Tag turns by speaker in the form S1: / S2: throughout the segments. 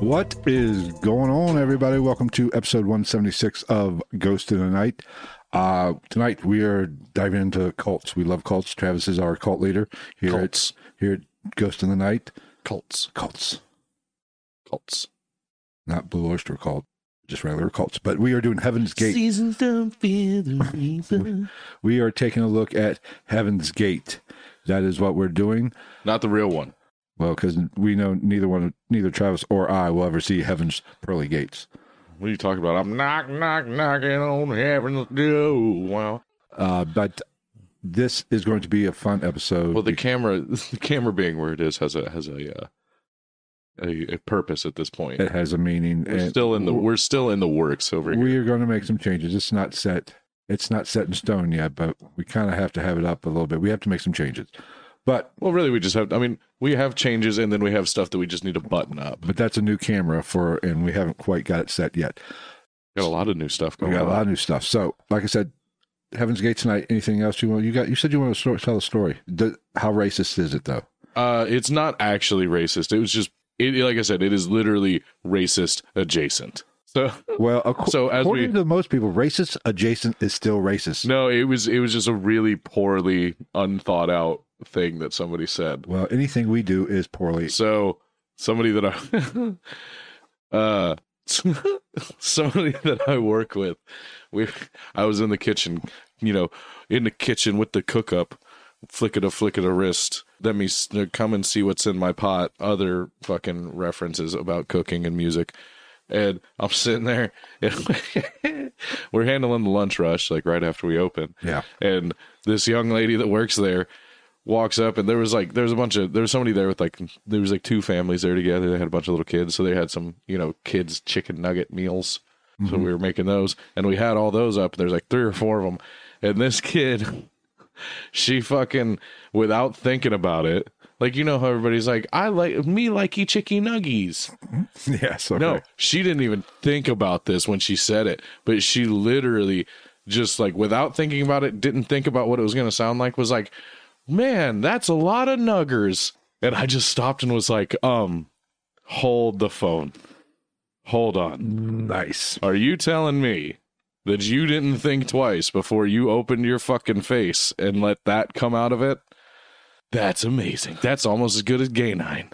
S1: What is going on, everybody? Welcome to episode 176 of Ghost in the Night. Uh, tonight we are diving into cults. We love cults. Travis is our cult leader here
S2: Cults.
S1: at here at Ghost in the Night.
S2: Cults.
S1: Cults,
S2: Cults.
S1: Not Blue Oyster cult, just regular cults. But we are doing Heaven's Gate.
S2: Seasons don't fear the reaper.
S1: We are taking a look at Heaven's Gate. That is what we're doing.
S2: Not the real one.
S1: Well, because we know neither one, neither Travis or I will ever see Heaven's pearly gates.
S2: What are you talking about? I'm knock, knock, knocking on heaven's door. Wow.
S1: Uh, but this is going to be a fun episode.
S2: Well, the camera, the camera being where it is, has a has a uh, a, a purpose at this point.
S1: it has a meaning.
S2: We're still in the we're still in the works over here.
S1: we are going to make some changes. It's not set. It's not set in stone yet, but we kind of have to have it up a little bit. We have to make some changes. But
S2: Well, really, we just have. I mean, we have changes, and then we have stuff that we just need to button up.
S1: but that's a new camera for, and we haven't quite got it set yet.
S2: Got a lot of new stuff
S1: We
S2: going
S1: got a lot of new stuff. So, like I said, Heaven's Gate tonight. Anything else you want? You got? You said you want to tell a story. The, how racist is it though?
S2: Uh, it's not actually racist. It was just, it, like I said, it is literally racist adjacent. So
S1: Well, ac-
S2: So as
S1: according
S2: we-
S1: to most people, racist adjacent is still racist.
S2: No, it was it was just a really poorly unthought out thing that somebody said.
S1: Well, anything we do is poorly.
S2: So somebody that I uh somebody that I work with, we I was in the kitchen, you know, in the kitchen with the cook up, flick it a flick of a wrist. Let me uh, come and see what's in my pot. Other fucking references about cooking and music. And I'm sitting there, and we're handling the lunch rush, like right after we open
S1: Yeah.
S2: and this young lady that works there walks up and there was like there's a bunch of there was somebody there with like there was like two families there together they had a bunch of little kids so they had some you know kids chicken nugget meals so mm-hmm. we were making those and we had all those up there's like three or four of them and this kid she fucking without thinking about it like you know how everybody's like i like me likey chicky nuggies
S1: Yes. Okay.
S2: no, she didn't even think about this when she said it, but she literally just like without thinking about it, didn't think about what it was going to sound like, was like, man, that's a lot of nuggers. And I just stopped and was like, um, hold the phone. Hold on.
S1: Nice.
S2: Are you telling me that you didn't think twice before you opened your fucking face and let that come out of it? That's amazing. That's almost as good as gay nine.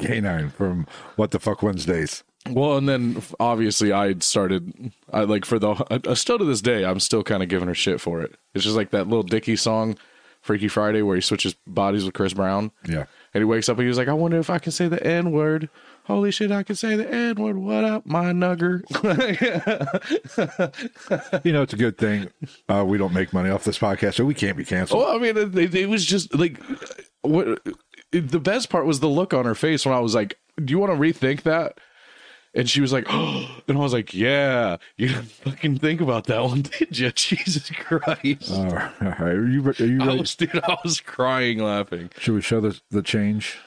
S1: Canine from What the Fuck Wednesdays.
S2: Well, and then obviously I started, I like for the, uh, still to this day, I'm still kind of giving her shit for it. It's just like that little Dicky song, Freaky Friday, where he switches bodies with Chris Brown.
S1: Yeah.
S2: And he wakes up and he was like, I wonder if I can say the N word. Holy shit, I can say the N word. What up, my nugger?
S1: You know, it's a good thing uh, we don't make money off this podcast, so we can't be canceled.
S2: well, I mean, it, it- was just like, what the best part was the look on her face when I was like, Do you want to rethink that? And she was like, oh, and I was like, yeah, you didn't fucking think about that one, did you? Jesus Christ.
S1: All right. Are you, are you
S2: I was, dude, I was crying laughing.
S1: Should we show the, the change?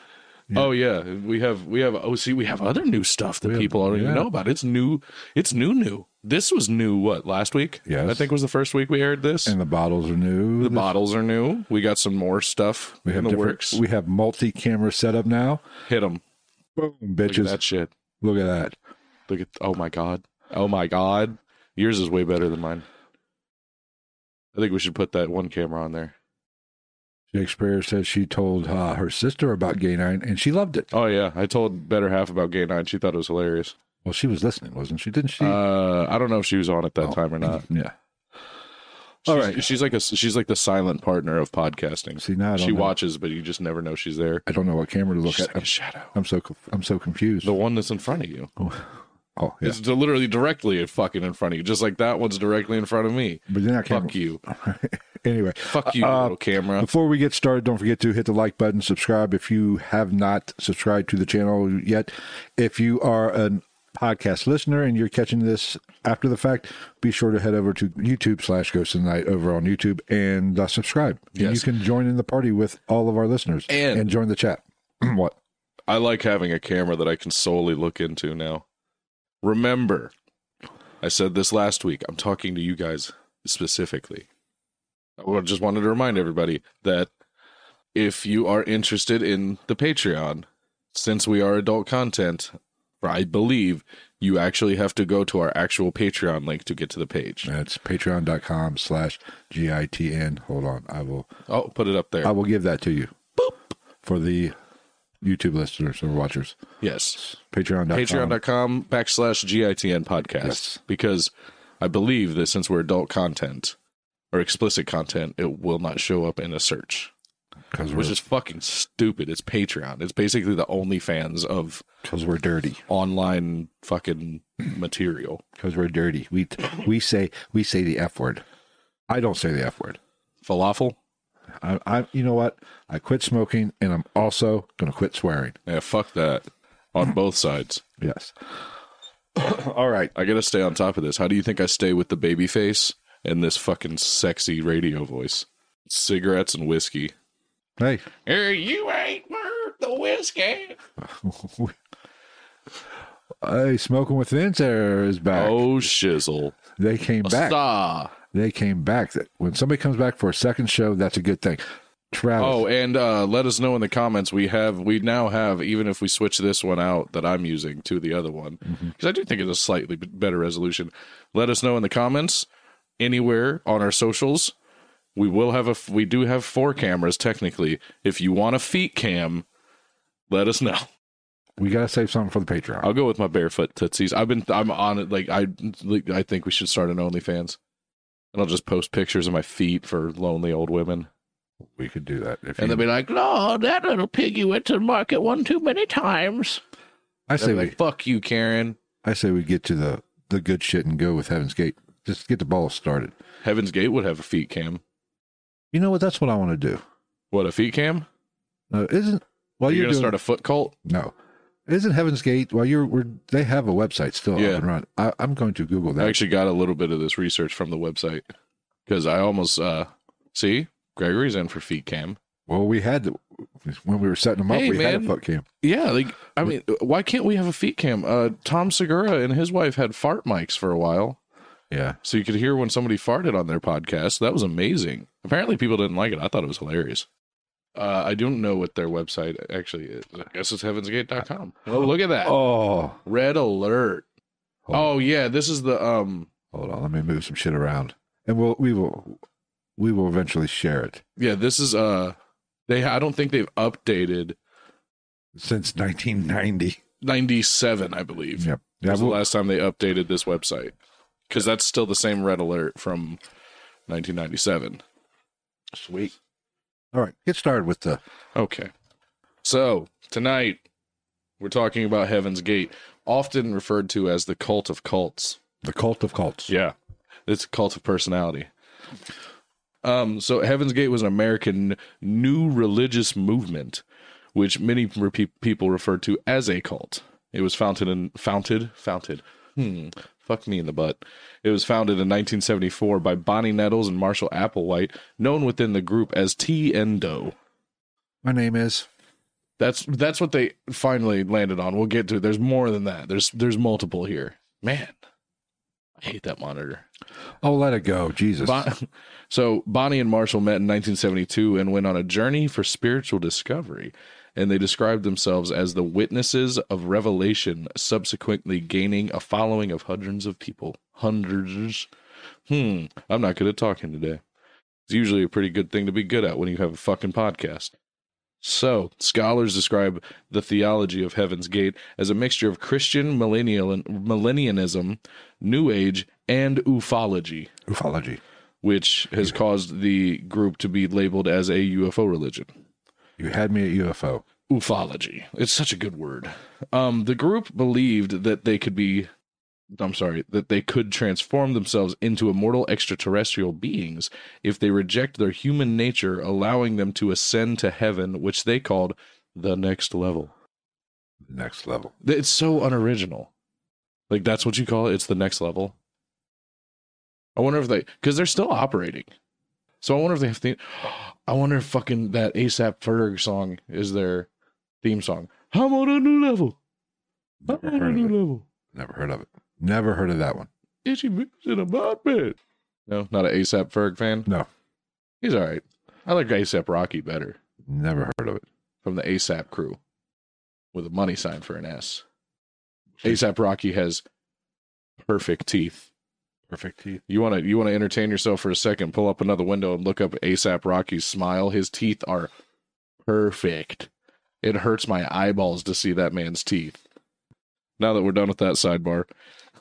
S2: Oh yeah, we have we have oh see we have other new stuff that
S1: have-
S2: people don't
S1: yeah.
S2: even know about. It's new. It's new new. This was new. What last week?
S1: Yes.
S2: I think was the first week we aired this.
S1: And the bottles are new.
S2: the bottles are new. We got some more stuff
S1: we have
S2: in the works.
S1: We have multi-camera setup now.
S2: Hit them.
S1: Boom,
S2: Look at
S1: bitches.
S2: that shit.
S1: Look at that.
S2: Look at oh my god. Oh my god. Yours is way better than mine. I think we should put that one camera on there.
S1: Shakespeare says she told uh, her sister about Gay Nine, and she loved it.
S2: Oh yeah, I told better half about Gay Nine. She thought it was hilarious.
S1: Well, she was listening, wasn't she? Didn't she?
S2: Uh, I don't know if she was on at that
S1: Oh.
S2: time or not.
S1: yeah.
S2: She's,
S1: All right.
S2: she's like a she's like the silent partner of podcasting.
S1: See now
S2: she
S1: know.
S2: watches, but you just never know she's there.
S1: I don't know what camera to look
S2: She's
S1: at.
S2: like a shadow.
S1: I'm so I'm so confused.
S2: The one that's in front of you.
S1: oh yeah,
S2: It's literally directly fucking in front of you, just like that one's directly in front of me.
S1: but then I can't.
S2: Fuck you.
S1: anyway,
S2: Fuck you,
S1: Uh,
S2: little camera.
S1: Before we get started, don't forget to hit the like button, subscribe if you have not subscribed to the channel yet. If you are a podcast listener and you're catching this after the fact, be sure to head over to YouTube slash Ghost of the Night over on YouTube and uh, subscribe. And
S2: Yes.
S1: you can join in the party with all of our listeners
S2: And-
S1: join the chat. what?
S2: I like having a camera that I can solely look into now. Remember, I said this last week. I'm talking to you guys specifically. I just wanted to remind everybody that if you are interested in the Patreon, since we are adult content, I believe you actually have to go to our actual Patreon link to get to the page.
S1: That's patreon.com slash G-I-T-N. Hold on. I will,
S2: Oh, put it up there.
S1: I will give that to you Boop. for the YouTube listeners or watchers.
S2: yes.
S1: Patreon.com.
S2: patreon.com backslash gitn podcast
S1: Yes.
S2: because i believe that since we're adult content or explicit content it will not show up in a search which is fucking stupid it's patreon it's basically the only fans of
S1: because we're dirty.
S2: online fucking material
S1: because we're dirty. We we say we say the f word. I don't say the f word.
S2: falafel
S1: I, I you know what? I quit smoking, and I'm also going to quit swearing.
S2: yeah fuck that on both sides
S1: Yes. All right.
S2: i gotta stay on top of this how do you think i stay with the baby face and this fucking sexy radio voice cigarettes and whiskey
S1: Hey,
S2: Hey, you ain't worth the whiskey
S1: hey, smoking with Vince there is back.
S2: Oh shizzle.
S1: They came back.
S2: Star.
S1: They came back. That When somebody comes back for a second show, that's a good thing. Travis.
S2: Oh, and uh, let us know in the comments. We have, we now have, even if we switch this one out that I'm using to the other one, because I do think it's a slightly better resolution. Let us know in the comments anywhere on our socials. We will have a we do have four cameras technically. If you want a feet cam, let us know.
S1: we got to save something for the Patreon.
S2: I'll go with my barefoot tootsies. I've been, I'm on it. Like I, like, I think we should start an OnlyFans, and I'll just post pictures of my feet for lonely old women.
S1: we could do that. If
S2: And
S1: you,
S2: they'll be like, "No, that little piggy went to market one too many times."
S1: I say we,
S2: like, "Fuck you, Karen."
S1: I say we get to the the good shit and go with Heaven's Gate. Just get the ball started.
S2: Heaven's Gate would have a feet cam.
S1: You know what? That's what I want to do.
S2: What a feet cam?
S1: Uh, isn't while
S2: Are you
S1: you're
S2: gonna
S1: doing
S2: start a foot cult?
S1: no, isn't Heaven's Gate while you're we're, they have a website still
S2: Yeah.
S1: up and running. I, I'm going to Google that.
S2: I actually got a little bit of this research from the website because I almost uh see Gregory's in for feet cam.
S1: well, we had the, when we were setting them up,
S2: Hey,
S1: we had a
S2: man.
S1: foot cam.
S2: Yeah, like I mean, why can't we have a feet cam? Uh, Tom Segura and his wife had fart mics for a while,
S1: Yeah,
S2: so you could hear when somebody farted on their podcast. That was amazing. Apparently, people didn't like it. I thought it was hilarious. Uh, I don't know what their website actually is. I guess it's heavensgate.com. Oh, look at that.
S1: Oh,
S2: Red alert. Oh yeah, this is the um
S1: hold on. Let me move some shit around, and we'll we will we will eventually share it.
S2: yeah, this is uh they I don't think they've updated
S1: Since 1990.
S2: 97, I believe.
S1: Yep. Yeah.
S2: was the
S1: we'll-
S2: last time they updated this website. Cuz that's still the same red alert from 1997.
S1: Sweet. All right. Get started with the.
S2: Okay. So, tonight we're talking about Heaven's Gate, often referred to as the cult of cults.
S1: The cult of cults.
S2: Yeah. It's a cult of personality. Um, so Heaven's Gate was an American new religious movement, which many re- people refer to as a cult. It was founded in founded founded. Hmm. Fuck me in the butt. It was founded in 1974 by Bonnie Nettles and Marshall Applewhite, known within the group as Ti and Do.
S1: My name is.
S2: That's that's what they finally landed on. We'll get to it. There's more than that. There's there's multiple here. Man, I hate that monitor.
S1: Oh, let it go. Jesus.
S2: Bon- so Bonnie and Marshall met in 1972 and went on a journey for spiritual discovery. And they described themselves as the witnesses of revelation, subsequently gaining a following of hundreds of people. Hundreds. Hmm. I'm not good at talking today. It's usually a pretty good thing to be good at when you have a fucking podcast. So, scholars describe the theology of Heaven's Gate as a mixture of Christian millennial millennianism, New Age, and ufology
S1: Ufology.
S2: which has caused the group to be labeled as a UFO religion.
S1: You had me at UFO.
S2: Ufology. It's such a good word. Um, the group believed that they could be, I'm sorry, that they could transform themselves into immortal extraterrestrial beings if they reject their human nature, allowing them to ascend to heaven, which they called the next level.
S1: Next level.
S2: It's so unoriginal. Like that's what you call it. It's the next level. I wonder if they, because they're still operating. So I wonder if they have the. I wonder if fucking that ASAP Ferg song is their theme song. I'm on a new level. I'm
S1: Never
S2: on a
S1: heard of
S2: new
S1: it.
S2: level.
S1: Never heard of it. Never heard of that one.
S2: Itchy bitch in a bad bed. No, not an ASAP Ferg fan.
S1: No.
S2: He's all right. I like ASAP Rocky better
S1: Never heard of it.
S2: from the ASAP crew with a money sign for an S. ASAP Rocky has perfect teeth.
S1: Perfect teeth.
S2: You want to you want to entertain yourself for a second? Pull up another window and look up ASAP Rocky's smile. His teeth are perfect. It hurts my eyeballs to see that man's teeth. Now that we're done with that sidebar,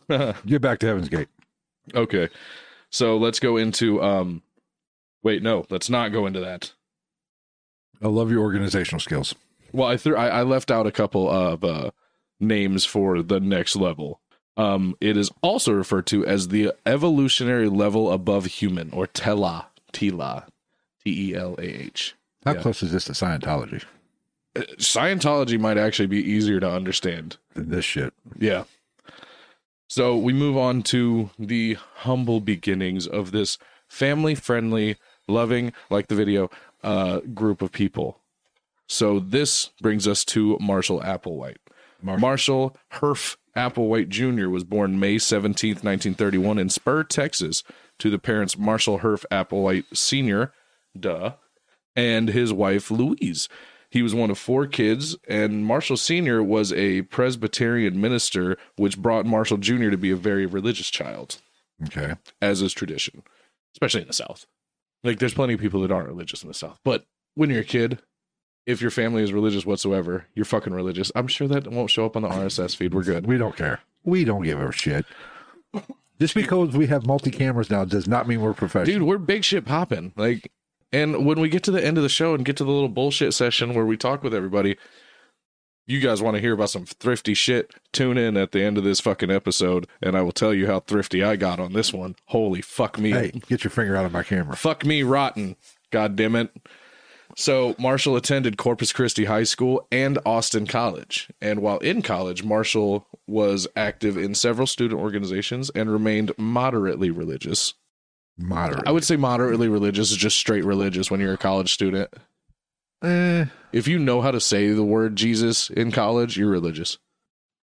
S1: Get back to Heaven's Gate.
S2: okay. So let's go into um. Wait, no, let's not go into that.
S1: I love your organizational skills.
S2: Well, I threw I, I left out a couple of uh, names for the next level. Um, it is also referred to as the evolutionary level above human, or Tela, Tela, T E L A H.
S1: How
S2: Yeah.
S1: close is this to Scientology?
S2: Uh, Scientology might actually be easier to understand.
S1: Than this shit.
S2: Yeah. So we move on to the humble beginnings of this family friendly, loving, like the video, uh, group of people. So this brings us to Marshall Applewhite.
S1: Marshall.
S2: Marshall Herff Applewhite Jr. was born May 17th, 1931, in Spur, Texas, to the parents Marshall Herff Applewhite Sr., duh, and his wife Louise. He was one of four kids, and Marshall Sr. was a Presbyterian minister, which brought Marshall Jr. to be a very religious child,
S1: Okay.
S2: as is tradition, especially in the South. Like, there's plenty of people that aren't religious in the South, but when you're a kid, if your family is religious whatsoever, you're fucking religious. I'm sure that won't show up on the RSS feed. We're good.
S1: We don't care. We don't give a shit. Just because we have multi cameras now does not mean we're professional.
S2: Dude, we're big shit popping. Like, and when we get to the end of the show and get to the little bullshit session where we talk with everybody, you guys want to hear about some thrifty shit? Tune in at the end of this fucking episode, and I will tell you how thrifty I got on this one. Holy fuck me.
S1: Hey, get your finger out of my camera.
S2: Fuck me rotten. God damn it. So, Marshall attended Corpus Christi High School and Austin College. And while in college, Marshall was active in several student organizations and remained moderately religious.
S1: Moderate.
S2: I would say moderately religious is just straight religious when you're a college student.
S1: Eh,
S2: If you know how to say the word Jesus in college, you're religious.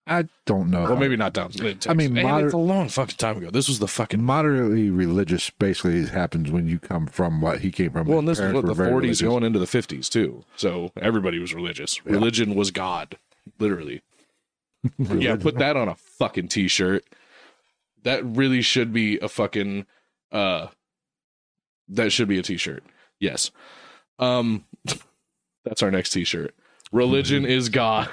S1: I don't know.
S2: Well, maybe not down.
S1: I mean, moder-
S2: it's a long fucking time ago. This was the fucking.
S1: moderately religious basically happens when you come from what he came from.
S2: Well, and this is what the 40s
S1: religious.
S2: going into the 50s too. So everybody was religious. Religion was God, literally. yeah, put that on a fucking t-shirt. That really should be a fucking. uh That should be a t-shirt. Yes. Um, that's our next t-shirt. Religion is God.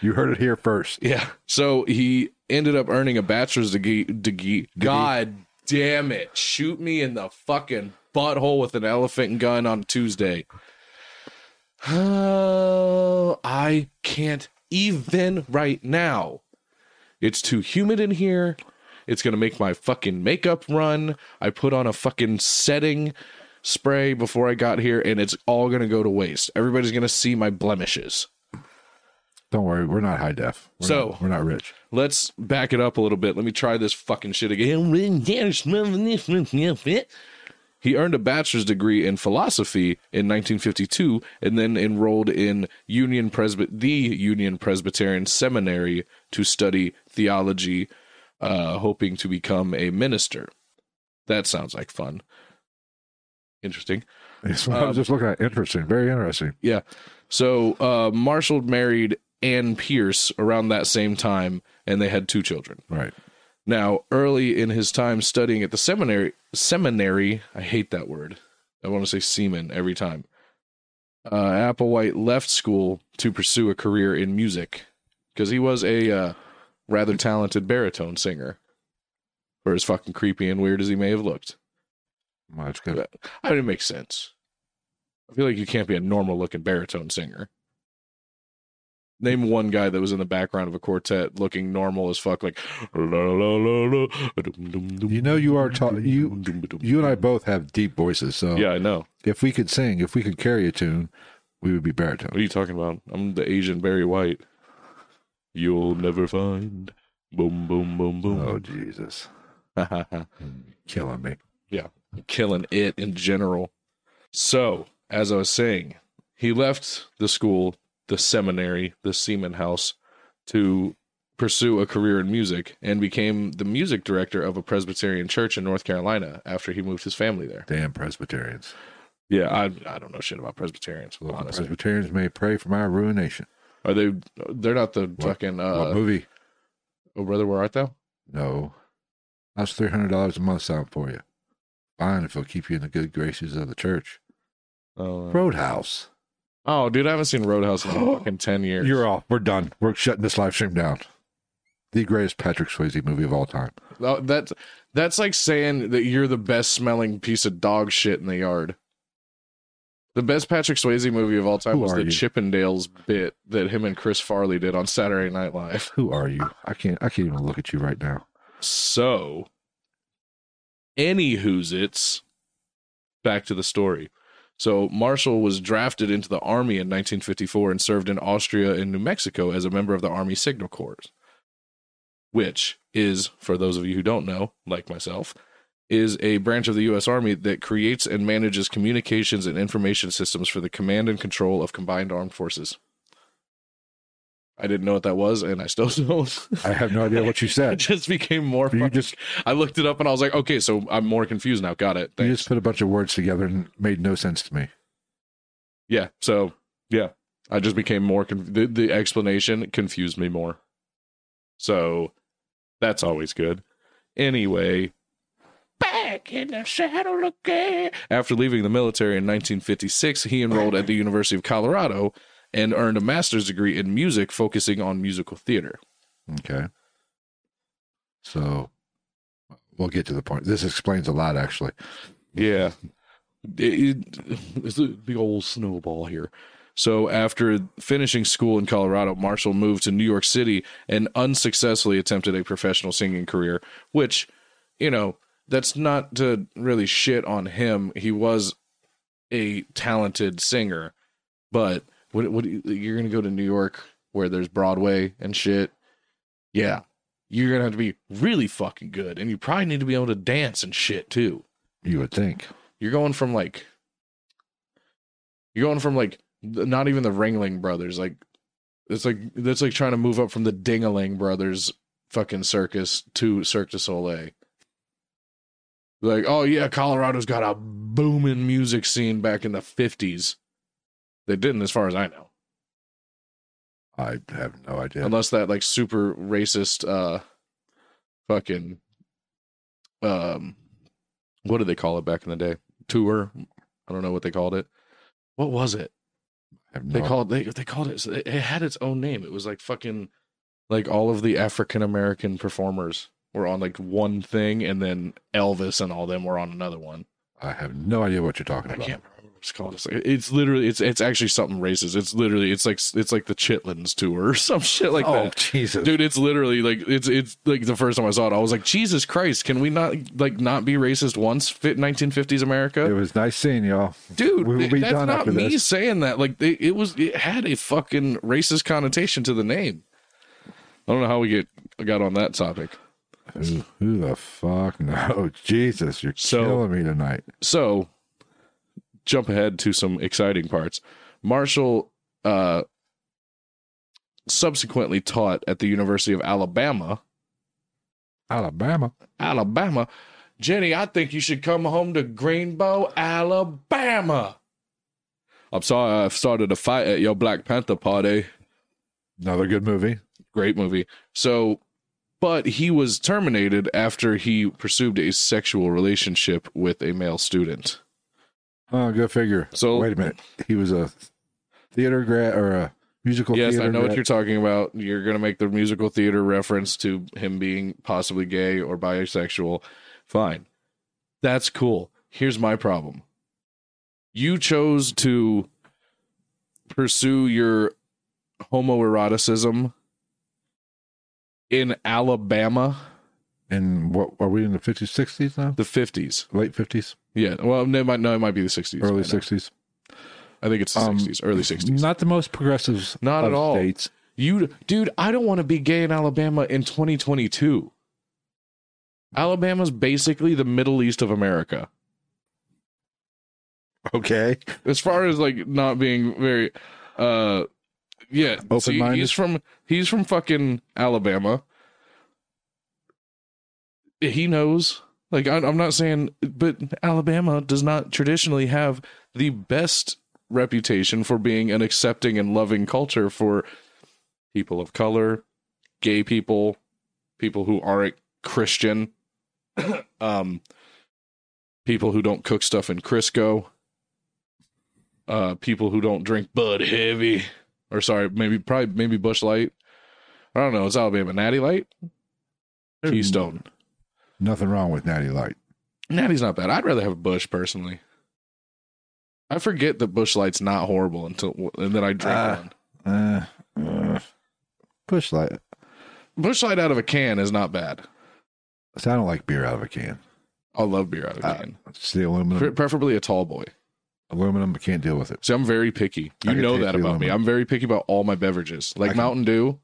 S1: You heard it here first.
S2: Yeah. So he ended up earning a bachelor's degree. degree. God damn it. Shoot me in the fucking butthole with an elephant gun on Tuesday. Oh, I can't even right now. It's too humid in here. It's going to make my fucking makeup run. I put on a fucking setting spray before I got here, and it's all going to go to waste. Everybody's going to see my blemishes.
S1: Don't worry, we're not high def. We're
S2: So-
S1: not, we're not rich.
S2: Let's back it up a little bit. Let me try this fucking shit again. He earned a bachelor's degree in philosophy in 1952 and then enrolled in Union Presby- the Union Presbyterian Seminary to study theology, uh, hoping to become a minister. That sounds like fun. Interesting.
S1: What I was just looking at. Interesting. Very interesting.
S2: Yeah. So uh, Marshall married Ann Pearce around that same time, and they had two children.
S1: Right.
S2: Now, early in his time studying at the seminary, seminary, I hate that word. I want to say semen every time. Uh, Applewhite left school to pursue a career in music because he was a uh, rather talented baritone singer. For as fucking creepy and weird as he may have looked,
S1: Well, that's good.
S2: I mean, it makes sense. I feel like you can't be a normal looking baritone singer. Name one guy that was in the background of a quartet looking normal as fuck, like
S1: You know, you are ta- you you and I both have deep voices. So
S2: Yeah, I know.
S1: if we could sing, if we could carry a tune, we would be baritone.
S2: What are you talking about? I'm the Asian Barry White. You'll never find. Boom, boom, boom, boom. Oh.
S1: Jesus,
S2: Oh.
S1: killing me.
S2: Yeah, killing it in general. So, as I was saying, he left the school, the seminary, the Seaman House, to pursue a career in music and became the music director of a Presbyterian church in North Carolina after he moved his family there.
S1: Damn Presbyterians.
S2: Yeah, I I don't know shit about Presbyterians, honestly.
S1: Presbyterians may pray for my ruination.
S2: Are they? They're not the fucking.
S1: what
S2: Uh,
S1: movie?
S2: oh, brother, where art thou?
S1: No. that's three hundred dollars a month sound for you? Fine if it'll keep you in the good graces of the church.
S2: Oh,
S1: Roadhouse.
S2: Oh, dude, I haven't seen Roadhouse in fucking ten years.
S1: You're off. We're done. We're shutting this live stream down. The greatest Patrick Swayze movie of all time.
S2: Oh, that's that's like saying that you're the best smelling piece of dog shit in the yard. The best Patrick Swayze movie of all time
S1: Who
S2: was the
S1: you?
S2: Chippendales bit that him and Chris Farley did on Saturday Night Live.
S1: Who are you? I can't. I can't even look at you right now.
S2: So, any who's it's back to the story. So, Marshall was drafted into the Army in 1954 and served in Austria and New Mexico as a member of the Army Signal Corps, which is, for those of you who don't know, like myself, is a branch of the U.S. Army that creates and manages communications and information systems for the command and control of combined armed forces. I didn't know what that was, and I still don't.
S1: I have no idea what you said.
S2: it just became more.
S1: You just
S2: I looked it up and I was like, okay, so I'm more confused now. Got it.
S1: you just put a bunch of words together and made no sense to me.
S2: Yeah. So yeah, I just became more. Conf- the, the explanation confused me more. So that's always good. Anyway, back in the saddle again. After leaving the military in 1956, he enrolled at the University of Colorado and earned a master's degree in music, focusing on musical theater.
S1: Okay. So we'll get to the point. This explains a lot, actually.
S2: Yeah. It, it- it's a big old snowball here. So after finishing school in Colorado, Marshall moved to New York City and unsuccessfully attempted a professional singing career, which, you know, that's not to really shit on him. He was a talented singer, but what what you- you're to go to New York where there's Broadway and shit? Yeah. You're to have to be really fucking good and you probably need to be able to dance and shit too
S1: You would think.
S2: you're going from like you're going from like not even the Ringling brothers like it's like that's like trying to move up from the Dingaling brothers fucking circus to Cirque du Soleil. Like, oh yeah, Colorado's got a booming music scene back in the 50s. They didn't as far as I know.
S1: I have no idea.
S2: Unless that like super racist uh fucking um what did they call it back in the day? Tour. I don't know what they called it. What was it?
S1: I have
S2: They called they they called it it had its own name. It was like fucking like all of the African American performers were on like one thing and then Elvis and all them were on another one.
S1: I have no idea what you're talking
S2: I
S1: about.
S2: can't remember it's called. It's, like, it's literally it's it's actually something racist. It's literally it's like it's like the Chitlins tour or some shit like
S1: oh
S2: that.
S1: Oh Jesus!
S2: Dude, it's literally like it's it's like the first time I saw it, I was like, Jesus Christ, can we not like not be racist once? Fit 1950s America.
S1: it was nice seeing y'all.
S2: dude.
S1: we will be
S2: that's
S1: done
S2: not
S1: after
S2: me
S1: this.
S2: saying that. Like it, it was, it had a fucking racist connotation to the name. I don't know how we get got on that topic.
S1: Who, who the fuck? No, Jesus, you're
S2: So-
S1: killing me tonight.
S2: So, jump ahead to some exciting parts. Marshall uh, subsequently taught at the University of Alabama.
S1: Alabama.
S2: Alabama. Jenny, I think you should come home to Greenbow, Alabama. I'm sorry I've started a fight at your Black Panther party.
S1: Another good movie.
S2: Great movie. So, but he was terminated after he pursued a sexual relationship with a male student.
S1: Oh, go figure.
S2: So-
S1: wait a minute. He was a theater grad or a musical.
S2: yes, I know what you're talking about. You're going to make the musical theater reference to him being possibly gay or bisexual. Fine. That's cool. Here's my problem. You chose to pursue your homoeroticism in Alabama,
S1: And what are we in the 50s, 60s now?
S2: the 50s.
S1: Late 50s,
S2: Yeah. Well, no, it might, no, it might be the 60s.
S1: early
S2: by now.
S1: 60s.
S2: I think it's the
S1: Um,
S2: 60s, early 60s.
S1: Not the most progressive
S2: Not at all.
S1: states.
S2: You, dude, I don't want to be gay in Alabama in 2022. Alabama's basically the Middle East of America.
S1: Okay.
S2: As far as like not being very, uh, yeah. See,
S1: Open-minded?
S2: he's from he's from fucking Alabama. He knows. Like I, I'm not saying, but Alabama does not traditionally have the best reputation for being an accepting and loving culture for people of color, gay people, people who aren't Christian, um, people who don't cook stuff in Crisco, uh, people who don't drink Bud Heavy, or sorry, maybe probably maybe Busch Light. I don't know. It's Alabama Natty Light, Keystone.
S1: Nothing wrong with Natty Light.
S2: Natty's not bad. I'd rather have a Busch personally. I forget that Busch Light's not horrible until and then I drink
S1: Ah.
S2: one.
S1: Uh, uh, Busch Light.
S2: Busch Light out of a can is not bad.
S1: See, I don't like beer out of a can.
S2: I love beer out of a
S1: Uh,
S2: can.
S1: It's the aluminum.
S2: Pre- preferably a tall boy.
S1: aluminum, I can't deal with it.
S2: See, I'm very picky. You know that about me. I'm very picky about all my beverages, like Mountain Dew,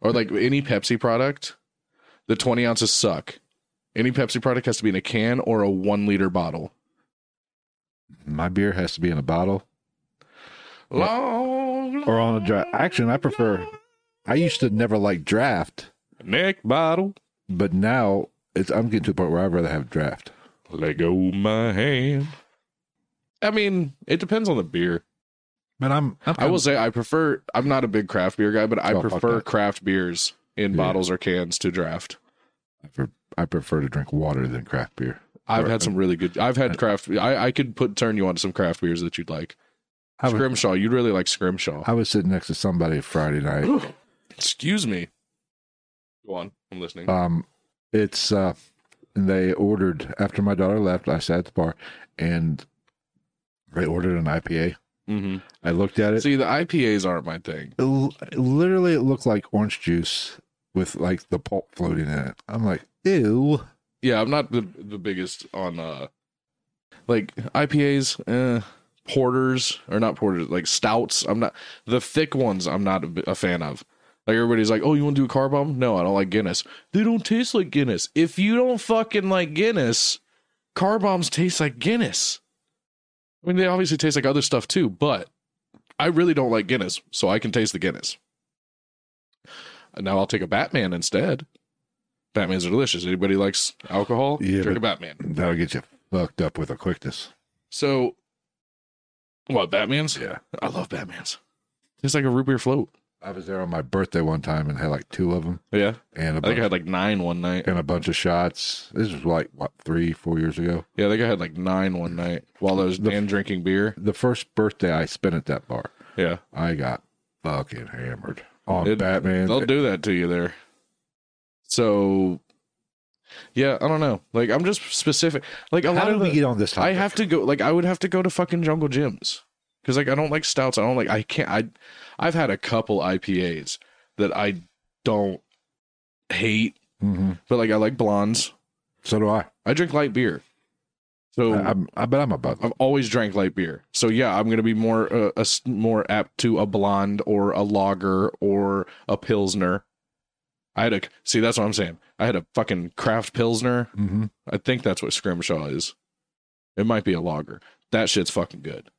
S2: or like any Pepsi product. The 20 ounces suck. Any Pepsi product has to be in a can or a one liter bottle.
S1: My beer has to be in a bottle
S2: Long,
S1: or on a draft. Actually, I prefer. I used to never like draft,
S2: neck bottle.
S1: but now it's. I'm getting to a point where I'd rather have draft.
S2: Let go my hand. I mean, it depends on the beer.
S1: But I'm. I'm
S2: I will say I prefer. I'm not a big craft beer guy, but I
S1: Oh,
S2: prefer craft beers in
S1: Yeah.
S2: bottles or cans to draft.
S1: I prefer, to drink water than craft beer.
S2: I've
S1: Or-
S2: had some really good. I've had craft. I, I could put turn you on to some craft beers that you'd like.
S1: Was,
S2: Scrimshaw, you'd really like Scrimshaw.
S1: I was sitting next to somebody Friday night.
S2: Excuse me. Go on, I'm listening.
S1: Um, it's uh, they ordered after my daughter left. I sat at the bar, and they ordered an IPA.
S2: Mm-hmm.
S1: I looked at it.
S2: See, the IPAs aren't my thing.
S1: It literally, it looked like orange juice with like the pulp floating in it. I'm like, ew.
S2: Yeah, I'm not the the biggest on uh like IPAs, eh, porters or not porters, like stouts. I'm not the thick ones. I'm not a, a fan of. Like everybody's like, "Oh, you want to do a car bomb?" No, I don't like Guinness. They don't taste like Guinness. If you don't fucking like Guinness, car bombs taste like Guinness. I mean, they obviously taste like other stuff too, but I really don't like Guinness, so I can taste the Guinness. Now I'll take a Batman instead. Batman's are delicious. Anybody likes alcohol?
S1: Yeah,
S2: Drink a Batman.
S1: That'll get you fucked up with a quickness.
S2: So, what Batman's?
S1: Yeah.
S2: I love Batman's. It's like a root beer float.
S1: I was there on my birthday one time and had like two of them
S2: Yeah,
S1: and a
S2: I
S1: bunch,
S2: think I had like nine one night.
S1: and a bunch of shots. This was like what three, four years ago.
S2: Yeah, I think I had like nine one night while I was
S1: The-
S2: and drinking beer.
S1: The first birthday I spent at that bar,
S2: Yeah,
S1: I got fucking hammered on
S2: It-
S1: Batman.
S2: they'll do that to you there. So, yeah, I don't know. Like I'm just specific. Like a
S1: How
S2: lot
S1: did
S2: of
S1: we
S2: the,
S1: get on this topic?
S2: I have to go. Like I would have to go to fucking Jungle Jim's because like I don't like stouts. I don't like. I can't. I I've had a couple IPAs that I don't hate,
S1: Mhm.
S2: but like I like blondes.
S1: So do I.
S2: I drink light beer. So
S1: I, I'm, I bet I'm about.
S2: I've always drank light beer. So yeah, I'm gonna be more uh, a more apt to a blonde or a lager or a pilsner. I had a see. That's what I'm saying. I had a fucking craft pilsner.
S1: hmm
S2: I think that's what Scrimshaw is. It might be a lager. That shit's fucking good.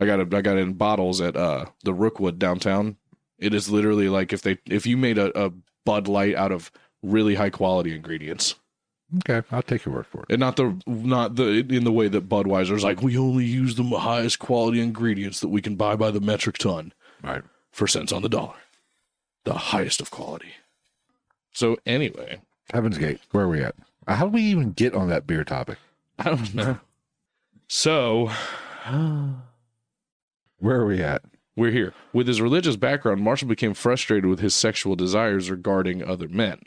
S2: I got it. I got it in bottles at uh the Rookwood downtown. It is literally like if they if you made a, a Bud Light out of really high quality ingredients,
S1: Okay, I'll take your word for it.
S2: and not the not the in the way that Budweiser's like we only use the highest quality ingredients that we can buy by the metric ton
S1: Right.
S2: for cents on the dollar, the highest of quality. So anyway,
S1: Heaven's Gate. Where are we at? Uh, How do we even get on that beer topic?
S2: I don't know. So
S1: Where are we at?
S2: We're here. With his religious background, Marshall became frustrated with his sexual desires regarding other men.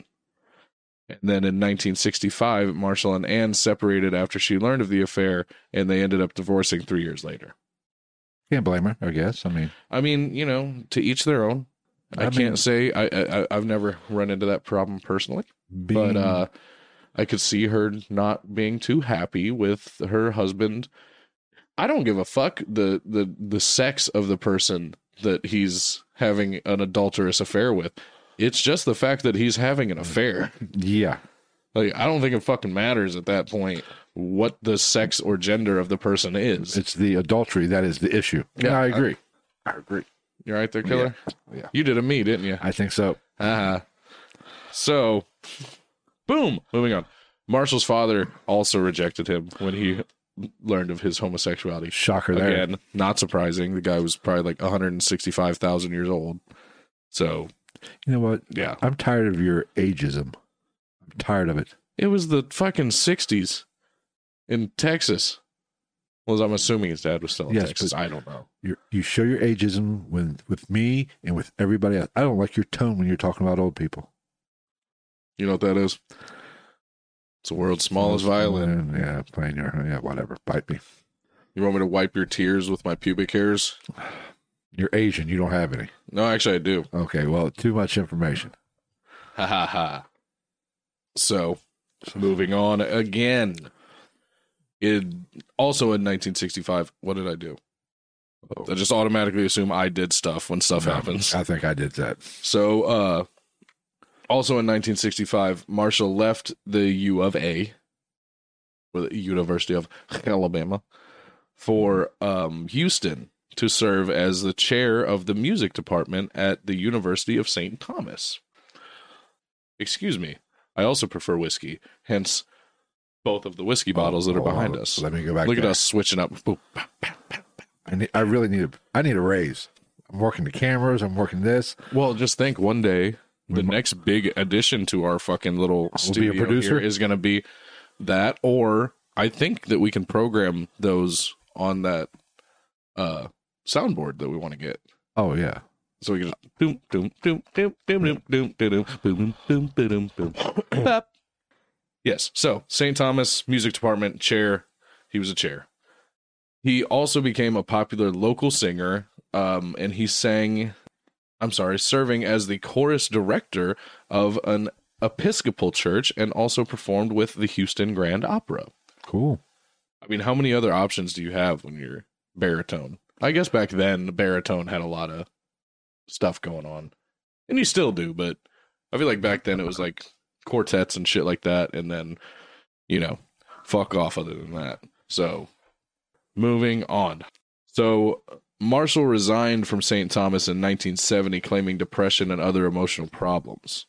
S2: And then in 1965, Marshall and Anne separated after she learned of the affair, and they ended up divorcing three years later.
S1: Can't blame her, I guess. I mean,
S2: I mean, you know, to each their own. I,
S1: I mean-
S2: can't say I, I I've never run into that problem personally,
S1: being,
S2: but uh, I could see her not being too happy with her husband. I don't give a fuck the the the sex of the person that he's having an adulterous affair with. It's just the fact that he's having an affair.
S1: yeah,
S2: Like I don't think it fucking matters at that point what the sex or gender of the person is.
S1: it's the adultery that is the issue.
S2: Yeah,
S1: Yeah, I agree.
S2: I agree. You're right there, killer?
S1: Yeah.
S2: You did a me, didn't you?
S1: I think so.
S2: Uh-huh. So, boom. Moving on. Marshall's father also rejected him when he learned of his homosexuality.
S1: Shocker there.
S2: Again, not surprising. The guy was probably like 165,000 years old. So,
S1: You know what?
S2: yeah.
S1: I'm tired of your ageism. I'm tired of it.
S2: It was the fucking 60s in Texas. Well, I'm assuming his dad was still in
S1: Yes,
S2: Texas. I don't know.
S1: you you show your ageism when with me and with everybody else. I don't like your tone when you're talking about old people.
S2: You know what that is? It's the world's smallest violin.
S1: Yeah, playing your yeah, whatever. Bite me.
S2: You want me to wipe your tears with my pubic hairs?
S1: You're Asian. You don't have any.
S2: No, actually, I do.
S1: Okay. Well, too much information.
S2: Ha ha ha. So, moving on again. It also in 1965, what did I do? I just automatically assume I did stuff when stuff
S1: No,
S2: happens.
S1: I think I did that.
S2: So, uh, also in 1965, Marshall left the U of A, or the University of Alabama, for um, Houston to serve as the chair of the music department at the University of St. Thomas. Excuse me. I also prefer whiskey, hence both of the whiskey bottles that are
S1: Oh,
S2: behind
S1: oh,
S2: us.
S1: Let me go back.
S2: Look at us switching up. Boop.
S1: I, need, I really need a. I need a raise. I'm working the cameras. I'm working this.
S2: Well, just think one day the
S1: We
S2: next big addition to our fucking little studio
S1: producer?
S2: here is going to be that, or I think that we can program those on that uh soundboard that we want to get.
S1: Oh yeah.
S2: So we can just doom doom doom doom doom doom doom doom doom boom boom boom boom boom. Bop. Yes. So St. Thomas Music Department chair. He was a chair. He also became a popular local singer, um, and he sang. I'm sorry, serving as the chorus director of an Episcopal church, and also performed with the Houston Grand Opera.
S1: Cool.
S2: I mean, how many other options do you have when you're baritone? I guess back then, baritone had a lot of stuff going on, and you still do. But I feel like back then it was like quartets and shit like that, and then you know, fuck off. Other than that, so moving on. So Marshall resigned from St. Thomas in 1970, claiming depression and other emotional problems.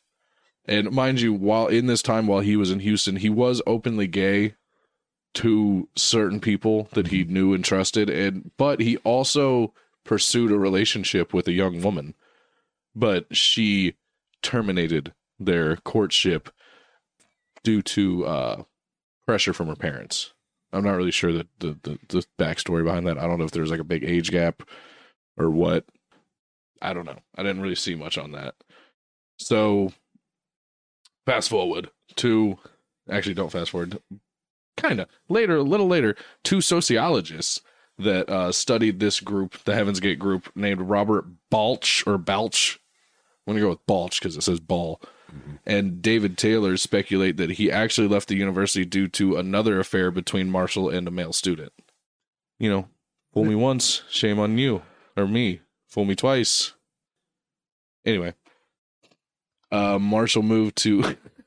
S2: And mind you, while in this time while he was in Houston, he was openly gay to certain people that he knew and trusted and but he also pursued a relationship with a young woman. But she terminated their courtship due to uh pressure from her parents. I'm not really sure the the, the, the backstory behind that. I don't know if there's like a big age gap or what. I don't know. I didn't really see much on that. So fast forward to actually don't fast forward kind of later a little later two sociologists that uh, studied this group the heavens gate group named robert balch or balch. I'm to go with balch because it says ball. And david taylor speculate that he actually left the university due to another affair between marshall and a male student. You know fool me once shame on you. Or me fool me twice. Anyway uh, marshall moved to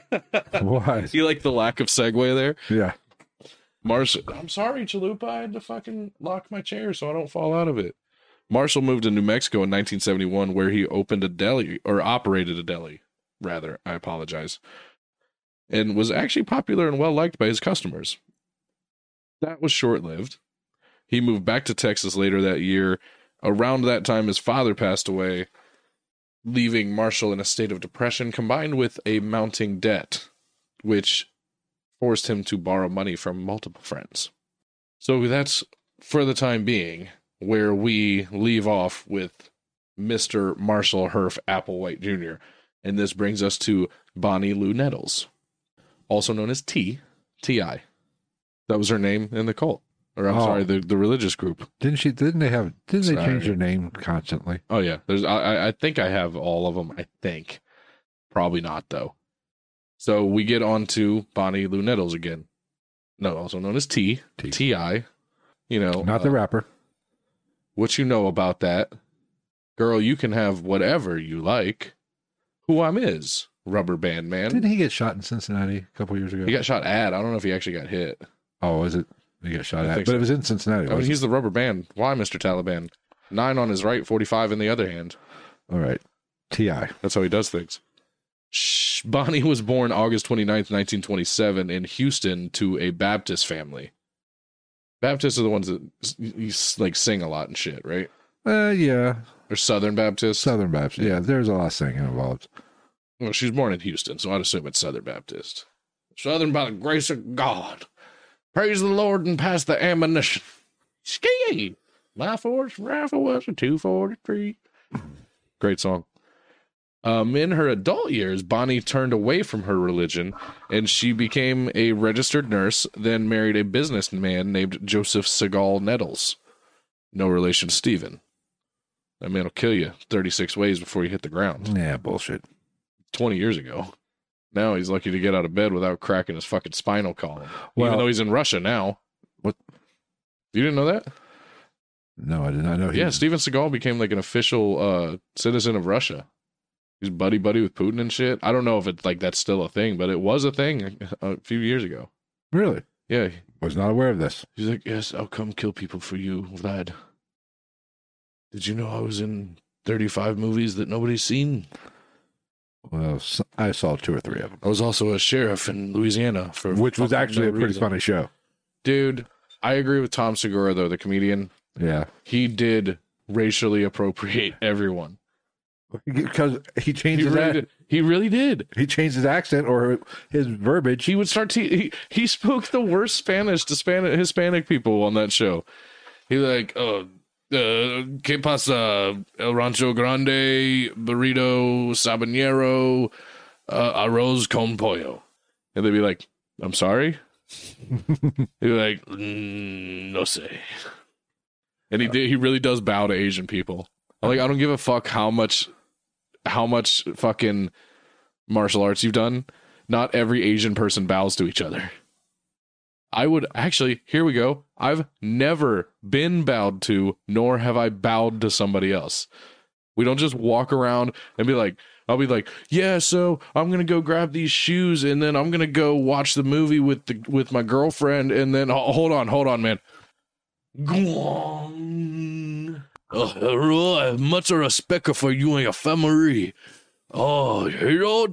S1: What?
S2: you like the lack of segue there
S1: Yeah.
S2: Marshall, I'm sorry, Chalupa. I had to fucking lock my chair so I don't fall out of it. Marshall moved to New Mexico in 1971, where he opened a deli or operated a deli, rather. I apologize, and was actually popular and well liked by his customers. That was short lived. He moved back to Texas later that year. Around that time, his father passed away, leaving Marshall in a state of depression combined with a mounting debt, which forced him to borrow money from multiple friends. So that's for the time being where we leave off with Mr. Marshall Herff Applewhite Jr. And this brings us to Bonnie Lou Nettles, also known as T, T.I. That was her name in the cult. Or I'm
S1: Oh.
S2: sorry, the, the religious group.
S1: Didn't she? Didn't they have? Didn't they change their name constantly?
S2: Oh yeah, there's. I, I- think I have all of them. I think, probably not though. So we get on to Bonnie Lou Nettles again. No, also known as T
S1: T.
S2: T I. You know,
S1: Not the
S2: uh,
S1: rapper.
S2: what you know about that, girl. You can have whatever you like. Who I'm is Rubber Band Man.
S1: Didn't he get shot in Cincinnati a couple years ago?
S2: He got shot at. I don't know if he actually got hit.
S1: oh, is it? He got shot
S2: I
S1: at, but
S2: so.
S1: it was in Cincinnati.
S2: I mean, he's the rubber band. Why, Mister Taliban? Nine on his right, forty-five in the other hand.
S1: all right. Ti.
S2: That's how he does things. Shh. Bonnie was born August 29th, 1927, in Houston to a Baptist family. Baptists are the ones that you like sing a lot and shit, right?
S1: Uh, yeah,
S2: Or Southern Baptist.
S1: Southern Baptist. Yeah, there's a lot of singing involved.
S2: Well, she was born in Houston, so I'd assume it's Southern Baptist. Southern by the grace of God. Praise the Lord and pass the ammunition. Ski. My force rifle was a 243. Great song. Um, in her adult years, Bonnie turned away from her religion and she became a registered nurse, then married a businessman named Joseph Segal Nettles. No relation to Stephen. That man will kill you 36 ways before you hit the ground.
S1: Yeah, bullshit.
S2: 20 years ago. Now he's lucky to get out of bed without cracking his fucking spinal column.
S1: Well-
S2: Even though he's in Russia now.
S1: What?
S2: You didn't know that?
S1: No, I did not know. He
S2: Yeah, Steven Seagal became like an official uh, citizen of Russia. He's buddy buddy with Putin and shit. I don't know if it's like that's still a thing, but it was a thing a few years ago.
S1: really
S2: Yeah,
S1: was not aware of this.
S2: he's like, yes, I'll come kill people for you, Vlad. Did you know I was in 35 movies that nobody's seen?
S1: Well, I saw two or three of them,
S2: I was also a sheriff in Louisiana for
S1: which was actually
S2: no
S1: a pretty
S2: reason.
S1: funny show.
S2: Dude, I agree with Tom Segura though, the comedian.
S1: Yeah,
S2: He did racially appropriate everyone.
S1: because he
S2: He
S1: changed his
S2: really
S1: ac-
S2: did. He really did.
S1: he changed his accent or his verbiage.
S2: He would start to he, he spoke the worst Spanish to Spanish Hispanic people on that show. He like, oh, uh, ¿qué pasa? El Rancho Grande, burrito, sabanero, uh, arroz con pollo. And they'd be like, I'm sorry? He'd be like, mm, no sé. And he did, he really does bow to Asian people. I'm like, I don't give a fuck how much, how much fucking martial arts you've done. Not every Asian person bows to each other. I would actually, here we go. I've never been bowed to, nor have I bowed to somebody else. We don't just walk around and be like, I'll be like, yeah, so I'm gonna go grab these shoes and then I'm gonna go watch the movie with the with my girlfriend and then oh, hold on, hold on, man. Oh, much respect for you and your family. Oh, hello.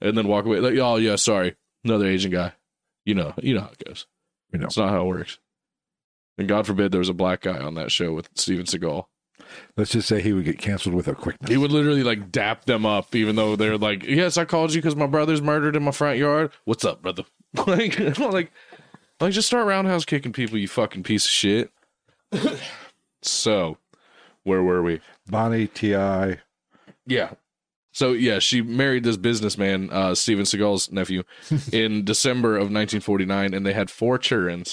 S2: And then walk away. Like, oh yeah, sorry. Another Asian guy. You know, you know how it goes.
S1: You know.
S2: It's not how it works. And God forbid there was a black guy on that show with Steven Seagal.
S1: Let's just say he would get canceled with a quickness.
S2: He would literally like dap them up, even though they're like, "Yes, I called you because my brother's murdered in my front yard. What's up, brother?" like, like, like, just start roundhouse kicking people, you fucking piece of shit. so, where were we?
S1: Bonnie Ti.
S2: Yeah. So yeah, she married this businessman, uh, Steven Seagal's nephew, in December of 1949, and they had four children.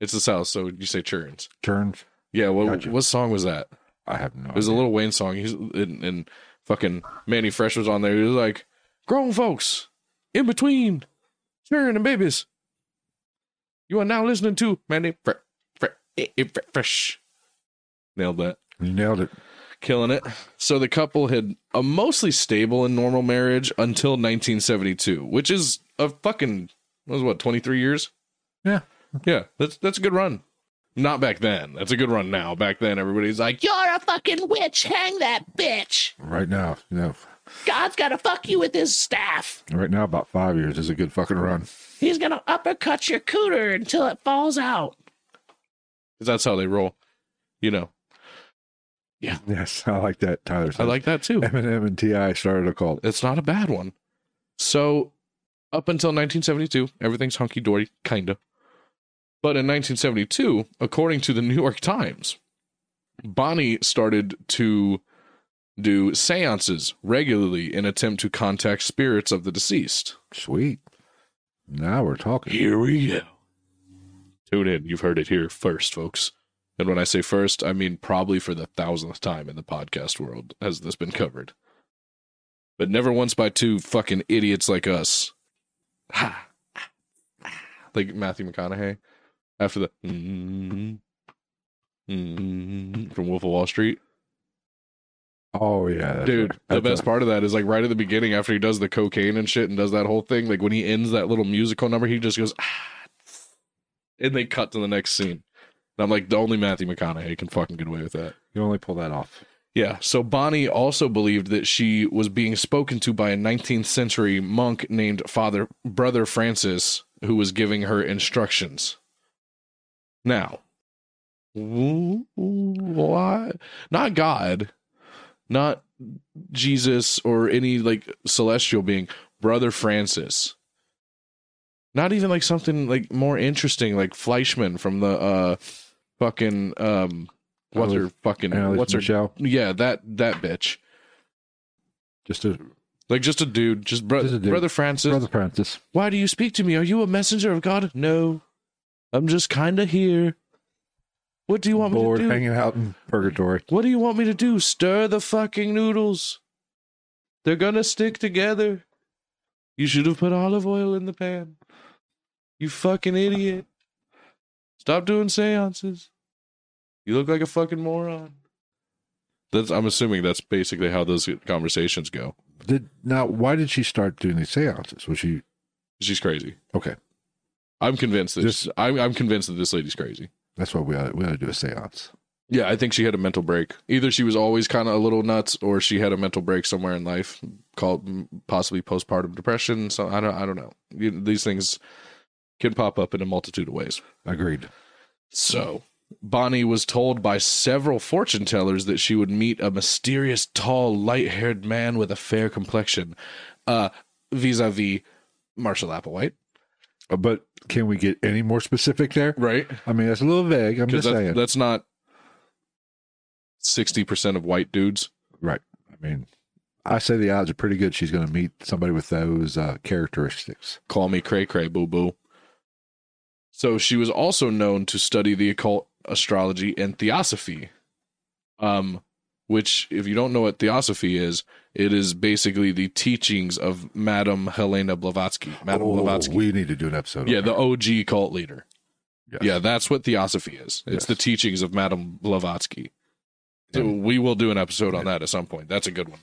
S2: It's the South, so you say children.
S1: turns.
S2: Yeah. What
S1: Gotcha.
S2: what song was that?
S1: I have no.
S2: It was a Lil Wayne song. He's and, and fucking Mannie Fresh was on there. He was like, "Grown folks in between children and babies." You are now listening to Mannie Fresh. Fresh. Nailed that
S1: You nailed it.
S2: Killing it. So the couple had a mostly stable and normal marriage until 1972, which is a fucking what was what 23 years.
S1: Yeah.
S2: Yeah, that's that's a good run. Not back then. That's a good run now. Back then, everybody's like,
S3: You're a fucking witch. Hang that bitch.
S1: Right now, you know,
S3: God's gonna fuck you with his staff.
S1: right now, about five years is a good fucking run.
S3: He's gonna uppercut your cooter until it falls out.
S2: because that's how they roll. You know,
S1: Yes, I like that. Tyler
S2: I like that too.
S1: Eminem and Ti started a cult.
S2: It's not a bad one. So, up until 1972, everything's hunky dory, kinda. But in 1972, according to the New York Times, Bonnie started to do seances regularly in attempt to contact spirits of the deceased.
S1: Sweet. Now we're talking.
S2: Here we go. Tune in. You've heard it here first, folks. And when I say first, I mean probably for the thousandth time in the podcast world has this been covered. But never once by two fucking idiots like us. Ha. Like Matthew McConaughey after the mm, mm, from Wolf of Wall Street.
S1: Oh yeah,
S2: Dude,
S1: right.
S2: the best
S1: right.
S2: part of that is like right at the beginning after he does the cocaine and shit and does that whole thing. Like when he ends that little musical number, he just goes, ah, and they cut to the next scene. And I'm like, the only Matthew McConaughey can fucking get away with that.
S1: You only pull that off.
S2: Yeah. So Bonnie also believed that she was being spoken to by a 19th century monk named Father Brother Francis, who was giving her instructions. Now, why? Not God, not Jesus or any like celestial being. Brother Francis. Not even like something like more interesting, like Fleischman from the uh fucking um what's
S1: Alice-
S2: her fucking
S1: Alice
S2: what's her
S1: Michelle.
S2: yeah, that that bitch.
S1: Just a
S2: Like just a dude, just, bro-
S1: Just a dude.
S2: brother Francis.
S1: brother Francis.
S2: Why do you speak to me? Are you a messenger of God? No, I'm just kind of here. What do you want
S1: Bored,
S2: me to do?
S1: hanging out in purgatory.
S2: What do you want me to do? Stir the fucking noodles. They're gonna stick together. You should have put olive oil in the pan. You fucking idiot. Stop doing seances. You look like a fucking moron. That's I'm assuming that's basically how those conversations go.
S1: Did now? Why did she start doing these seances? Was she
S2: She's crazy.
S1: okay?
S2: I'm convinced that
S1: Just-
S2: I'm, I'm convinced that this lady's crazy.
S1: That's why we ought, we ought to do a seance.
S2: Yeah, I think she had a mental break. Either she was always kind of a little nuts, or she had a mental break somewhere in life, called possibly postpartum depression. So I don't, I don't know. These things can pop up in a multitude of ways.
S1: Agreed.
S2: So Bonnie was told by several fortune tellers that she would meet a mysterious, tall, light-haired man with a fair complexion, uh, vis-a-vis Marshall Applewhite.
S1: Uh, But can we get any more specific there?
S2: Right?
S1: I mean, that's a little vague. I'm just saying.
S2: that's not sixty percent of white dudes.
S1: right. I mean, I say the odds are pretty good she's going to meet somebody with those uh, characteristics.
S2: Call me cray cray boo boo. So she was also known to study the occult, astrology, and theosophy. Um, which, if you don't know what theosophy is, it is basically the teachings of Madame Helena Blavatsky. Madame
S1: Oh,
S2: Blavatsky.
S1: we need to do an episode.
S2: yeah,
S1: on
S2: the. OG cult leader.
S1: Yes.
S2: Yeah, that's what theosophy is. It's
S1: Yes.
S2: the teachings of Madame Blavatsky. So
S1: And-
S2: we will do an episode on that at some point. That's a good one.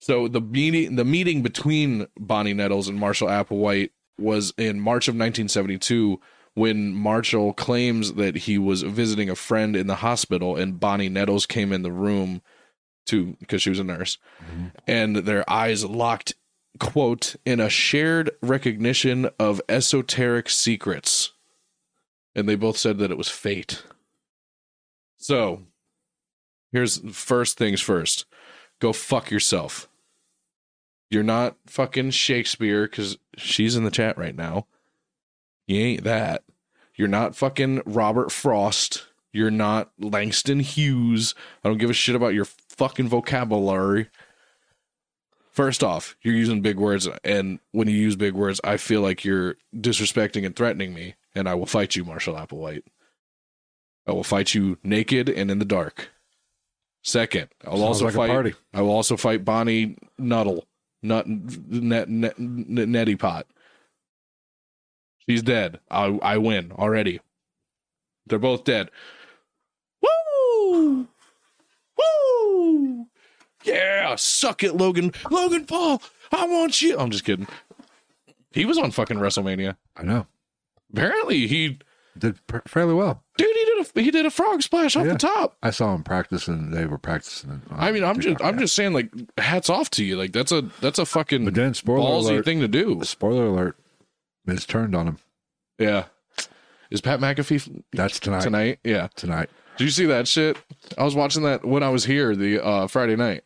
S2: So the meeting the meeting between Bonnie Nettles and Marshall Applewhite was in March of 1972 when Marshall claims that he was visiting a friend in the hospital and Bonnie Nettles came in the room to because she was a nurse
S1: Mhm.
S2: and their eyes locked quote in a shared recognition of esoteric secrets. And they both said that it was fate. So here's first things first. Go fuck yourself. You're not fucking shakespeare because she's in the chat right now you ain't that you're not fucking robert frost you're not langston hughes i don't give a shit about your fucking vocabulary First off, you're using big words, and when you use big words, I feel like you're disrespecting and threatening me, and I will fight you, Marshall Applewhite. I will fight you naked and in the dark. Second, I'll
S1: Sounds
S2: also
S1: like
S2: fight. I will also fight Bonnie Nuttall, Nut net, net, net, Netty Pot. She's dead. I I win already. They're both dead. Woo! Woo! Yeah, suck it, Logan. Logan Paul, I want you. I'm just kidding. He was on fucking WrestleMania.
S1: I know.
S2: Apparently, he
S1: Did pr- fairly well.
S2: dude, he did a he did a frog splash off
S1: Yeah.
S2: the top.
S1: I saw him practicing. They were practicing. it
S2: I mean, I'm just I'm just saying, like, hats off to you. Like, that's a that's a fucking
S1: But then, spoiler
S2: ballsy
S1: alert.
S2: thing to do.
S1: Spoiler alert. Miz turned on him.
S2: Yeah. Is Pat McAfee
S1: That's tonight.
S2: tonight? Yeah.
S1: Tonight.
S2: Did you see that shit? I was watching that when I was here the uh, Friday night.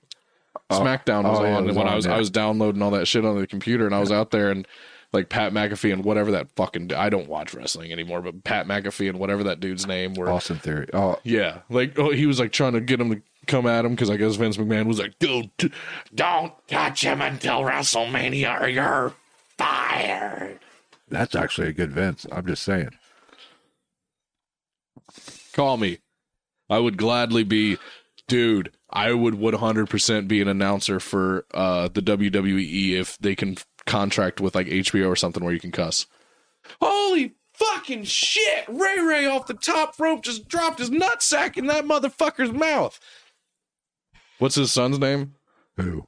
S2: SmackDown was
S1: oh, yeah,
S2: on
S1: it was
S2: when I was
S1: yeah.
S2: I was downloading all that shit on the computer and I was out there and like Pat McAfee and whatever that fucking I don't watch wrestling anymore, but Pat McAfee and whatever that dude's name were
S1: Austin Theory. Oh,
S2: yeah, like oh, he was like trying to get him to come at him because I guess Vince McMahon was like, dude,
S3: Don't touch him until WrestleMania or you're fired.
S1: That's actually a good Vince. I'm just saying.
S2: call me. I would gladly be, dude. I would 100% be an announcer for uh, the WWE if they can contract with like HBO or something where you can cuss. Holy fucking shit! Ray Ray off the top rope just dropped his nutsack in that motherfucker's mouth. What's his son's name?
S1: Who?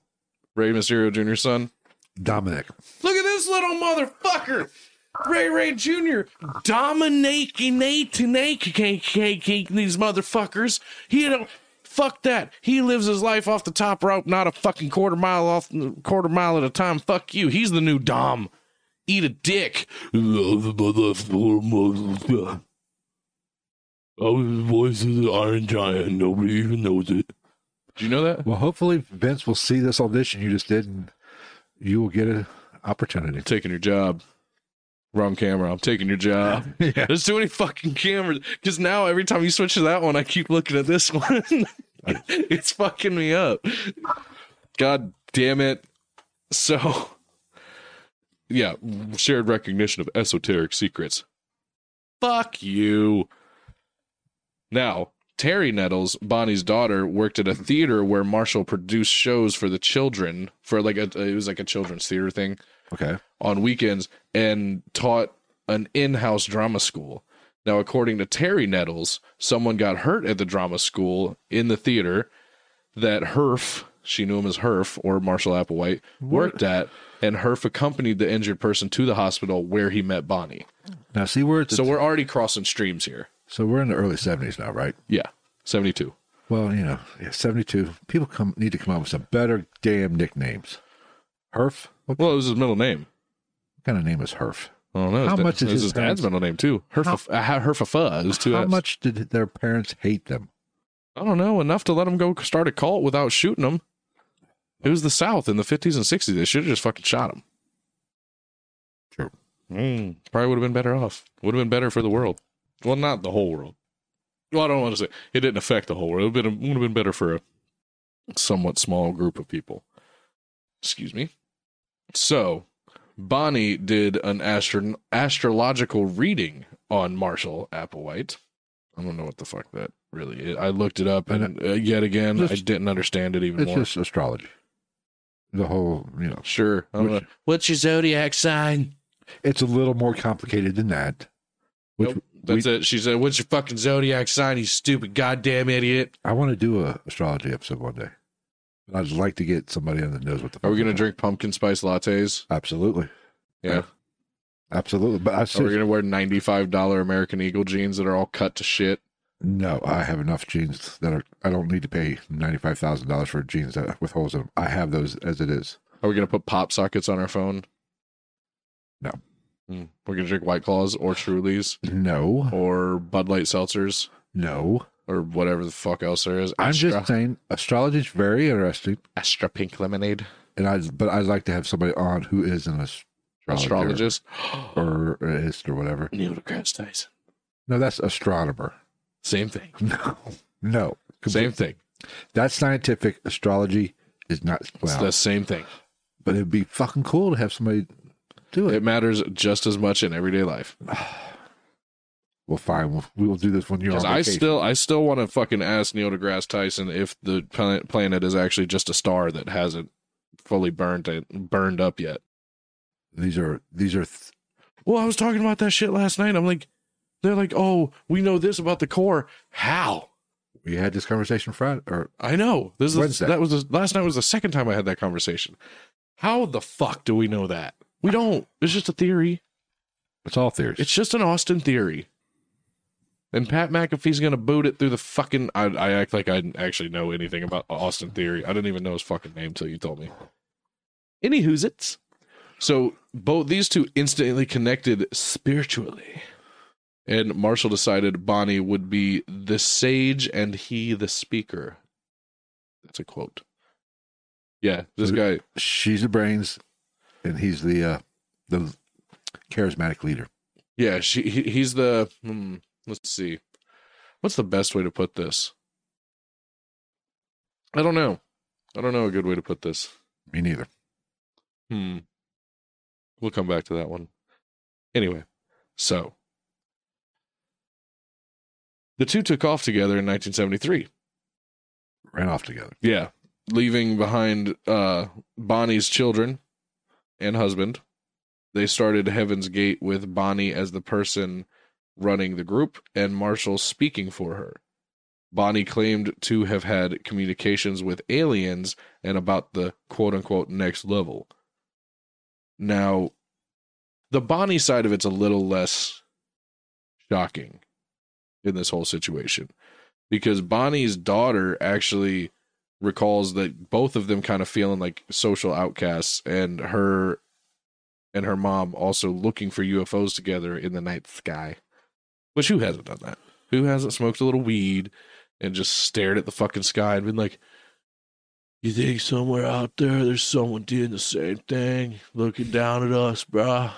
S2: Rey Mysterio Jr.'s son.
S1: Dominic.
S2: Look at this little motherfucker. Ray Ray Jr. dominating these motherfuckers. He don't fuck that. He lives his life off the top rope, not a fucking quarter mile off quarter mile at a time. Fuck you. He's the new Dom. Eat a dick.
S4: Oh, the voice of the Iron Giant. Nobody even knows it.
S2: Do you know that?
S1: Well, hopefully Vince will see this audition you just did, and you will get an opportunity.
S2: taking your job. Wrong camera. I'm taking your job.
S1: Yeah.
S2: There's too many fucking cameras. Because now every time you switch to that one, I keep looking at this one. it's fucking me up. God damn it. So, yeah, shared recognition of esoteric secrets. Fuck you. Now, Terry Nettles, Bonnie's daughter, worked at a theater where Marshall produced shows for the children for like a it was like a children's theater thing
S1: Okay.
S2: On weekends and taught an in-house drama school. Now, according to Terry Nettles, someone got hurt at the drama school in the theater that Herff, she knew him as Herff or Marshall Applewhite, worked at, and Herff accompanied the injured person to the hospital where he met Bonnie.
S1: Now, see, we're
S2: So we're already crossing streams here.
S1: so we're in the early 70s now, right?
S2: Yeah, 72.
S1: Well, you know, yeah, 72. People come need to come up with some better damn nicknames. Herff?
S2: Well, it was his middle name.
S1: Kind of name is Herff?
S2: I don't know.
S1: How much is
S2: it
S1: his
S2: his dad's middle name too? Herff, uh, Herfafa is two
S1: How
S2: Fs.
S1: much did their parents hate them?
S2: I don't know, enough to let them go start a cult without shooting them. It was the South in the 50s and 60s. They should have just fucking shot them.
S1: True.
S2: Mm, probably would have been better off. Would have been better for the world. Well, not the whole world. Well, I don't want to say it didn't affect the whole world. It would have been, would have been better for a somewhat small group of people. Excuse me. So, Bonnie did an astro- astrological reading on Marshall Applewhite. I don't know what the fuck that really is. I looked it up, and uh, yet again, I didn't understand it even
S1: It's
S2: more.
S1: just astrology. The whole, you know,
S2: Sure.
S1: Which-.
S2: What's your zodiac sign?
S1: it's a little more complicated than that. Which
S2: Nope, that's it. She said, "What's your fucking zodiac sign? You stupid goddamn idiot."
S1: I want to do a astrology episode one day. But I'd like to get somebody on that knows what the.
S2: Are we gonna drink pumpkin spice lattes?
S1: Absolutely,
S2: Yeah.
S1: absolutely. But I
S2: Are we
S1: said
S2: gonna wear ninety-five dollar American Eagle jeans that are all cut to shit?
S1: no. I have enough jeans that are. I don't need to pay ninety five thousand dollars for jeans that with holes in them. I have those as it is.
S2: Are we gonna put pop sockets on our phone?
S1: No.
S2: Hmm. We're gonna drink White Claws or Trulies
S1: No,
S2: or Bud Light seltzers
S1: no.
S2: Or whatever the fuck else there is.
S1: I'm
S2: Astra,
S1: just saying astrology is very interesting,
S2: Astra Pink Lemonade.
S1: and I. But I'd like to have somebody on who is an astrologer
S2: Astrologist.
S1: or ist or whatever.
S2: Neil deGrasse Tyson.
S1: No, that's astronomer.
S2: Same thing.
S1: No, no.
S2: Same thing.
S1: That's scientific. Astrology is not.
S2: It's the same thing.
S1: but it'd be fucking cool to have somebody do it.
S2: It matters just as much in everyday life.
S1: well, fine. We'll, we will do this when you're on
S2: I
S1: vacation.
S2: still, I still want to fucking ask Neil deGrasse Tyson if the planet, is actually just a star that hasn't fully burned it, burned up yet.
S1: These are these are. Th-
S2: Well, I was talking about that shit last night. I'm like, they're like, oh, we know this about the core. How?
S1: we had this conversation Friday or
S2: I know this is that was the, last night was the second time I had that conversation. How the fuck do we know that? We don't. It's just a theory.
S1: it's all theories.
S2: It's just an Austin theory. And Pat McAfee's gonna boot it through the fucking. I, I act like I actually know anything about Austin theory. I didn't even know his fucking name till you told me. Any who's it's. So both these two instantly connected spiritually. And Marshall decided Bonnie would be the sage and he the speaker. That's a quote. Yeah, this guy.
S1: She's the brains, and he's the uh, the charismatic leader.
S2: Yeah, she he, he's the hmm, let's see. What's the best way to put this? I don't know. I don't know a good way to put this.
S1: Me neither.
S2: Hmm. We'll come back to that one. Anyway, so the two took off together in 1973.
S1: Ran off together.
S2: Yeah, leaving behind uh, Bonnie's children and husband. They started Heaven's Gate with Bonnie as the person running the group and Marshall speaking for her. Bonnie claimed to have had communications with aliens and about the quote unquote next level. Now, the Bonnie side of it's a little less shocking in this whole situation because Bonnie's daughter actually recalls that both of them kind of feeling like social outcasts and her and her mom also looking for UFOs together in the night sky. Which who hasn't done that? Who hasn't smoked a little weed and just stared at the fucking sky and been like, You think somewhere out there there's someone doing the same thing, looking down at us, bruh?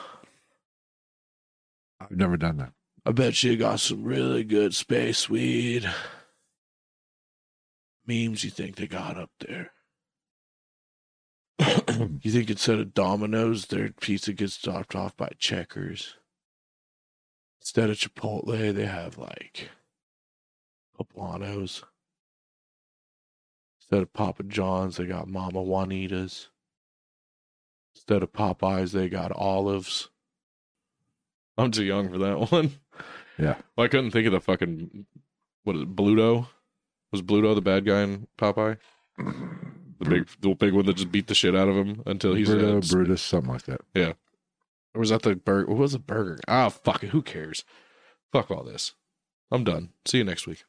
S1: I've never done that.
S2: I bet you got some really good space weed. Memes you think they got up there. you think instead of Domino's, their pizza gets dropped off by Checkers? Instead of Chipotle, they have like Poblanos. Instead of Papa John's, they got Mama Juanita's. Instead of Popeyes, they got olives. I'm too young for that one.
S1: Yeah.
S2: Well, I couldn't think of the fucking what is it? Bluto was Bluto the bad guy in Popeye? The big, the big one that just beat the shit out of him until he's
S1: Bruto, Brutus, something like that.
S2: Or was that the burger? What was the burger? Ah, fuck it. Who cares? Fuck all this. I'm done. See you next week.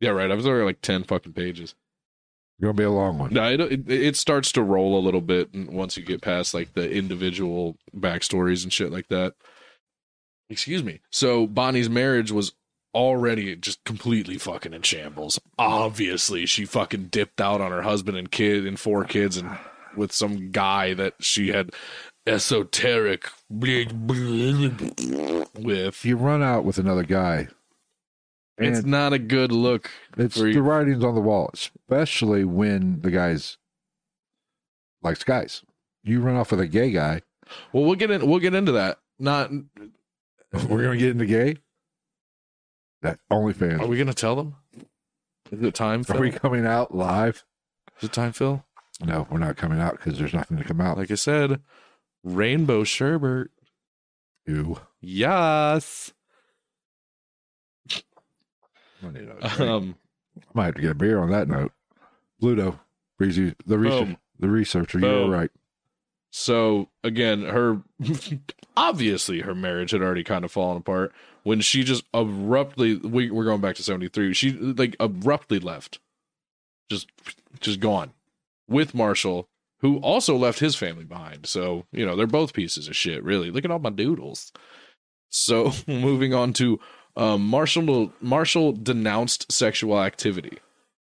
S2: Yeah, right. I was already like ten fucking pages.
S1: Gonna be a long one.
S2: No, it, it it starts to roll a little bit and once you get past like the individual backstories and shit like that. Excuse me. So Bonnie's marriage was already just completely fucking in shambles. Obviously, she fucking dipped out on her husband and kid and four kids and with some guy that she had esoteric with.
S1: If you run out with another guy,
S2: It's not a good look.
S1: it's the writings on the wall, especially when the guy's likes guys. You run off with a gay guy.
S2: Well, we'll get in. We'll get into that. Not.
S1: We're gonna get into gay. That OnlyFans.
S2: Are we gonna tell them? Is it time? Phil?
S1: Are we coming out live?
S2: Is it time, Phil?
S1: No, we're not coming out because there's nothing to come out.
S2: Like I said, rainbow sherbet.
S1: Ew.
S2: Yes.
S1: I need a drink.
S2: Um.
S1: Might have to get a beer on that note. Pluto, Breezy, the research, the researcher. you're
S2: Boom.
S1: right.
S2: So again, her obviously her marriage had already kind of fallen apart when she just abruptly. We, we're going back to seventy three. She like abruptly left, just just gone with Marshall, who also left his family behind. So you know they're both pieces of shit. Really, look at all my doodles. So moving on to um, Marshall. Marshall denounced sexual activity,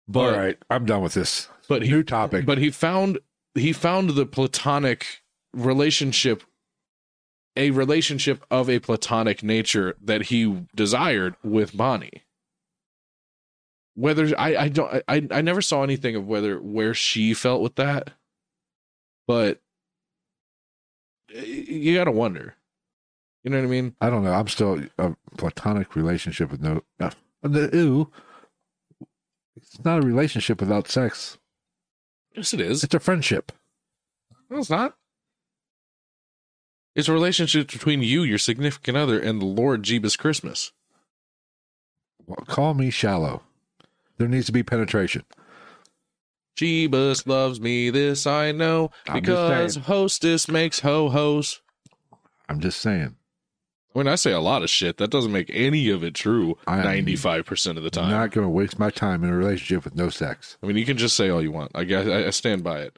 S2: but
S1: All right, I'm done with this.
S2: but he
S1: New topic.
S2: but he found he found the platonic relationship a relationship of a platonic nature that he desired with Bonnie. Whether I I don't I I never saw anything of whether where she felt with that, but you got to wonder. You know what I mean?
S1: I don't know. I'm still a platonic relationship with no. Uh, the, ew. It's not a relationship without sex.
S2: Yes, it is.
S1: It's a friendship.
S2: No, it's not. It's a relationship between you, your significant other, and the Lord Jeebus Christmas.
S1: Well, call me shallow. There needs to be penetration.
S2: Jeebus loves me, this I know,
S1: I'm
S2: because hostess makes ho hos.
S1: I'm just saying.
S2: When I say a lot of shit, that doesn't make any of it true
S1: I am
S2: 95% of the time.
S1: I'm not going to waste my time in a relationship with no sex.
S2: I mean, you can just say all you want. I guess I, I stand by it.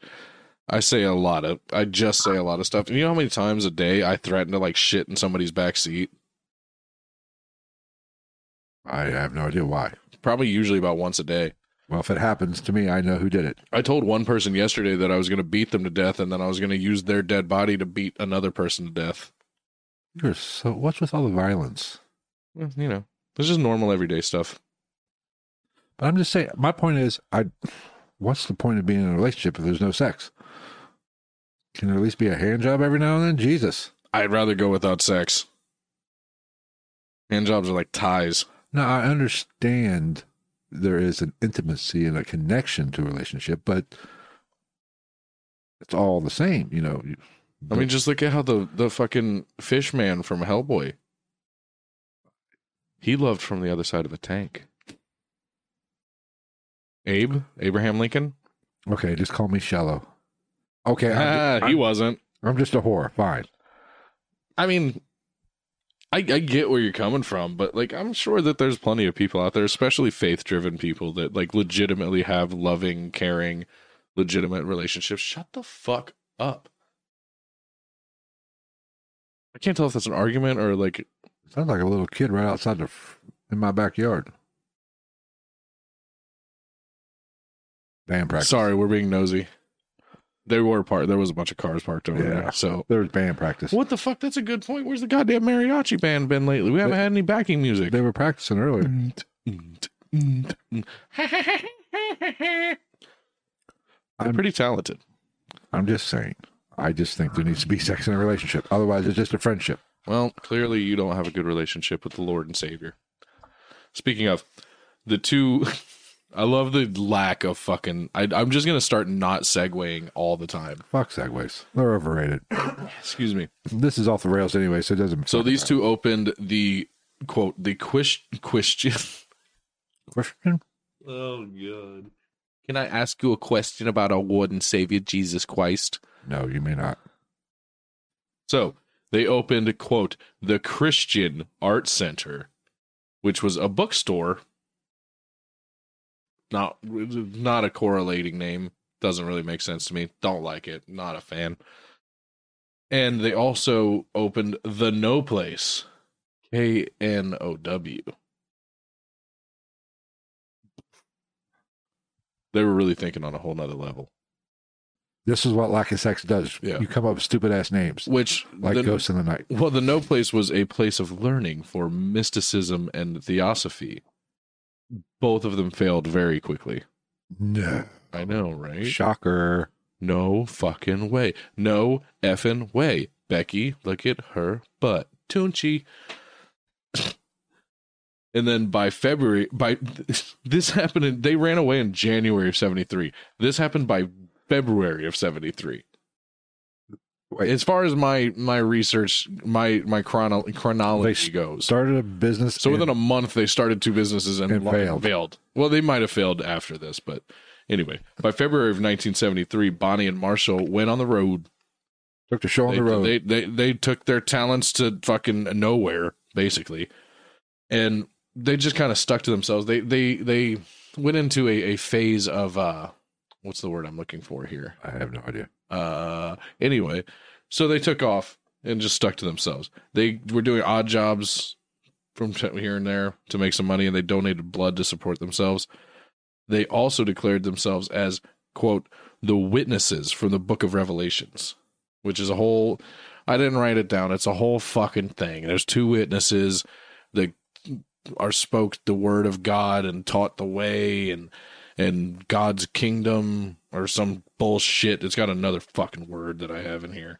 S2: I say a lot of, I just say a lot of stuff. And you know how many times a day I threaten to like shit in somebody's back seat?
S1: I have no idea why.
S2: Probably usually about once a day.
S1: Well, if it happens to me, I know who did it.
S2: I told one person yesterday that I was going to beat them to death and then I was going to use their dead body to beat another person to death.
S1: You're so. What's with all the violence?
S2: Well, you know, this is normal everyday stuff.
S1: But I'm just saying. My point is, I. What's the point of being in a relationship if there's no sex? Can there at least be a hand job every now and then? Jesus.
S2: I'd rather go without sex. Hand jobs are like ties.
S1: No, I understand there is an intimacy and a connection to a relationship, but it's all the same, you know.
S2: I mean, just look at how the the fucking fish man from Hellboy. He loved from the other side of the tank. Abe, Abraham Lincoln.
S1: okay, just call me shallow. Okay, I'm,
S2: Ah, he wasn't.
S1: I'm just a whore. Fine.
S2: I mean, I, I get where you're coming from, but like, I'm sure that there's plenty of people out there, especially faith driven people, that like legitimately have loving, caring, legitimate relationships. Shut the fuck up. I can't tell if that's an argument or like
S1: Sounds like a little kid right outside the in my backyard. Band practice.
S2: Sorry, we're being nosy. There were part. There was a bunch of cars parked over
S1: Yeah.
S2: there. So
S1: There was band practice.
S2: what the fuck? That's a good point. Where's the goddamn mariachi band been lately? We haven't
S1: They-
S2: had any backing music.
S1: They were practicing earlier.
S2: They're
S1: I'm-
S2: pretty talented.
S1: I'm just saying. I just think there needs to be sex in a relationship. Otherwise, it's just a friendship.
S2: Well, clearly you don't have a good relationship with the Lord and Savior. Speaking of the two, I love the lack of fucking. I, I'm just gonna start not segueing all the time.
S1: Fuck segways. They're overrated.
S2: Excuse me.
S1: This is off the rails anyway, so it doesn't.
S2: So these two opened the quote the quiz question.
S1: question.
S2: Oh god. Can I ask you a question about our Lord and Savior Jesus Christ?
S1: No, you may not.
S2: So they opened, quote, the Christian Art Center, which was a bookstore. Not not a correlating name. Doesn't really make sense to me. Don't like it. Not a fan. And they also opened the No Place. K N O W. They were really thinking on a whole nother level.
S1: This is what lack of sex does.
S2: Yeah.
S1: You come up with stupid ass names
S2: Which
S1: like
S2: the-
S1: Ghosts in the Night.
S2: Well, the No Place was a place of learning for mysticism and theosophy. Both of them failed very quickly.
S1: No.
S2: I know, right?
S1: Shocker.
S2: No fucking way. No effing way. Becky, look at her butt. Tunchi. And then by February, by this happened, in, they ran away in January of 73. This happened by February of 73. As far as my my research, my my chrono- chronology goes,
S1: Started a business.
S2: so within a month, they started two businesses and,
S1: And
S2: lo-
S1: failed.
S2: Well, they might have failed after this, but anyway, by February of 1973, Bonnie and Marshall went on the road.
S1: took the show on
S2: They,
S1: the road.
S2: they they they took their talents to fucking nowhere, basically, and they just kind of stuck to themselves. They they they went into a, a phase of uh, what's the word I'm looking for here?
S1: I have no idea.
S2: Uh, anyway, so they took off and just stuck to themselves. They were doing odd jobs from here and there to make some money, and they donated blood to support themselves. They also declared themselves as quote the witnesses from the Book of Revelations, which is a whole. I didn't write it down. It's a whole fucking thing. There's two witnesses that are spoke the word of God and taught the way and and God's kingdom or some bullshit. It's got another fucking word that I have in here.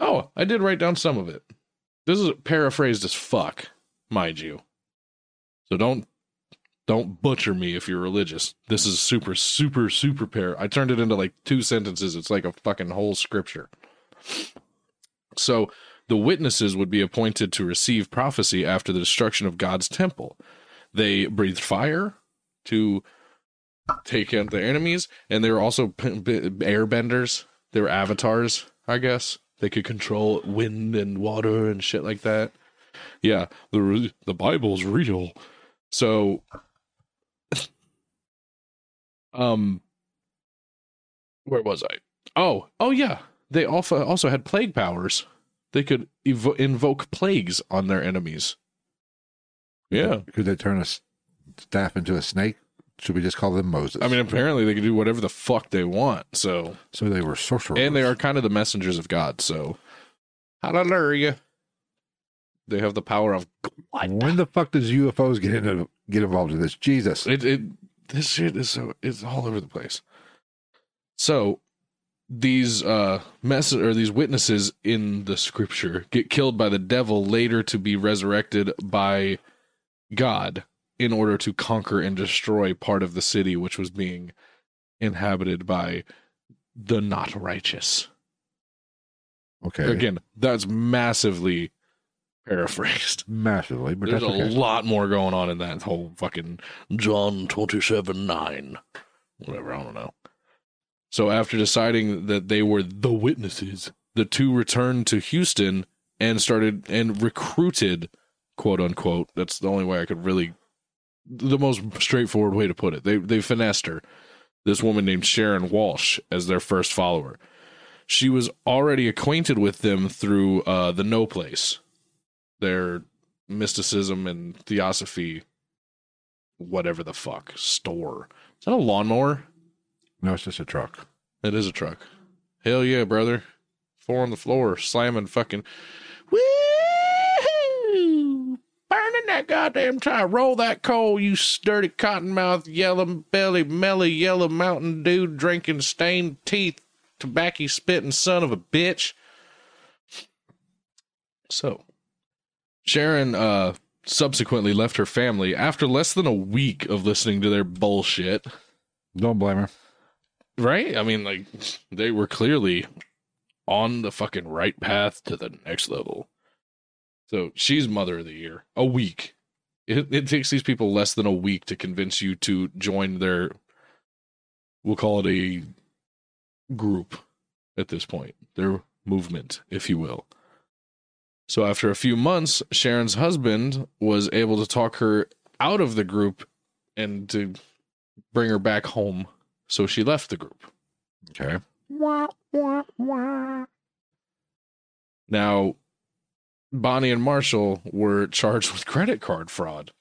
S2: Oh, I did write down some of it. This is paraphrased as fuck, mind you. So don't don't butcher me if you're religious. This is super super super par. I turned it into like two sentences. It's like a fucking whole scripture. So the witnesses would be appointed to receive prophecy after the destruction of God's temple. They breathed fire to take out their enemies, and they were also p- b- airbenders. They were avatars, I guess. They could control wind and water and shit like that. Yeah, the re- the Bible's real. So, um, where was I? Oh, oh yeah. They also also had plague powers. They could invoke plagues on their enemies. Yeah,
S1: Could they turn a staff into a snake? Should we just call them Moses?
S2: I mean, apparently they can do whatever the fuck they want. So,
S1: so they were sorcerers.
S2: and they are kind of the messengers of God. So, hallelujah. They have the power of God.
S1: When the fuck does UFOs get into get involved in this? Jesus.
S2: it. It this shit is so it's all over the place. So these uh mess or these witnesses in the scripture get killed by the devil later to be resurrected by God in order to conquer and destroy part of the city which was being inhabited by the not righteous.
S1: Okay.
S2: Again, that's massively paraphrased.
S1: Massively, but
S2: There's
S1: that's
S2: a lot more going on in that whole fucking John 27 9. Whatever, I don't know. So after deciding that they were the witnesses, the two returned to Houston and started and recruited, quote unquote. That's the only way I could really, the most straightforward way to put it. They they finessed her, this woman named Sharon Walsh, as their first follower. She was already acquainted with them through uh, the No Place, their mysticism and theosophy, whatever the fuck store. Is that a lawnmower?
S1: No, it's just a truck.
S2: It is a truck. Hell yeah, brother. Four on the floor, slamming fucking. Woo! Burning that goddamn tire. Roll that coal, you sturdy cottonmouth, yellow belly, melly, yellow mountain dude, drinking stained teeth, tobacco spitting son of a bitch. So, Sharon uh, subsequently left her family after less than a week of listening to their bullshit.
S1: Don't blame her.
S2: Right? I mean, like, they were clearly on the fucking right path to the next level. So she's mother of the year. A week. It, it takes these people less than a week to convince you to join their, we'll call it a group at this point, their movement, if you will. So after a few months, Sharon's husband was able to talk her out of the group and to bring her back home so she left the group.
S1: Okay.
S2: Now, Bonnie and Marshall were charged with credit card fraud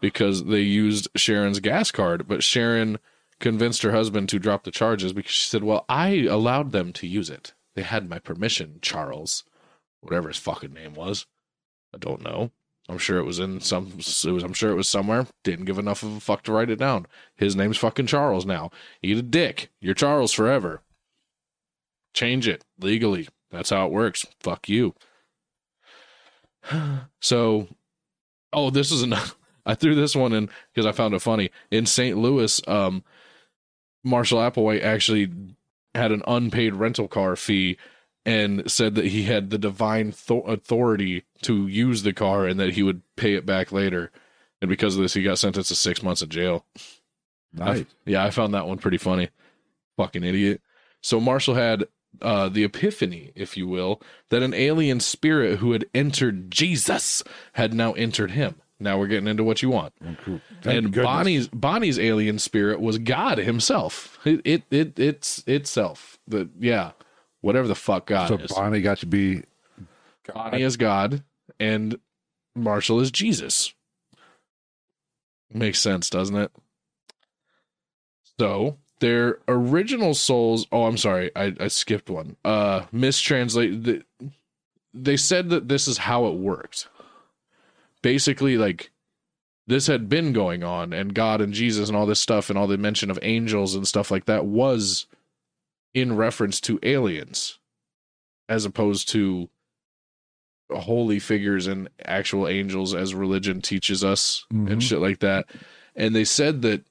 S2: because they used Sharon's gas card, but Sharon convinced her husband to drop the charges because she said, Well, I allowed them to use it. They had my permission, Charles, whatever his fucking name was. I don't know. I'm sure it was in some. It was. I'm sure it was somewhere. Didn't give enough of a fuck to write it down. His name's fucking Charles now. Eat a dick. You're Charles forever. Change it legally. That's how it works. Fuck you. So, oh, this is an. I threw this one in because I found it funny. In St. Louis, um, Marshall Applewhite actually had an unpaid rental car fee and said that he had the divine th- authority to use the car and that he would pay it back later. And because of this, he got sentenced to six months in jail.
S1: Nice.
S2: Yeah, I found that one pretty funny. Fucking idiot. So Marshall had uh, the epiphany, if you will, that an alien spirit who had entered Jesus had now entered him. Now we're getting into what you want.
S1: Thank
S2: and
S1: goodness.
S2: Bonnie's Bonnie's alien spirit was God Himself. It it, it it's itself. The yeah, whatever the fuck God
S1: So
S2: is.
S1: Bonnie got to be.
S2: Bonnie is God, and Marshall is Jesus. Makes sense, doesn't it? So their original souls. Oh, I'm sorry, I, I skipped one. Uh, mistranslate. The, they said that this is how it worked. Basically, like this had been going on, and God and Jesus and all this stuff, and all the mention of angels and stuff like that was in reference to aliens, as opposed to holy figures and actual angels as religion teaches us
S1: Mhm.
S2: and shit like that. And they said that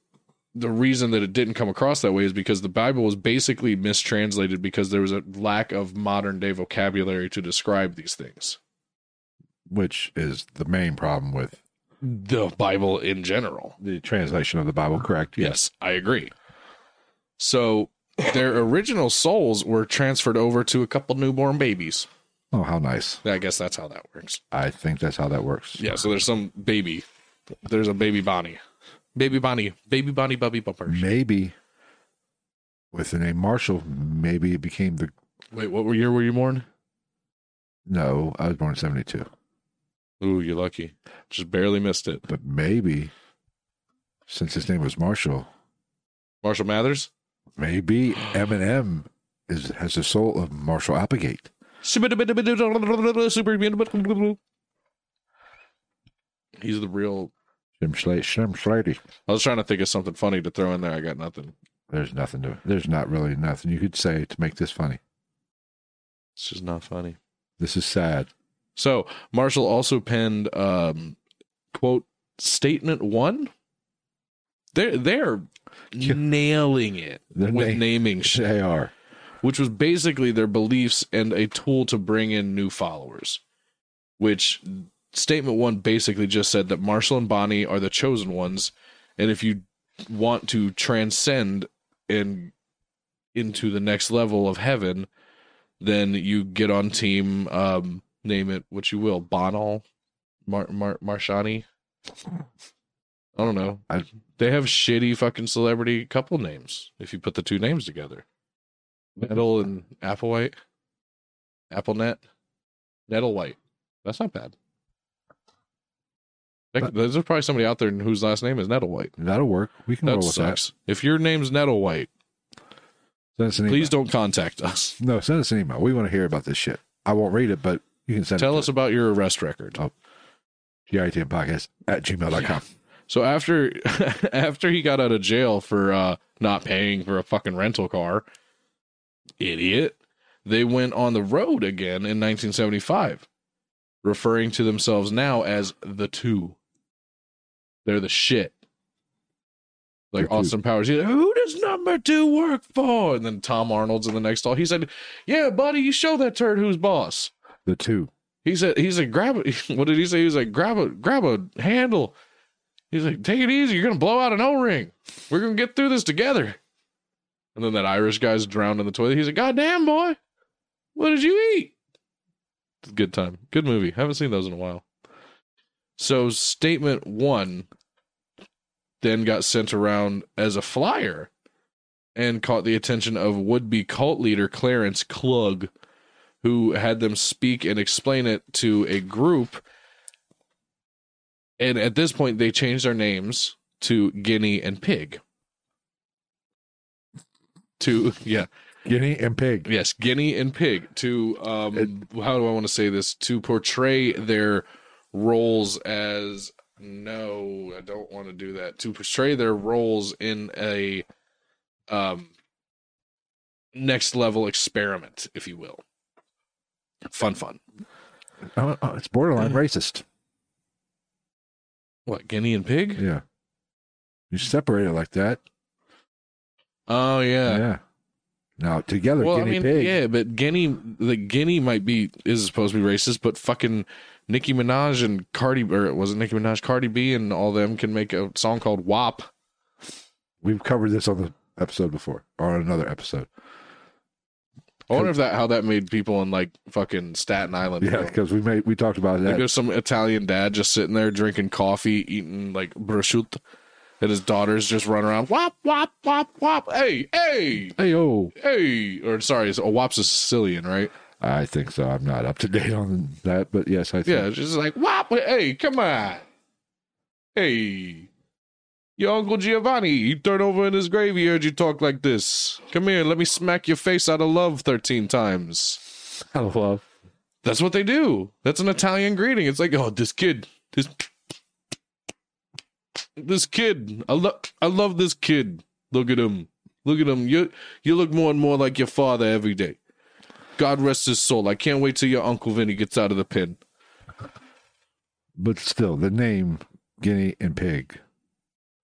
S2: the reason that it didn't come across that way is because the Bible was basically mistranslated because there was a lack of modern day vocabulary to describe these things.
S1: which is the main problem with
S2: The Bible in general.
S1: the translation of the Bible, correct?
S2: Yes, I agree. So their original souls were transferred over to a couple newborn babies.
S1: Oh, how nice.
S2: I guess that's how that works.
S1: I think that's how that works.
S2: Yeah, so there's some baby. There's a baby Bonnie. Baby Bonnie. Baby Bonnie Bubby Bumpers.
S1: Maybe with the name Marshall, maybe it became the.
S2: Wait, what year were you born?
S1: No, I was born in 72.
S2: Ooh, you're lucky. Just barely missed it.
S1: But maybe since his name was Marshall,
S2: Marshall Mathers?
S1: maybe Eminem is has the soul of Marshall Applegate.
S2: He's the real
S1: Slim Slade, Slim Slady.
S2: I was trying to think of something funny to throw in there. I got nothing.
S1: There's nothing to. There's not really nothing you could say to make this funny.
S2: It's just not funny.
S1: This is sad.
S2: So Marshall also penned um quote statement one. They're they're
S1: Yeah.
S2: nailing it
S1: They're
S2: with
S1: na-
S2: naming shit,
S1: They are.
S2: which was basically their beliefs and a tool to bring in new followers. Which statement one basically just said that Marshall and Bonnie are the chosen ones, and if you want to transcend and into the next level of heaven, then you get on team um name it what you will bonal Mar- Mar- marshani? I don't know.
S1: I-
S2: they have shitty fucking celebrity couple names if you put the two names together. Nettle and applewhite? Applenet? Nettle white that's not bad That- there's probably somebody out there whose last name is nettlewhite
S1: That'll work. We can
S2: that
S1: roll with
S2: sucks if your name's nettlewhite.
S1: Send us an
S2: please
S1: email.
S2: don't contact us
S1: No, send us an email. We want to hear about this shit. I won't read it, but you can send it.
S2: tell
S1: it
S2: us about your arrest record
S1: Oh. GITM podcast at gmail.com.
S2: So after after he got out of jail for uh not paying for a fucking rental car, idiot, they went on the road again in 1975, referring to themselves now as the two. They're the shit. Like
S1: two.
S2: Austin Powers, he's like, who does number two work for? And then Tom Arnold's in the next hall. He said, "Yeah, buddy, you show that turd who's boss."
S1: The two.
S2: He said, "He's like, grab it." What did he say? He was like, "Grab a, grab a handle." He's like, "Take it easy. You're gonna blow out an O-ring. We're gonna get through this together." And then that Irish guy's drowned in the toilet. He's like, "God damn, boy, what did you eat?" Good time. Good movie. Haven't seen those in a while. So statement one then got sent around as a flyer and caught the attention of would-be cult leader Clarence Klug who had them speak and explain it to a group. And at this point, they changed their names to Guinea and Pig. To, yeah,
S1: Guinea and pig.
S2: yes, Guinea and Pig. To, um, how do I want to say this? To portray their roles as, no, I don't want to do that. To portray their roles in a, um, next level experiment, if you will. Fun, fun.
S1: Oh, oh, it's borderline mm. racist.
S2: What, Guinea and Pig?
S1: Yeah. You separate it like that.
S2: Oh
S1: Yeah.
S2: yeah.
S1: Now together,
S2: Well,
S1: guinea
S2: I mean,
S1: pig.
S2: yeah, but Guinea, the Guinea might be is supposed to be racist, but fucking Nicki Minaj and Cardi, or was it Nicki Minaj, Cardi B, and all them can make a song called WAP.
S1: We've covered this on the episode before, or on another episode.
S2: I wonder if that how that made people in like fucking Staten Island.
S1: Yeah, because we made we talked about
S2: Like
S1: that.
S2: there's some Italian dad just sitting there drinking coffee, eating like prosciutto, and his daughters just run around wop wop wop wop. Hey hey
S1: Hey, oh,
S2: hey, or sorry, a wop's a Sicilian, right?
S1: I think so. I'm not up to date on that, but yes, I think.
S2: Yeah, it's just like wop. Hey, come on. Hey, your uncle Giovanni, he turned over in his grave. He heard you talk like this. Come here, let me smack your face out of love thirteen times.
S1: Out of love.
S2: That's what they do. That's an Italian greeting. It's like, oh, this kid, this, this kid. I love, I love this kid. Look at him. Look at him. You, you look more and more like your father every day. God rest his soul. I can't wait till your uncle Vinny gets out of the pen.
S1: But still, the name guinea and pig.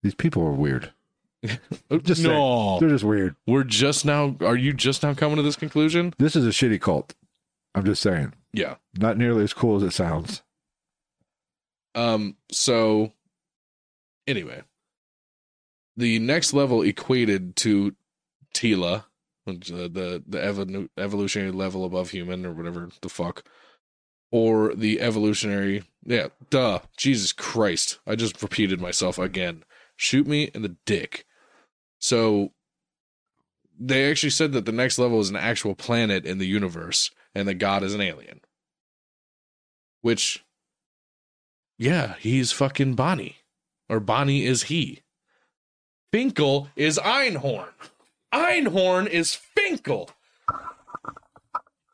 S1: These people are weird. Just saying.
S2: no,
S1: They're just weird.
S2: we're just now. Are you just now coming to this conclusion?
S1: This is a shitty cult. I'm just saying.
S2: Yeah.
S1: Not nearly as cool as it sounds.
S2: Um. So, anyway, the next level equated to Tila, uh, the the evolu- evolutionary level above human or whatever the fuck, or the evolutionary. Yeah, duh. Jesus Christ! I just repeated myself again. Shoot me in the dick. So, they actually said that the next level is an actual planet in the universe, and that God is an alien. Which yeah, he's fucking Bonnie. Or Bonnie is he. Finkel is Einhorn. Einhorn is Finkel.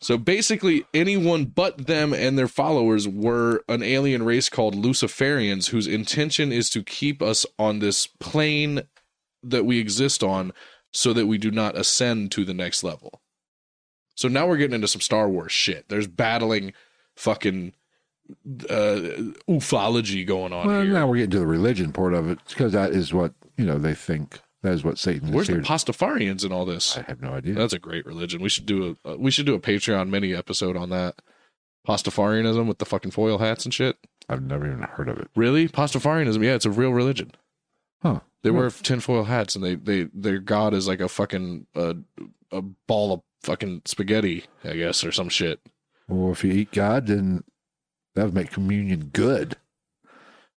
S2: So basically, anyone but them and their followers were an alien race called Luciferians, whose intention is to keep us on this plane that we exist on so that we do not ascend to the next level. So now we're getting into some Star Wars shit. There's battling fucking uh, ufology going on
S1: Well,
S2: here.
S1: now we're getting to the religion part of it because that is what you know they think that is what Satan
S2: Where's the. Pastafarians in all this?
S1: I have no idea.
S2: That's a great religion. We should do a uh, we should do a Patreon mini episode on that. Pastafarianism with the fucking foil hats and shit.
S1: I've never even heard of it.
S2: Really? Pastafarianism? Yeah, it's a real religion.
S1: Huh?
S2: They wear tinfoil hats and they they their god is like a fucking uh, a ball of fucking spaghetti, I guess, or some shit.
S1: Well, if you eat God, then that would make communion good.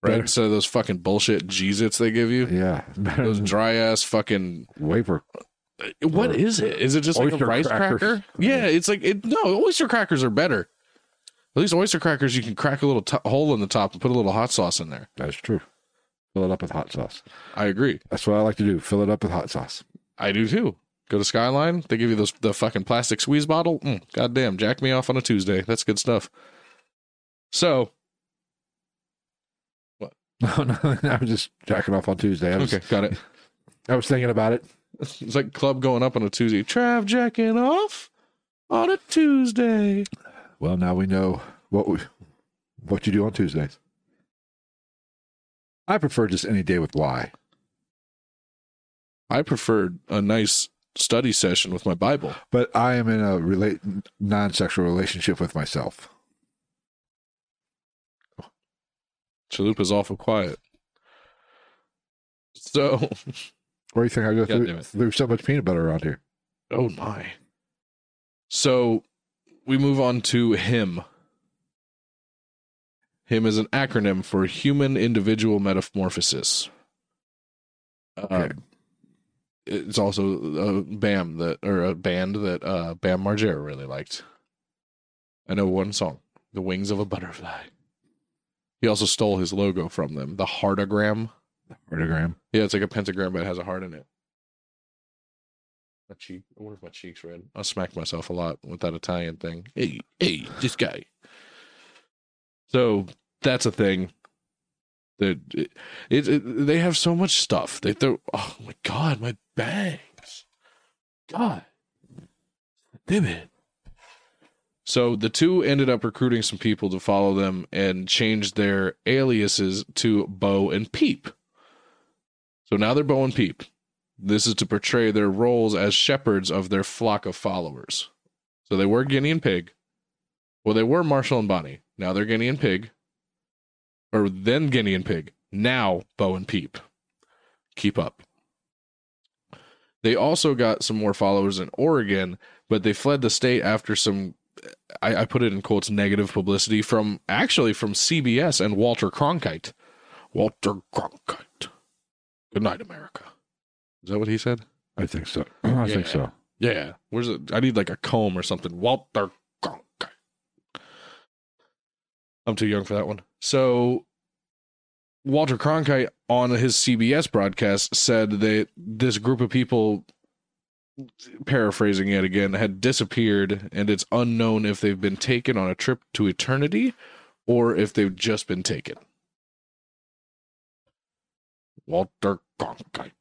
S2: Right?
S1: Better.
S2: Instead of those fucking bullshit Jesus they give you.
S1: Yeah,
S2: Those dry ass fucking
S1: wafer.
S2: What
S1: Or
S2: is it? Is it just like a rice
S1: crackers.
S2: cracker? Yeah, it's like it. No, oyster crackers are better. At least oyster crackers, you can crack a little t- hole in the top and put a little hot sauce in there.
S1: That's true. Fill it up with hot sauce.
S2: I agree.
S1: That's what I like to do. Fill it up with hot sauce.
S2: I do too. Go to Skyline. They give you those the fucking plastic squeeze bottle. Mm, God damn, jack me off on a Tuesday. That's good stuff. So
S1: No, no, I was just jacking off on Tuesday. I was,
S2: okay, got it.
S1: I was thinking about it.
S2: It's like club going up on a Tuesday. Trav jacking off on a Tuesday.
S1: Well, now we know what we, what you do on Tuesdays. I prefer just any day with Y.
S2: I preferred a nice study session with my Bible.
S1: But I am in a relate non-sexual relationship with myself.
S2: Chalupa's awful quiet. So,
S1: what do you think I go through, through so much peanut butter around here?
S2: oh my. So, we move on to HIM. HIM is an acronym for Human Individual Metamorphosis. Uh,
S1: Okay.
S2: it's also a BAM that, or a band that uh, Bam Margera really liked. I know one song, "The Wings of a Butterfly." He also stole his logo from them, the heartagram.
S1: Vertigram.
S2: Yeah, it's like a pentagram, but it has a heart in it. My cheek. I wonder if my cheek's red. I smacked myself a lot with that Italian thing. Hey, hey, this guy. So that's a thing. That it, it, it- they have so much stuff. They throw. Oh my god, my bangs. God, damn it. So the two ended up recruiting some people to follow them and changed their aliases to Bo and Peep. So now they're Bo and Peep. This is to portray their roles as shepherds of their flock of followers. So they were Guinea and Pig. Well, they were Marshall and Bonnie. Now they're Guinea and Pig. Or then Guinea and Pig. Now Bo and Peep. Keep up. They also got some more followers in Oregon, but they fled the state after some I, I put it in quotes negative publicity from actually from CBS and Walter Cronkite. Walter Cronkite. Good night, America. Is that what he said?
S1: I think so. I think so.
S2: Yeah. Where's it? I need like a comb or something. Walter Cronkite. I'm too young for that one. So Walter Cronkite on his CBS broadcast said that this group of people paraphrasing it again had disappeared and it's unknown if they've been taken on a trip to eternity or if they've just been taken. Walter Cronkite.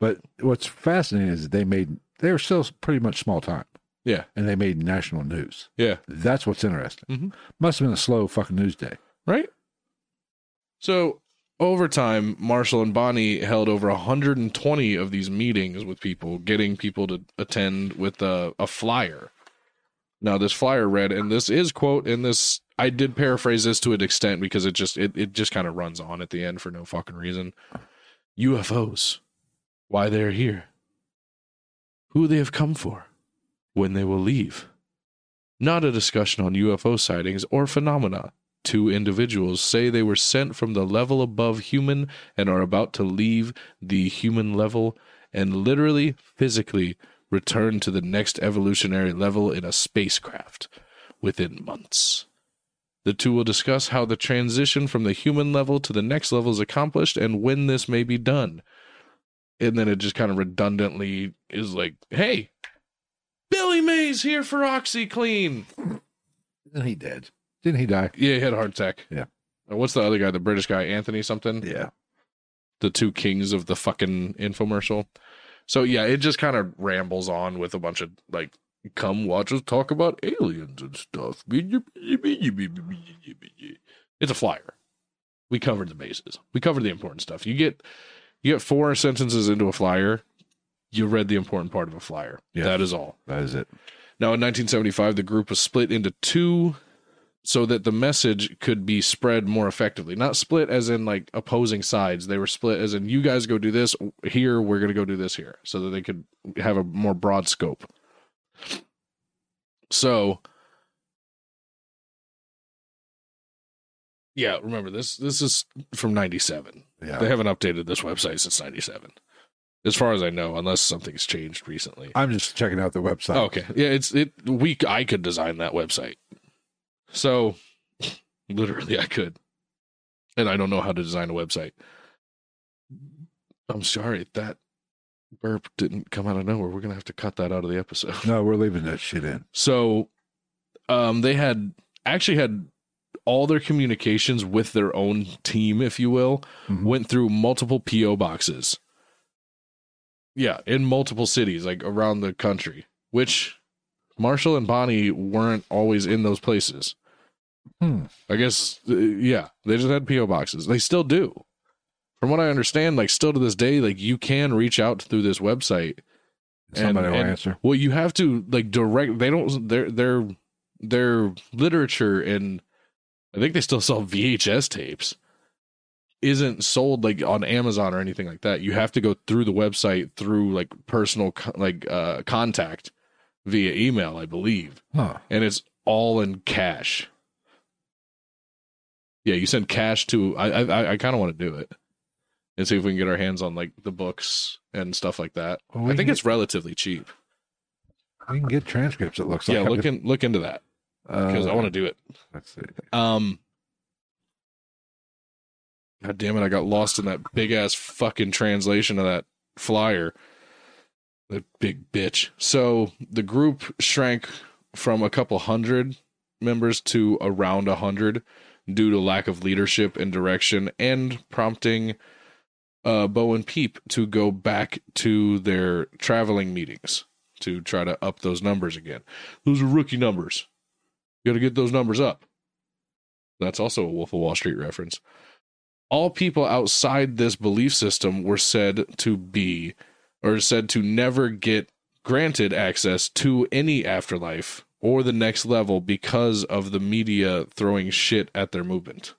S1: But what's fascinating is they made they were still pretty much small time,
S2: Yeah.
S1: and they made national news.
S2: Yeah.
S1: That's what's interesting.
S2: Mhm.
S1: Must have been a slow fucking news day.
S2: right? So over time, Marshall and Bonnie held over 120 of these meetings with people, getting people to attend with a, a flyer. Now, this flyer read, and this is quote and this. I did paraphrase this to an extent because it just it, it just kind of runs on at the end for no fucking reason. UFOs, why they're here, who they have come for, when they will leave. Not a discussion on UFO sightings or phenomena, two individuals say they were sent from the level above human and are about to leave the human level and literally, physically return to the next evolutionary level in a spacecraft within months. The two will discuss how the transition from the human level to the next level is accomplished and when this may be done. And then it just kind of redundantly is like, hey, Billy Mays here for
S1: OxiClean. He dead? Didn't he die?
S2: Yeah, he had a heart attack.
S1: Yeah.
S2: Uh, What's the other guy? The British guy, Anthony something.
S1: Yeah.
S2: the two kings of the fucking infomercial. So yeah, it just kind of rambles on with a bunch of like, come watch us talk about aliens and stuff. It's a flyer. We covered the bases. We covered the important stuff. You get you get four sentences into a flyer. You read the important part of a flyer.
S1: Yeah.
S2: That is all.
S1: That is it.
S2: Now, in 1975, the group was split into two so that the message could be spread more effectively. Not split as in like opposing sides. They were split as in you guys go do this here, we're going to go do this here, so that they could have a more broad scope. So, yeah, remember this this is from 97.
S1: Yeah.
S2: They haven't updated this website since 97. As far as I know, unless something's changed recently.
S1: I'm just checking out the website.
S2: Okay. Yeah, it's it we I could design that website. So literally I could. And I don't know how to design a website. I'm sorry, that burp didn't come out of nowhere. We're gonna have to cut that out of the episode.
S1: No, we're leaving that shit in.
S2: So um they had actually had all their communications with their own team, if you will,
S1: Mhm.
S2: went through multiple PO boxes. Yeah, in multiple cities, like around the country, which Marshall and Bonnie weren't always in those places.
S1: Hmm.
S2: I guess, uh, yeah, they just had PO boxes. They still do. From what I understand, like still to this day, like you can reach out through this website
S1: Somebody will
S2: and-
S1: answer.
S2: well, you have to like direct. They don't. Their their their literature and I think they still sell VHS tapes. Isn't sold like on Amazon or anything like that. You have to go through the website through like personal like uh contact via email, I believe,
S1: Huh.
S2: and it's all in cash. Yeah, you send cash to. I I I kind of want to do it and see if we can get our hands on like the books and stuff like that.
S1: Well, we
S2: I think it's relatively cheap.
S1: We can get transcripts. It looks like.
S2: yeah look in, look into that because
S1: Uh,
S2: i want to do it
S1: Let's see.
S2: um god damn it i got lost in that big ass fucking translation of that flyer that big bitch so the group shrank from a couple hundred members to around a hundred due to lack of leadership and direction and prompting uh bo and peep to go back to their traveling meetings to try to up those numbers again those are rookie numbers you got to get those numbers up. That's also a Wolf of Wall Street reference. All people outside this belief system were said to be, or said to never get granted access to any afterlife or the next level because of the media throwing shit at their movement.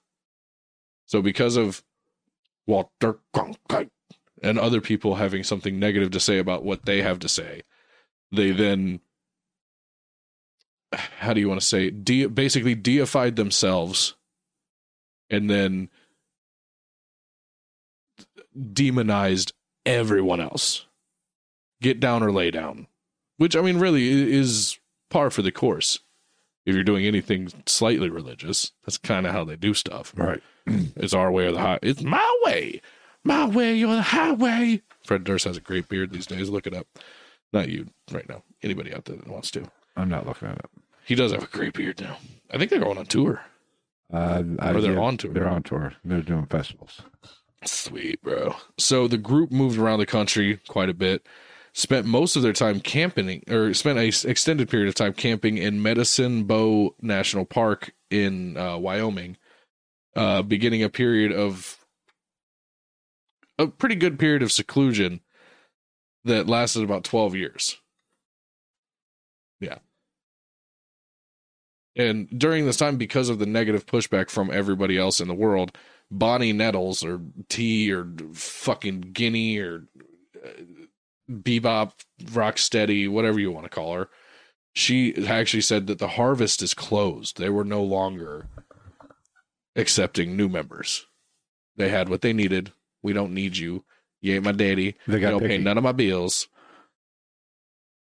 S2: So, because of Walter Cronkite and other people having something negative to say about what they have to say, they then how do you want to say de- basically deified themselves and then demonized everyone else get down or lay down which i mean really is par for the course if you're doing anything slightly religious that's kind of how they do stuff
S1: Right.
S2: it's our way or the high it's my way my way or the highway fred durst has a great beard these days look it up not you right now anybody out there that wants to
S1: I'm not looking at it.
S2: he does have a great beard now. I think they're going on tour.
S1: Uh, I,
S2: Or they're
S1: yeah,
S2: on tour.
S1: They're on tour. They're doing festivals.
S2: Sweet, bro. So the group moved around the country quite a bit. Spent most of their time camping, or spent a extended period of time camping in Medicine Bow National Park in uh, Wyoming, uh, beginning a period of a pretty good period of seclusion that lasted about 12 years. Yeah. And during this time, because of the negative pushback from everybody else in the world, Bonnie Nettles or Ti or fucking Guinea or uh, Bebop Rocksteady, whatever you want to call her, she actually said that the harvest is closed. They were no longer accepting new members. They had what they needed. We don't need you. You ain't my daddy.
S1: They
S2: You don't pay none of my bills.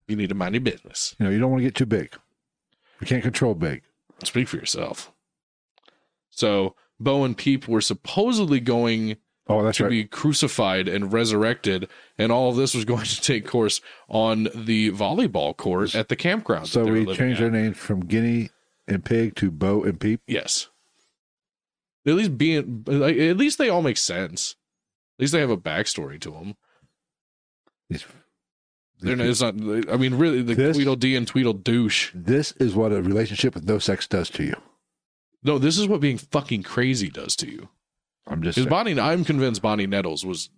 S2: You need to mind your business.
S1: You know, you don't want to get too big. You can't control big.
S2: Speak for yourself. So Bo and Peep were supposedly going
S1: Oh, that's
S2: to
S1: right.
S2: be crucified and resurrected, and all of this was going to take course on the volleyball court at the campground.
S1: so
S2: that they were
S1: we changed
S2: at.
S1: our names from Guinea and Pig to Bo and Peep.
S2: Yes. At least being, like, at least they all make sense. At least they have a backstory to them.
S1: These-
S2: They're not, it's not. I mean, really, the
S1: This-
S2: Tweedledee and Tweedledoosh.
S1: This is what a relationship with no sex does to you.
S2: No, this is what being fucking crazy does to you.
S1: I'm just
S2: Because. Bonnie, I'm convinced Bonnie Nettles was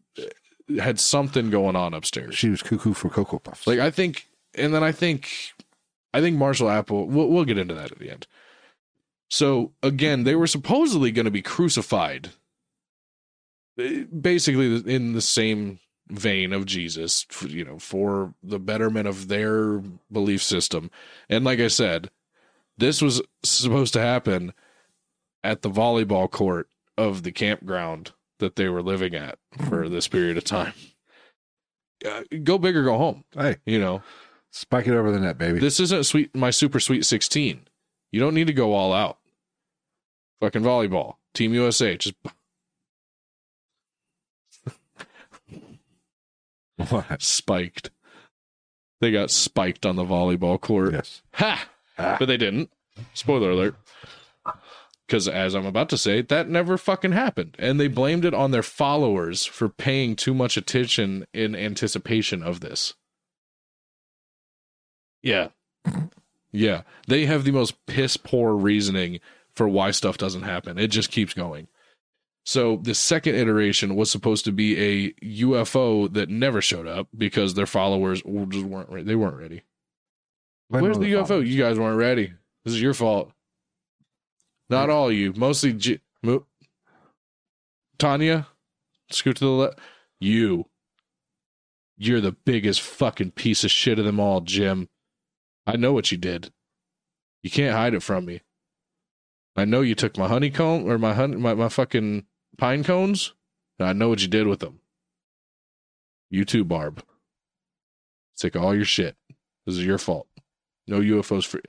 S2: had something going on upstairs.
S1: she was cuckoo for Cocoa Puffs.
S2: Like I think, and then I think, I think Marshall Apple. We'll, we'll get into that at the end. So again, they were supposedly going to be crucified, eh, basically in the same vein of Jesus, f- you know, for the betterment of their belief system. And like I said, this was supposed to happen at the volleyball court of the campground that they were living at for this period of time. Uh, go big or go home.
S1: hey,
S2: You know,
S1: spike it over the net, baby.
S2: this isn't sweet my super sweet 16. You don't need to go all out. Fucking volleyball. Team USA just
S1: What?
S2: spiked. They got spiked on the volleyball court.
S1: Yes.
S2: Ha!
S1: Ah.
S2: But they didn't. Spoiler alert. Because as I'm about to say, that never fucking happened. And they blamed it on their followers for paying too much attention in anticipation of this. Yeah. Yeah. They have the most piss poor reasoning for why stuff doesn't happen. It just keeps going. So the second iteration was supposed to be a UFO that never showed up because their followers just weren't ready. They weren't ready.
S1: Blame
S2: Where's
S1: on
S2: the UFO?
S1: followers.
S2: You guys weren't ready. This is your fault. Not all you. Mostly G- Mo- Tanya. Scoot to the left. You. You're the biggest fucking piece of shit of them all, Jim. I know what you did. You can't hide it from me. I know you took my honeycomb or my hun- my, my fucking pine cones. I know what you did with them. You too, Barb. Take all your shit. This is your fault. No UFOs for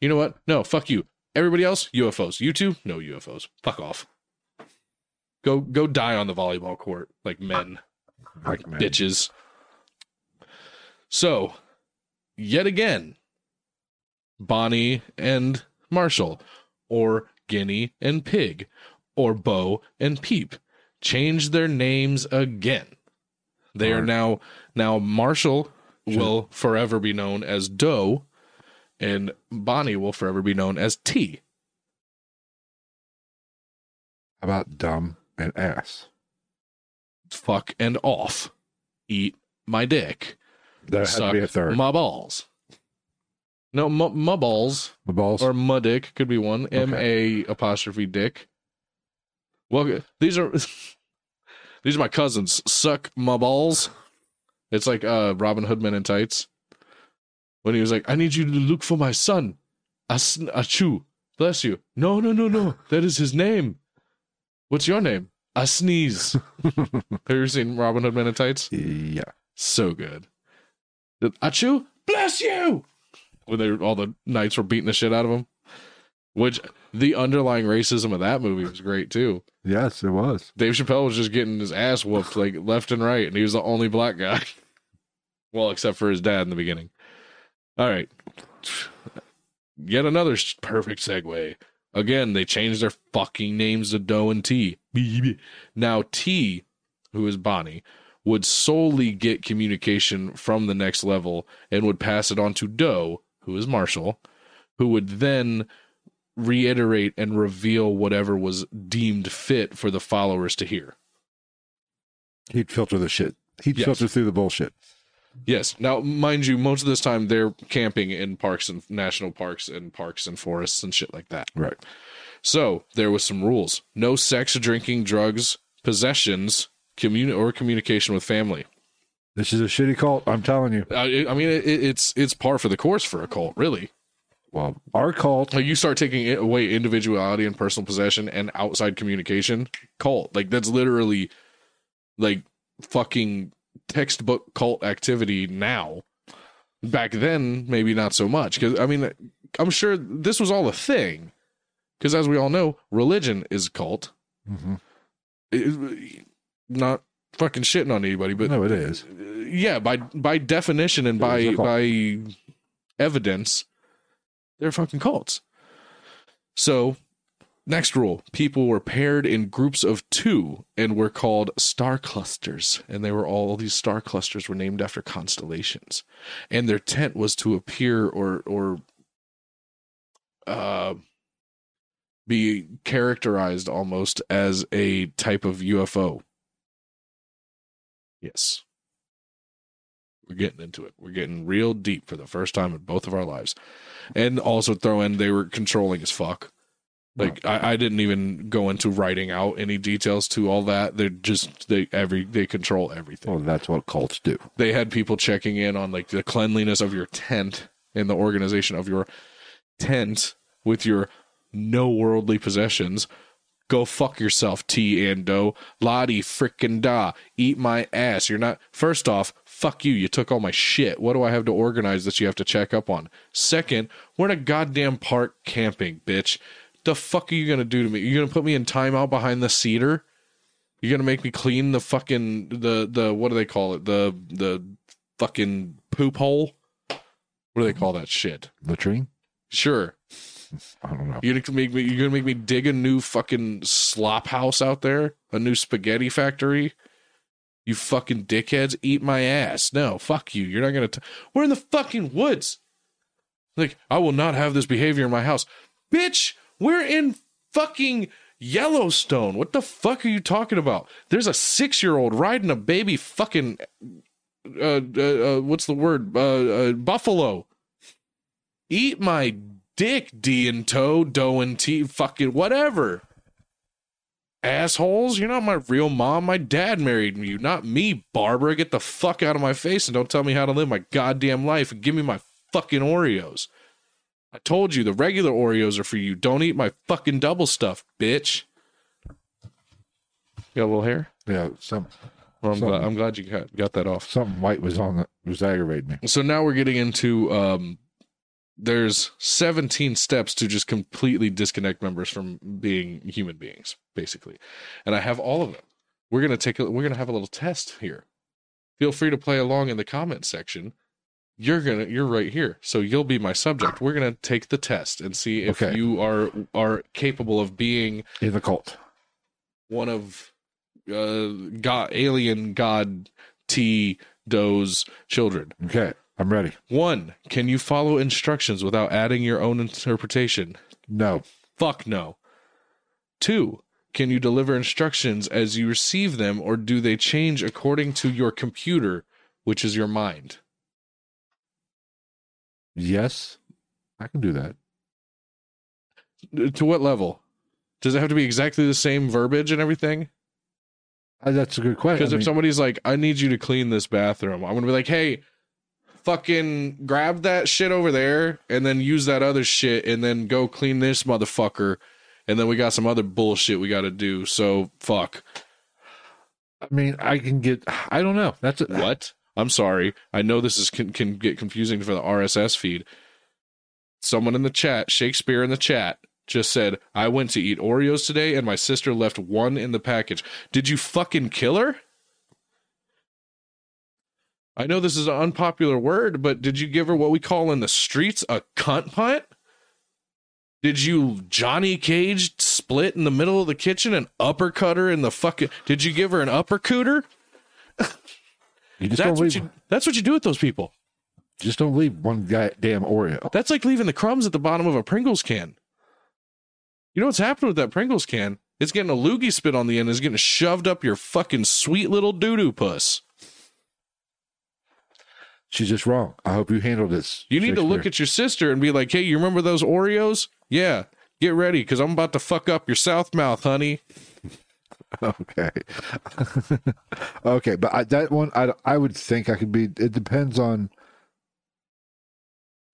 S2: you know what? No, fuck you. Everybody else, UFOs. You two, no UFOs. Fuck off. Go go die on the volleyball court like men,
S1: Like, man.
S2: bitches. So, yet again, Bonnie and Marshall, or Guinea and Pig, or Bo and Peep, changed their names again. They are now now Marshall will forever be known as Do, and Bonnie will forever be known as Ti.
S1: How about dumb and ass?
S2: Fuck and off. Eat my dick.
S1: There had to be a third.
S2: my balls. No, my, my balls
S1: the balls.
S2: or my dick could be one. M A apostrophe dick. Well, these are these are my cousins. Suck my balls. It's like uh Robin Hood Men in Tights when he was like, "I need you to look for my son, As- Ahchoo. Bless you." No, no, no, no. That is his name. What's your name? I sneeze. Have you ever seen Robin Hood Men in Tights?
S1: yeah.
S2: So good. Ahchoo, bless you. When they all the knights were beating the shit out of him. Which the underlying racism of that movie was great too.
S1: Yes, it was.
S2: Dave Chappelle was just getting his ass whooped like left and right, and he was the only black guy. well, except for his dad in the beginning. All right. Yet another perfect segue. Again, they changed their fucking names to Do and Ti. Now Ti, who is Bonnie, would solely get communication from the next level and would pass it on to Do, who is Marshall, who would then reiterate and reveal whatever was deemed fit for the followers to hear.
S1: He'd filter the shit. He'd
S2: Yes.
S1: filter through the bullshit.
S2: Yes. Now, mind you, most of this time they're camping in parks and national parks and parks and forests and shit like that.
S1: Right.
S2: So there was some rules: no sex, drinking, drugs, possessions, communi- or communication with family.
S1: This is a shitty cult. I'm telling you.
S2: I, I mean, it, it's it's par for the course for a cult, really.
S1: Well, our cult.
S2: You start taking away individuality and personal possession and outside communication, cult. Like that's literally like fucking textbook cult activity now. Back then, maybe not so much. Because I mean, I'm sure this was all a thing. Because as we all know, religion is a cult.
S1: Mhm.
S2: It- not fucking shitting on anybody, but
S1: no, it is.
S2: yeah, by by definition and
S1: It
S2: by
S1: is a cult.
S2: by evidence, they're fucking cults. So, next rule: people were paired in groups of two and were called star clusters, and they were all these star clusters were named after constellations, and their tent was to appear or or uh be characterized almost as a type of UFO. Yes. We're getting into it. We're getting real deep for the first time in both of our lives. And also throw in they were controlling as fuck. Like I, I didn't even go into writing out any details to all that. They're just they every they control everything.
S1: Well, that's what cults do.
S2: They had people checking in on like the cleanliness of your tent and the organization of your tent with your no worldly possessions. Go fuck yourself, Ti and Do. Lottie frickin' da. Eat my ass. You're not first off, fuck you. You took all my shit. What do I have to organize that you have to check up on? Second, we're in a goddamn park camping, bitch. The fuck are you gonna do to me? You're gonna put me in timeout behind the cedar? You're gonna make me clean the fucking the the what do they call it? The the fucking poop hole? What do they call that shit?
S1: Latrine?
S2: Sure.
S1: I don't know.
S2: You're gonna make me. You're gonna make me dig a new fucking slop house out there, a new spaghetti factory. You fucking dickheads, eat my ass. No, fuck you. You're not gonna. T- We're in the fucking woods. Like I will not have this behavior in my house, bitch. We're in fucking Yellowstone. What the fuck are you talking about? There's a six year old riding a baby fucking. Uh, uh, uh, what's the word? Uh, uh, buffalo. Eat my dick, D and toe, dough and T, fucking whatever. Assholes, you're not my real mom. My dad married you, not me, Barbara. Get the fuck out of my face and don't tell me how to live my goddamn life and give me my fucking Oreos. I told you the regular Oreos are for you. Don't eat my fucking double stuff, bitch. You got a little hair?
S1: Yeah, some
S2: Well, I'm,
S1: Something.
S2: glad, I'm glad you got, got that off.
S1: something white was on the was aggravating me.
S2: So now we're getting into um there's 17 steps to just completely disconnect members from being human beings basically. And I have all of them. We're to take a, we're going to have a little test here. Feel free to play along in the comment section. You're to you're right here. So you'll be my subject. We're to take the test and see if
S1: Okay.
S2: you are are capable of being
S1: In the cult.
S2: one of uh god alien god Ti Do's children.
S1: Okay, I'm ready.
S2: One, can you follow instructions without adding your own interpretation?
S1: No.
S2: Fuck no. Two, can you deliver instructions as you receive them or do they change according to your computer, which is your mind?
S1: Yes, I can do that.
S2: To what level? Does it have to be exactly the same verbiage and everything?
S1: Uh, that's a good question.
S2: Because
S1: I
S2: if
S1: mean,
S2: somebody's like, I need you to clean this bathroom, I'm going to be like, hey, fucking grab that shit over there and then use that other shit and then go clean this motherfucker. And then we got some other bullshit we got to do. So fuck.
S1: I mean, I can get. I don't know. That's a,
S2: What? I'm sorry. I know this is can, can get confusing for the RSS feed. Someone in the chat, Shakespeare in the chat, just said, I went to eat Oreos today and my sister left one in the package. Did you fucking kill her? I know this is an unpopular word, but did you give her what we call in the streets a cunt punt? Did you Johnny Cage split in the middle of the kitchen and uppercut her in the fucking? Did you give her an uppercooter?
S1: You just
S2: That's
S1: don't
S2: what
S1: leave.
S2: you. That's what you do with those people.
S1: Just don't leave one goddamn Oreo.
S2: That's like leaving the crumbs at the bottom of a Pringles can. You know what's happening with that Pringles can? It's getting a loogie spit on the end. It's getting shoved up your fucking sweet little doo doo puss.
S1: She's just wrong. I hope you handle this.
S2: You need to look at your sister and be like, "Hey, you remember those Oreos? Yeah, get ready because I'm about to fuck up your south mouth, honey."
S1: Okay. okay, but I, that one, I, I would think I could be. It depends on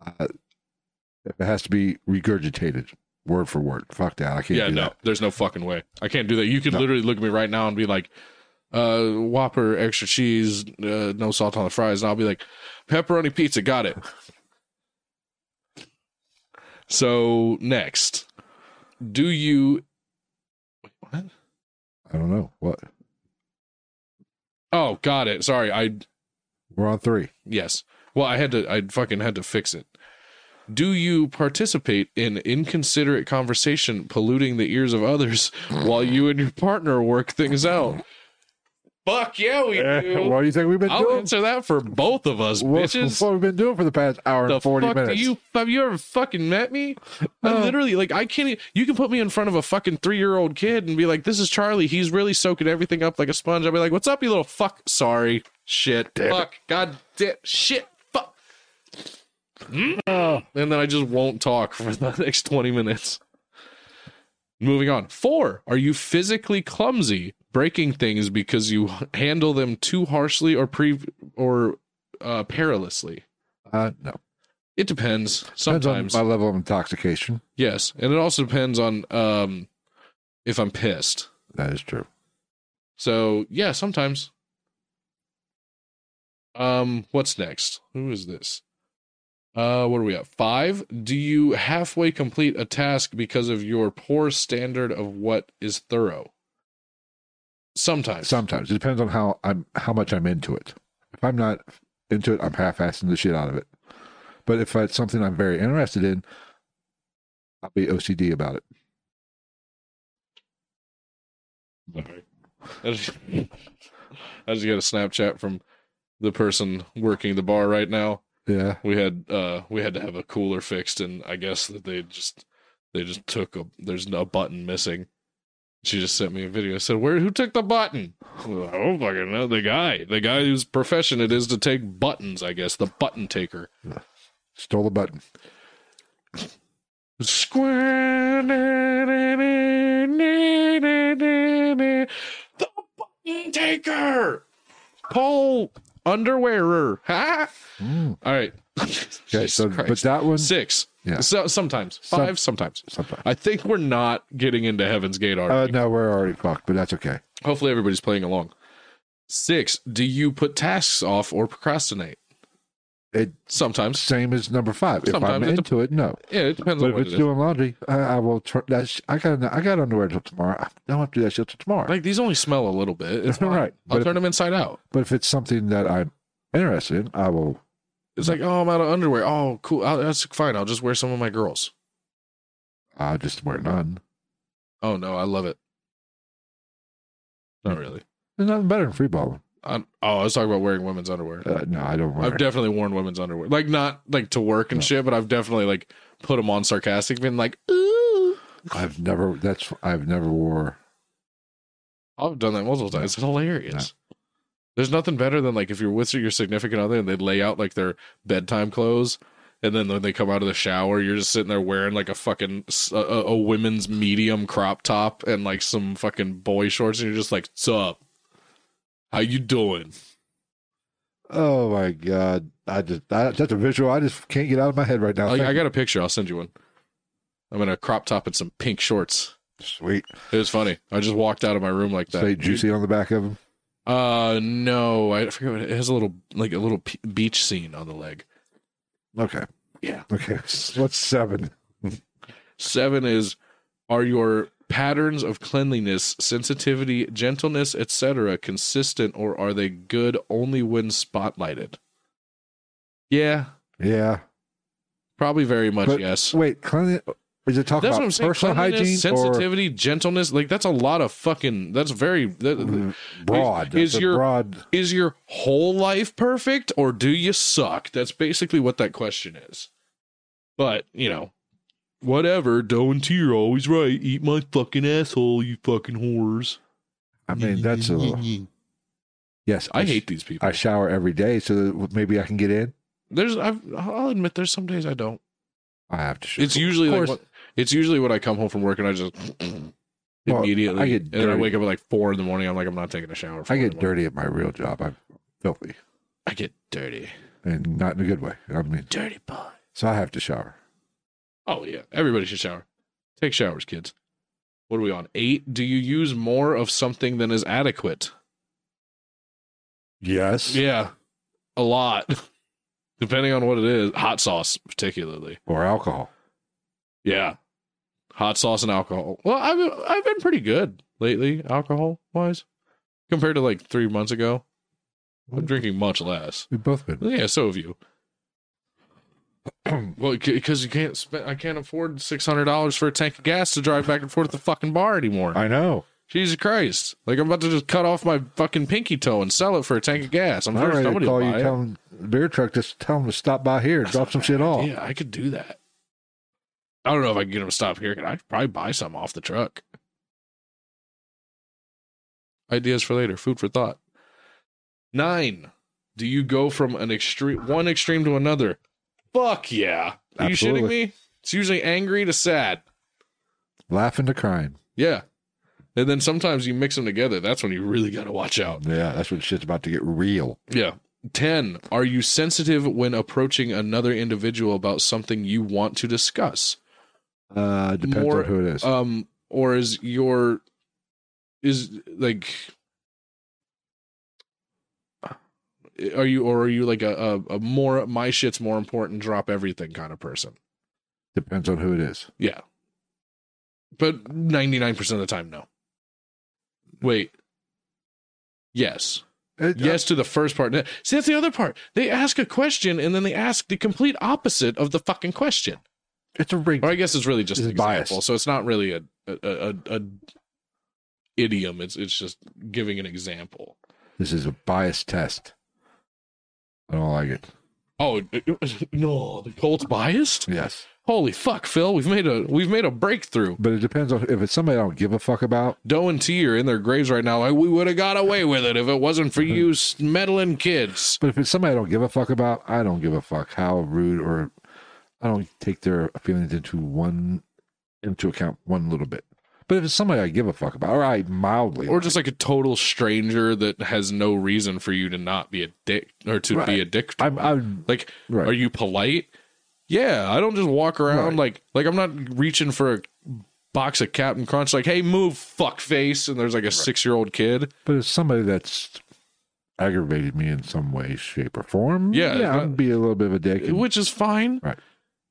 S1: uh, if it has to be regurgitated word for word. Fuck that. I can't
S2: yeah,
S1: do
S2: no,
S1: that.
S2: there's no fucking way. I can't do that. You could
S1: No.
S2: literally look at me right now and be like, uh, Whopper, extra cheese, uh, no salt on the fries. And I'll be like, pepperoni pizza, got it. so, next, do you.
S1: I don't know. What?
S2: Oh, got it. Sorry. I
S1: We're on three.
S2: yes. Well, I had to I fucking had to fix it. Do you participate in inconsiderate conversation polluting the ears of others while you and your partner work things out? Fuck yeah, we eh, do.
S1: what do you think we've been doing?
S2: I'll
S1: doing?
S2: answer that for both of us,
S1: What,
S2: bitches.
S1: what we've been doing for the past hour
S2: the
S1: and 40
S2: fuck
S1: minutes?
S2: you have you ever fucking met me? I
S1: Uh.
S2: literally like I can't. You can put me in front of a fucking three year old kid and be like, "This is Charlie. He's really soaking everything up like a sponge." I'll be like, "What's up, you little fuck?" Sorry, shit,
S1: Damn it.
S2: fuck, god damn, shit, fuck. Hmm? Uh. and then I just won't talk for the next twenty minutes. Moving on. Four. Are you physically clumsy, breaking things because you handle them too harshly or pre or uh, perilously?
S1: Uh, no.
S2: It depends.
S1: Depends
S2: Sometimes,
S1: on my level of intoxication.
S2: yes, and it also depends on um if I'm pissed.
S1: That is true.
S2: So yeah, sometimes. Um, what's next? Who is this? Uh, what are we at? Five. Do you halfway complete a task because of your poor standard of what is thorough? Sometimes.
S1: Sometimes it depends on how I'm how much I'm into it. If I'm not into it, I'm half-assing the shit out of it. But if it's something I'm very interested in, I'll be OCD about it.
S2: Sorry. I just, I just got a Snapchat from the person working the bar right now.
S1: Yeah.
S2: We had uh we had to have a cooler fixed, and I guess that they just they just took a there's no button missing. She just sent me a video. I said, "Where? Who took the button?" Well, I don't fucking know. The guy, the guy whose profession it is to take buttons. I guess the button taker.
S1: Stole the button.
S2: The button taker. Paul underwearer. Ha!
S1: Mm.
S2: All right.
S1: Okay, so but that one
S2: six.
S1: Yeah.
S2: So, sometimes
S1: Some-
S2: five. sometimes.
S1: sometimes.
S2: I think we're not getting into Heaven's Gate
S1: Uh,
S2: already.
S1: no, we're already fucked, but that's okay.
S2: Hopefully, everybody's playing along. Six. Do you put tasks off or procrastinate?
S1: It
S2: Sometimes.
S1: same as number five. If I'm
S2: Sometimes it
S1: into it, no.
S2: Yeah, it depends
S1: But
S2: on
S1: if
S2: what
S1: it's
S2: it is.
S1: doing laundry, I, I will. Tr- that's I got I got underwear till tomorrow. I don't have to do that shit till tomorrow.
S2: Like these only smell a little bit. It's.
S1: Right,
S2: I'll
S1: but
S2: turn them inside out.
S1: but if it's something that I'm interested in, I will.
S2: It's like, oh, I'm out of underwear. Oh, cool. I'll, that's fine. I'll just wear some of my girls.
S1: I'll just wear none.
S2: Oh no, I love it. Not really.
S1: There's nothing better than free balling.
S2: i oh, I was talking about wearing women's underwear.
S1: Uh, no, I don't wear.
S2: I've definitely worn women's underwear, like not like to work and
S1: No.
S2: shit, but I've definitely like put them on sarcastic, been like, ooh.
S1: I've never. That's I've never wore.
S2: I've done that multiple times. It's hilarious. There's nothing better than like if you're with your significant other and they lay out like their bedtime clothes, and then when they come out of the shower, you're just sitting there wearing like a fucking a women's medium crop top and like some fucking boy shorts, and you're just like, "Sup? How you doing?"
S1: Oh my god! I just I, that's a visual. I just can't get out of my head right now. Thank
S2: I got a picture. I'll send you one. I'm in a crop top and some pink shorts.
S1: Sweet.
S2: It was funny. I just walked out of my room like that.
S1: Say juicy on the back of them.
S2: Uh, no, I forget. What it, it has a little like a little p- beach scene on the leg.
S1: Okay.
S2: Yeah.
S1: Okay. What's seven?
S2: Seven is are your patterns of cleanliness, sensitivity, gentleness, etc. consistent or are they good only when spotlighted? Yeah,
S1: Yeah.
S2: probably very much
S1: But
S2: yes.
S1: Wait, cleanliness. Is it talking
S2: That's what
S1: about
S2: I'm saying.
S1: personal
S2: Cleanliness,
S1: hygiene or
S2: sensitivity, gentleness. Like that's a lot of fucking. That's very. That,
S1: Mm, broad?
S2: Is
S1: That's a
S2: your-
S1: broad?
S2: is your whole life perfect or do you suck? That's basically what that question is. But, you know, whatever. Do and Ti are always right. Eat my fucking asshole, you fucking whores.
S1: I mean, that's a yes.
S2: I
S1: sh-
S2: hate these people.
S1: I shower every day, so that maybe I can get in.
S2: There's, I've, I'll admit, there's some days I don't.
S1: I have to. Shower.
S2: It's usually
S1: Of
S2: like,
S1: course.
S2: what, it's usually when I come home from work and I just
S1: Well,
S2: immediately,
S1: I get
S2: and I wake up at like four in the morning. I'm like, I'm not taking a shower.
S1: I get dirty at my real job. I'm filthy,
S2: I get dirty.
S1: and not in a good way. I mean,
S2: Dirty boy.
S1: so I have to shower.
S2: Oh yeah, everybody should shower. Take showers, kids. What are we on? Eight. Do you use more of something than is adequate?
S1: Yes.
S2: Yeah, a lot. Depending on what it is, hot sauce particularly.
S1: Or alcohol.
S2: Yeah, hot sauce and alcohol. Well, I've I've been pretty good lately, alcohol wise, compared to like three months ago. I'm drinking much less.
S1: We've both been.
S2: Yeah, so have you. well, because you can't spend. I can't afford six hundred dollars for a tank of gas to drive back and forth to the fucking bar anymore.
S1: I know.
S2: Jesus Christ! Like I'm about to just cut off my fucking pinky toe and sell it for a tank of gas. I'm sure
S1: ready to
S2: somebody
S1: call
S2: will
S1: you.
S2: it.
S1: Tell them beer truck. Just tell them to stop by here. Drop some shit off.
S2: Yeah, I could do that. I don't know if I can get them to stop here. I'd probably buy some off the truck. Ideas for later. Food for thought. Nine. Do you go from an extreme one extreme to another? Fuck yeah. Are you shitting me? It's usually angry to sad.
S1: Laughing to crying.
S2: Yeah. And then sometimes you mix them together. That's when you really got to watch out.
S1: Yeah, that's when shit's about to get real.
S2: Yeah. 10. Are you sensitive when approaching another individual about something you want to discuss?
S1: Uh, depends
S2: More,
S1: on who it is.
S2: Um, or is your is like are you or are you like a, a, a more my shit's more important drop everything kind of person?
S1: depends on who it is.
S2: Yeah. But 99% of the time no. Wait. Yes.
S1: It-
S2: Yes to the first part. See, that's the other part. They ask a question and then they ask the complete opposite of the fucking question.
S1: It's a ring.
S2: Or I guess it's really just
S1: It's
S2: an example.
S1: biased.
S2: So it's not really a a, a a idiom. It's it's just giving an example.
S1: This is a bias test. I don't like it.
S2: Oh no, the Colts biased.
S1: Yes,
S2: Holy fuck, Phil! We've made a we've made a breakthrough.
S1: but it depends on if it's somebody I don't give a fuck about.
S2: Do and Ti are in their graves right now. Like we would have got away with it if it wasn't for you s- meddling kids.
S1: But if it's somebody I don't give a fuck about, I don't give a fuck how rude or I don't take their feelings into one into account one little bit. But if it's somebody I give a fuck about, or I mildly,
S2: Or just like a total stranger that has no reason for you to not be a dick or to be a dick.
S1: I'm. I'm
S2: Like,
S1: Right.
S2: are you polite? Yeah, I don't just walk around
S1: Right.
S2: like like I'm not reaching for a box of Captain Crunch. Like, hey, move, fuck face, and there's like a six year old kid.
S1: but it's somebody that's aggravated me in some way, shape, or form.
S2: Yeah,
S1: yeah, I'd be a little bit of a dick. and-
S2: which is fine.
S1: Right.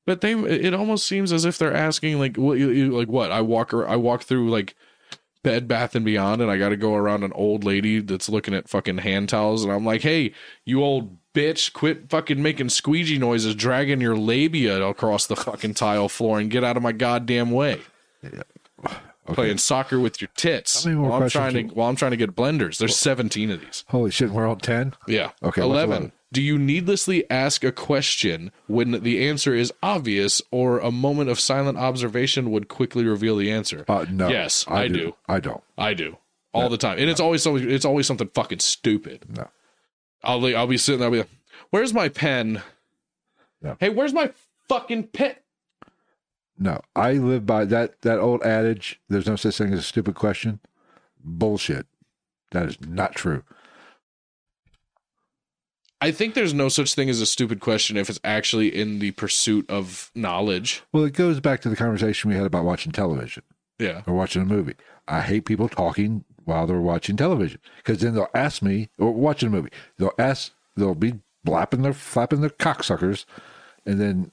S2: But they, it almost seems as if they're asking like, what, you, you, like what? I walk, I walk through like Bed Bath and Beyond, and I got to go around an old lady that's looking at fucking hand towels, and I'm like, hey, you old bitch, quit fucking making squeegee noises, dragging your labia across the fucking tile floor, and get out of my goddamn way. Playing soccer with your tits
S1: How many more
S2: while I'm trying to while I'm trying to get blenders. There's 17 of these.
S1: Holy shit, we're on ten.
S2: Yeah.
S1: Okay, what's
S2: 11.
S1: 11?
S2: Do you needlessly ask a question when the answer is obvious or a moment of silent observation would quickly reveal the answer?
S1: Uh, no.
S2: Yes, I do.
S1: I don't.
S2: I do. All the time. And it's always something it's always something fucking stupid.
S1: No.
S2: I'll be, I'll be sitting there I'll be like, "Where's my pen?"
S1: No.
S2: Hey, where's my fucking pen?
S1: No, I live by that that old adage. There's no such thing as a stupid question. Bullshit. That is not true.
S2: I think there's no such thing as a stupid question if it's actually in the pursuit of knowledge.
S1: Well, it goes back to the conversation we had about watching television
S2: Yeah.
S1: or watching a movie. I hate people talking while they're watching television because then they'll ask me or watching a movie. They'll ask. They'll be blapping their flapping their cocksuckers, and then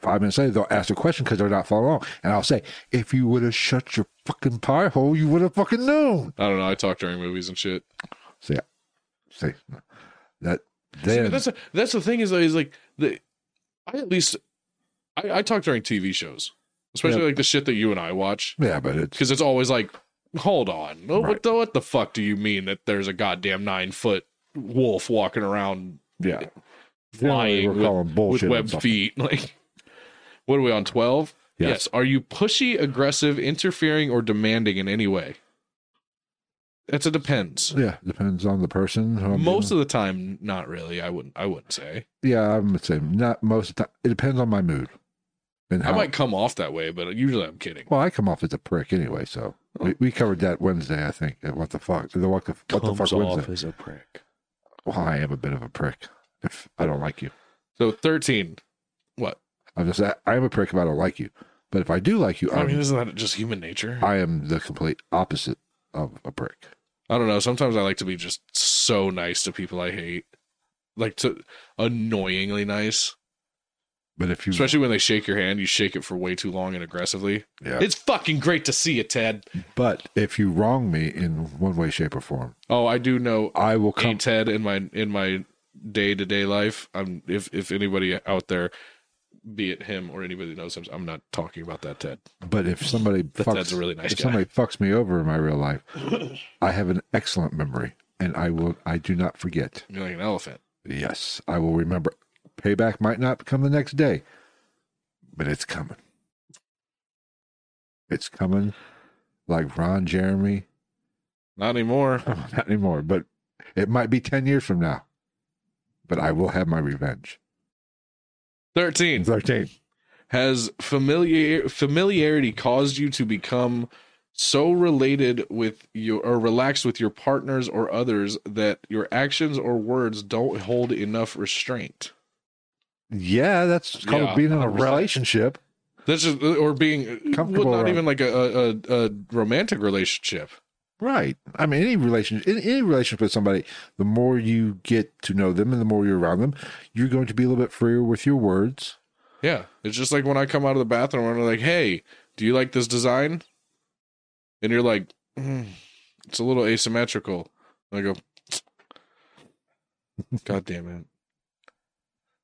S1: five minutes later they'll ask a question because they're not following along. And I'll say, if you would have shut your fucking pie hole, you would have fucking known.
S2: I don't know. I talk during movies and shit.
S1: So yeah, see that.
S2: See, that's a, that's the thing is is like the I at least I, I talk during TV shows, especially
S1: Yeah.
S2: like the shit that you and I watch,
S1: yeah, but it's
S2: because it's always like, hold on, what the what the fuck do you mean that there's a goddamn nine foot wolf walking around
S1: yeah.
S2: flying
S1: we're
S2: with, with webbed feet? Like, what are we on twelve?
S1: Yes.
S2: Are you pushy, aggressive, interfering, or demanding in any way? It's a depends.
S1: Yeah, depends on the person. who I'm
S2: Most of the time, not really. I wouldn't. I wouldn't say.
S1: yeah, I'm the same. Not most of the time. It depends on my mood. And how, I
S2: might come off that way, but usually I'm kidding.
S1: well, I come off as a prick anyway. So oh. we, we covered that Wednesday, I think. at What the fuck? The what the, what the fuck Wednesday?
S2: as a prick.
S1: Well, I am a bit of a prick if I don't like you.
S2: So thirteen. What?
S1: I'm just I am a prick if I don't like you. But if I do like you,
S2: I
S1: I'm,
S2: mean, isn't that just human nature?
S1: I am the complete opposite of a prick.
S2: I don't know. Sometimes I like to be just so nice to people I hate, like to annoyingly nice.
S1: But if you,
S2: Especially when they shake your hand, you shake it for way too long and aggressively.
S1: yeah.
S2: It's fucking great to see you, Ted.
S1: but if you wrong me in one way, shape, or form,
S2: Oh, I do know
S1: I will come.
S2: Ted in my in my day to day life. I'm if if anybody out there, be it him or anybody that knows him, I'm not talking about that Ted.
S1: But if somebody
S2: That-
S1: fucks,
S2: that's a really nice
S1: if
S2: guy.
S1: somebody fucks me over in my real life, I have an excellent memory, and I will. I do not forget.
S2: You're like an elephant.
S1: Yes, I will remember. Payback might not come the next day, but it's coming. It's coming, like Ron Jeremy.
S2: Not anymore.
S1: Oh, not anymore, but it might be ten years from now. But I will have my revenge.
S2: Thirteen.
S1: Thirteen.
S2: Has familiar familiarity caused you to become so related with your or relaxed with your partners or others that your actions or words don't hold enough restraint?
S1: Yeah, that's called
S2: Yeah,
S1: being in a
S2: 100%.
S1: relationship.
S2: That's just or being
S1: Comfortable
S2: well, not
S1: around-
S2: even like a, a, a romantic relationship.
S1: Right. I mean, any relationship, in any relationship with somebody, the more you get to know them and the more you're around them, you're going to be a little bit freer with your words.
S2: Yeah, it's just like when I come out of the bathroom and I'm like, "Hey, do you like this design?" And you're like, "Mm, "It's a little asymmetrical." And I go, "God damn it!"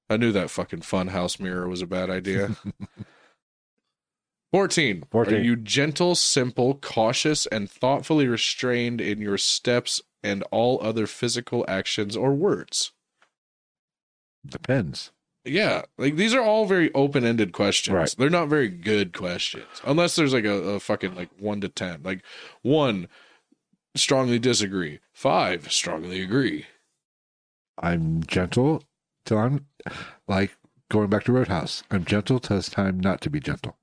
S2: I knew that fucking fun house mirror was a bad idea. 14.
S1: 14.
S2: Are you gentle, simple, cautious, and thoughtfully restrained in your steps and all other physical actions or words?
S1: Depends.
S2: Yeah, like these are all very open-ended questions.
S1: Right.
S2: They're not very good questions, unless there's like a, a fucking like one to ten. Like one, strongly disagree. Five, strongly agree.
S1: I'm gentle till I'm like going back to Roadhouse. I'm gentle till it's time not to be gentle.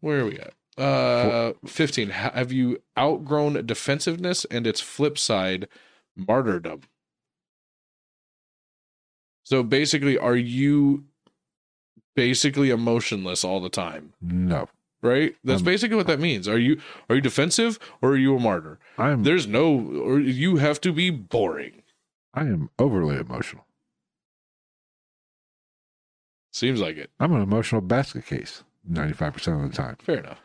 S2: Where are we at? Uh, fifteen. Have you outgrown defensiveness and its flip side, martyrdom? So basically, are you basically emotionless all the time?
S1: No.
S2: Right. That's
S1: Um,
S2: basically what that means. Are you are you defensive or are you a martyr?
S1: I'm
S2: There's no, or you have to be boring.
S1: I am overly emotional.
S2: Seems like it.
S1: I'm an emotional basket case 95% of the time.
S2: Fair enough.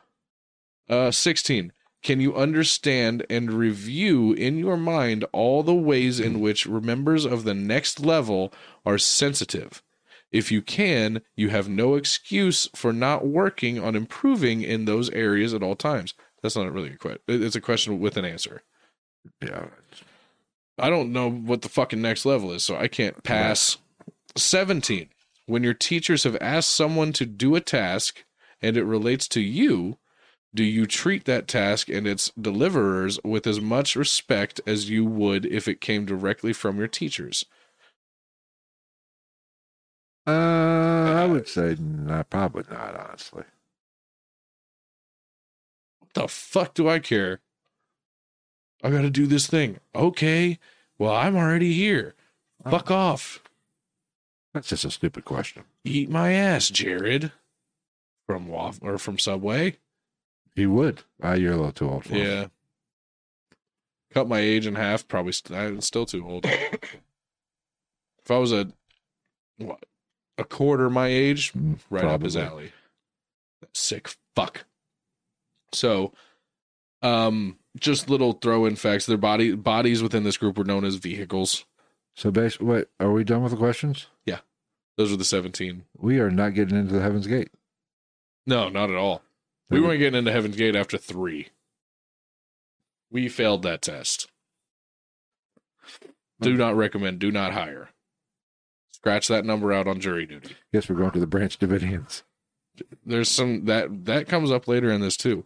S2: Uh, 16. Can you understand and review in your mind all the ways in which members of the next level are sensitive? If you can, you have no excuse for not working on improving in those areas at all times. That's not a really a question. It's a question with an answer.
S1: Yeah.
S2: I don't know what the fucking next level is, so I can't pass. 17. When your teachers have asked someone to do a task and it relates to you, do you treat that task and its deliverers with as much respect as you would if it came directly from your teachers?
S1: Uh, I would say not, probably not, honestly.
S2: What the fuck do I care? I got to do this thing. Okay. Well, I'm already here. Fuck off.
S1: That's just a stupid question.
S2: Eat my ass, Jared. From Waff or from Subway.
S1: He would. Ah, you're a little too old for.
S2: Yeah. Cut my age in half. Probably st- I'm still too old. if I was a what a quarter my age,
S1: Mm,
S2: right up his alley. Sick fuck. So, um, just little throw-in facts. Their body bodies within this group were known as vehicles.
S1: So, basically, wait, are we done with the questions?
S2: Yeah, those are the seventeen.
S1: We are not getting into the Heaven's Gate.
S2: No, not at all. We weren't getting into Heaven's Gate after three. We failed that test. Do not recommend. Do not hire. Scratch that number out on jury duty.
S1: Guess we're going to the Branch Davidians.
S2: There's some that that comes up later in this too.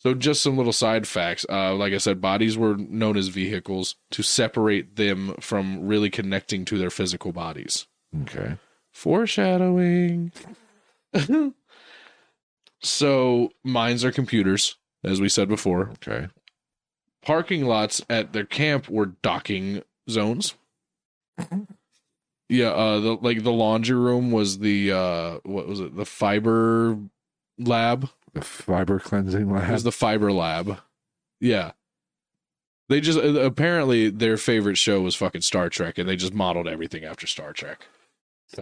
S2: So just some little side facts. Uh, like I said, bodies were known as vehicles to separate them from really connecting to their physical bodies.
S1: Okay.
S2: Foreshadowing. so minds are computers, as we said before.
S1: Okay.
S2: parking lots at their camp were docking zones. Yeah, uh the like the laundry room was the uh what was it? The fiber lab.
S1: The fiber cleansing
S2: It
S1: lab.
S2: was the fiber lab. Yeah. They just uh, apparently their favorite show was fucking Star Trek and they just modeled everything after Star Trek.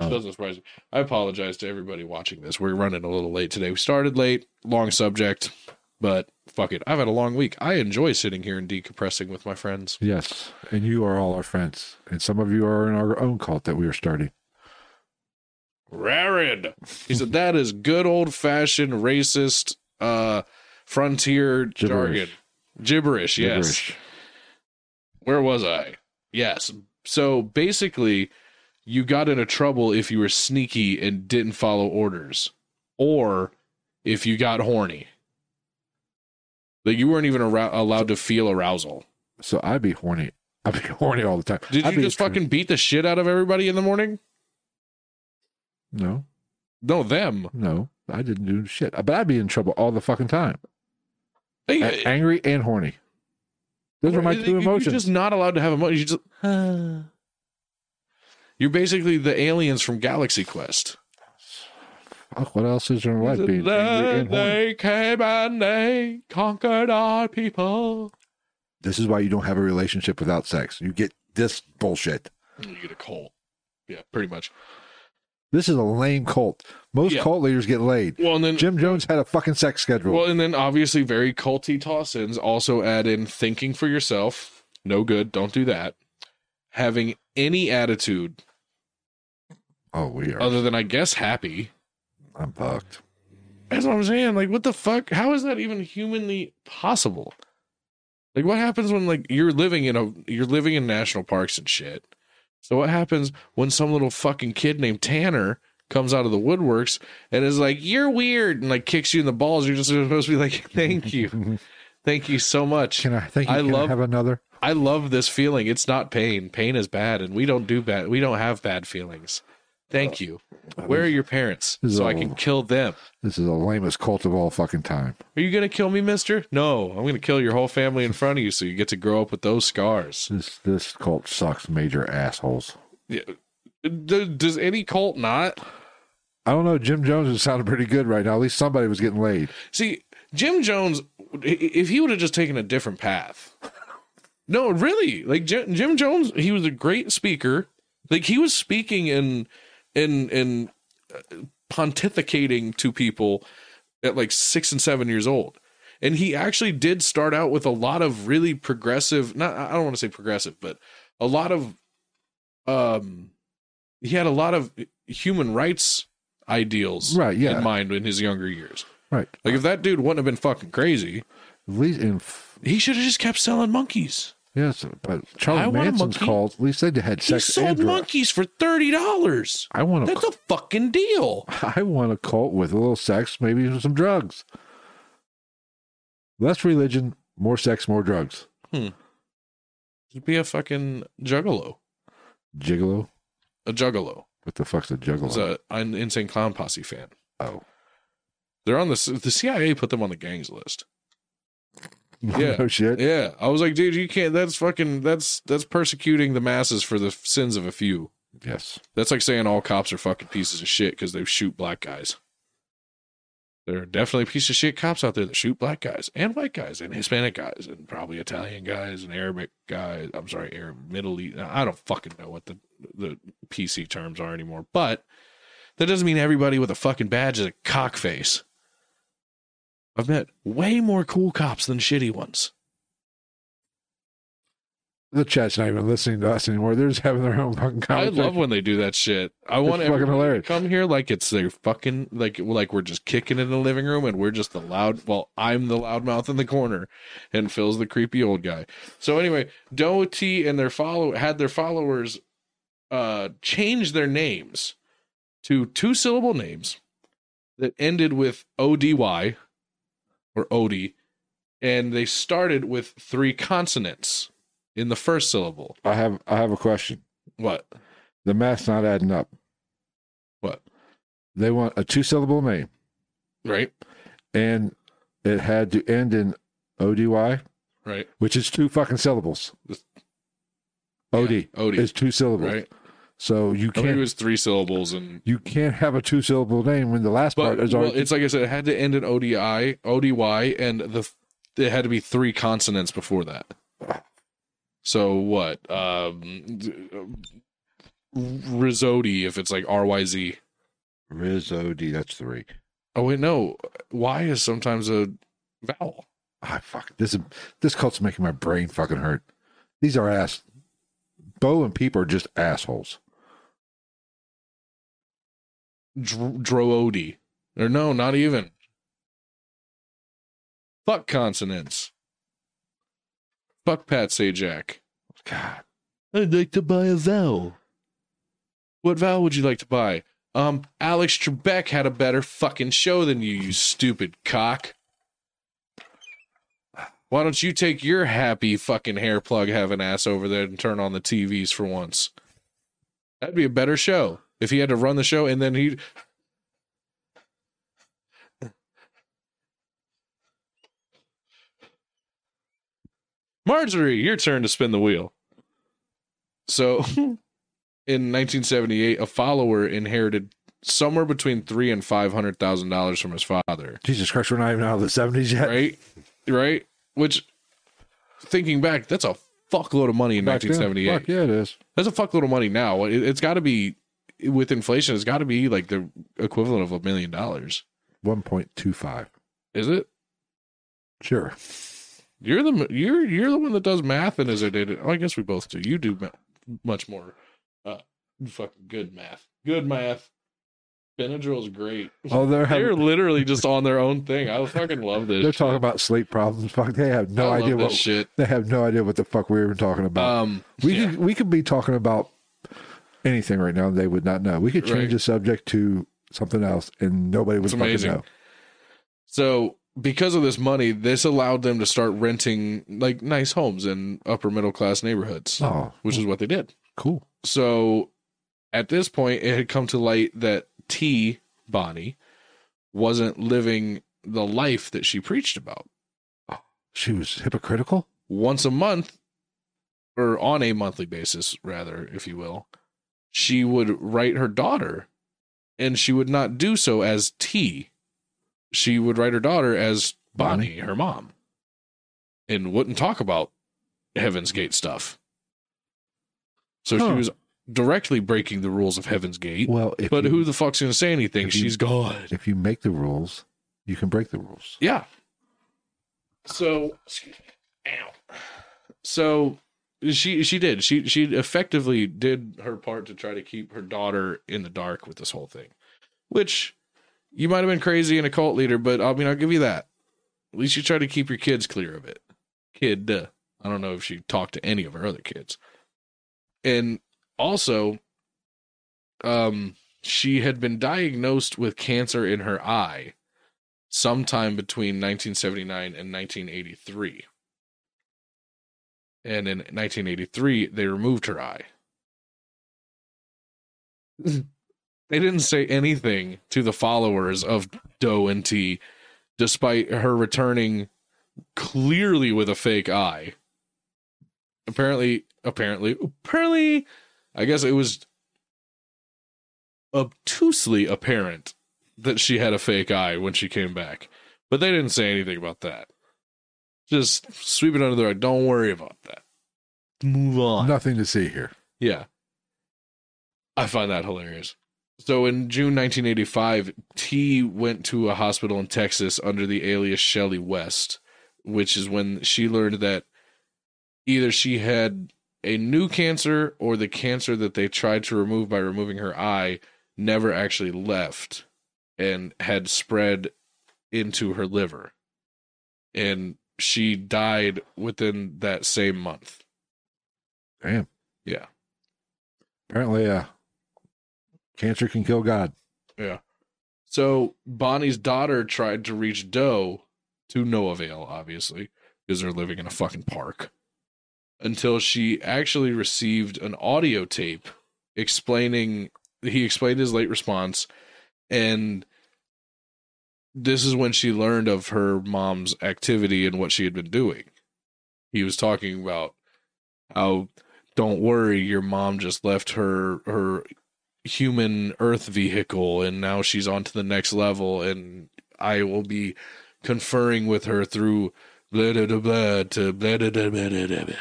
S1: Oh.
S2: Doesn't surprise me. I apologize to everybody watching this. We're running a little late today. We started late, long subject, but fuck it. I've had a long week. I enjoy sitting here and decompressing with my friends.
S1: Yes, and you are all our friends, and some of you are in our own cult that we are starting.
S2: Rarid. He said that is good old fashioned racist uh frontier jargon. Gibberish, yes.
S1: Gibberish.
S2: Where was I? Yes. So basically, you got into trouble if you were sneaky and didn't follow orders, or if you got horny. Like you weren't even arou- allowed to feel arousal.
S1: So I'd be horny. I'd be horny all the time.
S2: Did
S1: I'd
S2: you just fucking beat the shit out of everybody in the morning?
S1: No,
S2: No, them.
S1: no, I didn't do shit. But I'd be in trouble all the fucking time.
S2: They-
S1: A- angry and horny. Those are my two
S2: you-
S1: emotions.
S2: You're just not allowed to have emotions. You just. You're basically the aliens from Galaxy Quest.
S1: Fuck, what else is there in life being angry and horny?
S2: They came and they conquered our people.
S1: This is why you don't have a relationship without sex. You get this bullshit.
S2: You get a cult. Yeah, pretty much.
S1: This is a lame cult. Most
S2: Yeah.
S1: cult leaders get laid.
S2: Well, and then
S1: Jim Jones had a fucking sex schedule.
S2: well, and then obviously very culty toss-ins also add in thinking for yourself. No good. Don't do that. Having any attitude
S1: oh, we are.
S2: other than I guess happy.
S1: I'm fucked.
S2: That's what I'm saying. Like, what the fuck? How is that even humanly possible? Like, what happens when like you're living in a you're living in national parks and shit? So what happens when some little fucking kid named Tanner comes out of the woodworks and is like, "You're weird," and like kicks you in the balls? You're just supposed to be like, "Thank you, thank you so much."
S1: Can I thank you?
S2: I love-
S1: I have another?
S2: I love this feeling. It's not pain. Pain is bad, and we don't do bad. We don't have bad feelings. Thank you. Where are your parents so I can kill them?
S1: This is the lamest cult of all fucking time.
S2: Are you gonna kill me, Mister? No, I'm gonna kill your whole family in front of you, so you get to grow up with those scars.
S1: This this cult sucks major assholes.
S2: Yeah. D- Does any cult not?
S1: I don't know. Jim Jones is sounding pretty good right now. At least somebody was getting laid.
S2: See, Jim Jones, if he would have just taken a different path. No, really. Like Jim, Jim Jones, he was a great speaker. Like he was speaking and and and uh, pontificating to people at like six and seven years old. And he actually did start out with a lot of really progressive. Not I don't want to say progressive, but a lot of um, he had a lot of human rights ideals
S1: Right, yeah.
S2: in mind in his younger years.
S1: Right.
S2: Like if that dude wouldn't have been fucking crazy,
S1: At least in f-
S2: he should have just kept selling monkeys.
S1: Yes, but Charlie Manson's called. At least they had sex. He sold
S2: monkeys for thirty dollars.
S1: I want a,
S2: That's
S1: a
S2: fucking deal.
S1: I want a cult with a little sex, maybe some drugs. Less religion, more sex, more drugs. Hmm.
S2: Just be a fucking juggalo.
S1: Gigolo.
S2: A juggalo.
S1: What the fuck's a
S2: It's
S1: juggalo?
S2: a an insane clown posse fan.
S1: oh,
S2: They're on the the CIA put them on the gangs list. Yeah.
S1: no shit.
S2: Yeah, I was like, dude, you can't. That's fucking. That's that's persecuting the masses for the sins of a few.
S1: Yes.
S2: That's like saying all cops are fucking pieces of shit because they shoot black guys. There are definitely piece of shit cops out there that shoot black guys and white guys and Hispanic guys and probably Italian guys and Arabic guys. I'm sorry, Arab, Middle East. I don't fucking know what the the PC terms are anymore. But that doesn't mean everybody with a fucking badge is a cockface. I've met way more cool cops than shitty ones.
S1: The chat's not even listening to us anymore. They're just having their own fucking
S2: I love when they do that shit. I want
S1: fucking
S2: to
S1: hilarious.
S2: come here like it's their fucking like like we're just kicking in the living room and we're just the loud. Well, I'm the loudmouth in the corner, and Phil's the creepy old guy. So anyway, Doty and their follow had their followers uh change their names to two syllable names that ended with ODY or OD, and they started with three consonants in the first syllable.
S1: I have I have a question.
S2: What?
S1: The math's not adding up.
S2: What?
S1: They want a two syllable name,
S2: Right?
S1: and it had to end in ODY,
S2: Right.
S1: which is two fucking syllables. OD
S2: Yeah, OD.
S1: is two syllables.
S2: right?
S1: So you
S2: I mean, it
S1: can't
S2: was three syllables, and
S1: you can't have a two syllable name when the last
S2: but
S1: part is
S2: well,
S1: already.
S2: it's like I said, it had to end in ODI, ODY, and the it had to be three consonants before that. So what? Um, d- if it's like R Y Z.
S1: Rizzo D. That's three.
S2: Oh wait, no. Y is sometimes a vowel.
S1: Ah, fuck. This is this cult's making my brain fucking hurt. These are ass. Bo and Peep are just assholes.
S2: Dr- Droodi. Or no, not even. Fuck consonants. Fuck Pat Sajak.
S1: God.
S4: I'd like to buy a vowel.
S2: What vowel would you like to buy? Um, Alex Trebek had a better fucking show than you, you stupid cock. Why don't you take your happy fucking hair plug having ass over there and turn on the TVs for once? That'd be a better show if he had to run the show and then he'd. Marjorie, your turn to spin the wheel. So, in 1978, a follower inherited somewhere between three and five hundred thousand dollars from his father.
S1: Jesus Christ, we're not even out of the 70s yet.
S2: Right, right. Which, thinking back, that's a fuckload of money in
S1: Back then,
S2: 1978.
S1: Fuck yeah, it is.
S2: That's a fuckload of money now. It, it's got to be with inflation. It's got to be like the equivalent of a million dollars.
S1: 1.25.
S2: Is it?
S1: Sure.
S2: You're the you're you're the one that does math and is our data. Oh, I guess we both do. You do ma- much more uh fucking good math. Good math. Benadryl's great.
S1: Oh, they're
S2: They're
S1: having,
S2: literally just on their own thing. I fucking love this.
S1: they're
S2: shit.
S1: talking about sleep problems. Fuck, they have no
S2: I
S1: idea what
S2: shit.
S1: they have no idea what the fuck we were even talking about.
S2: Um,
S1: we
S2: yeah.
S1: could we could be talking about anything right now. They would not know. We could change
S2: Right.
S1: the subject to something else, and nobody would fucking know.
S2: So because of this money, this allowed them to start renting like nice homes in upper middle class neighborhoods,
S1: Oh,
S2: which is what they did.
S1: cool.
S2: So at this point, it had come to light that Ti Bonnie wasn't living the life that she preached about.
S1: She was hypocritical.
S2: Once a month, or on a monthly basis, rather, if you will, she would write her daughter, and she would not do so as Ti. She would write her daughter as Bonnie, her mom, and wouldn't talk about Heaven's Gate stuff. So she was directly breaking the rules of Heaven's Gate.
S1: Well, if
S2: but
S1: you,
S2: who the fuck's gonna say anything?
S1: if you-
S2: She's God.
S1: if you make the rules, you can break the rules.
S2: Yeah. So, excuse me. Ow. So she she did. She she effectively did her part to try to keep her daughter in the dark with this whole thing. Which you might have been crazy and a cult leader, but I mean I'll give you that. At least you try to keep your kids clear of it. Kid, uh, I don't know if she talked to any of her other kids. And also um she had been diagnosed with cancer in her eye sometime between 1979 and 1983. And in 1983, they removed her eye. they didn't say anything to the followers of Do and Ti, despite her returning clearly with a fake eye. Apparently, apparently, apparently, I guess it was obtusely apparent that she had a fake eye when she came back. But they didn't say anything about that. Just sweep it under the rug. Don't worry about that. Move on.
S1: Nothing to see here.
S2: Yeah. I find that hilarious. So in June 1985, Ti went to a hospital in Texas under the alias Shelly West, which is when she learned that either she had a new cancer or the cancer that they tried to remove by removing her eye never actually left and had spread into her liver. And she died within that same month.
S1: Damn.
S2: Yeah.
S1: Apparently, uh, cancer can kill God.
S2: Yeah. So Bonnie's daughter tried to reach Do to no avail, obviously, because they're living in a fucking park. Until she actually received an audio tape explaining he explained his late response and this is when she learned of her mom's activity and what she had been doing. He was talking about how don't worry, your mom just left her her human earth vehicle and now she's on to the next level and I will be conferring with her through blah blah blah, blah to blah blah blah blah blah blah blah.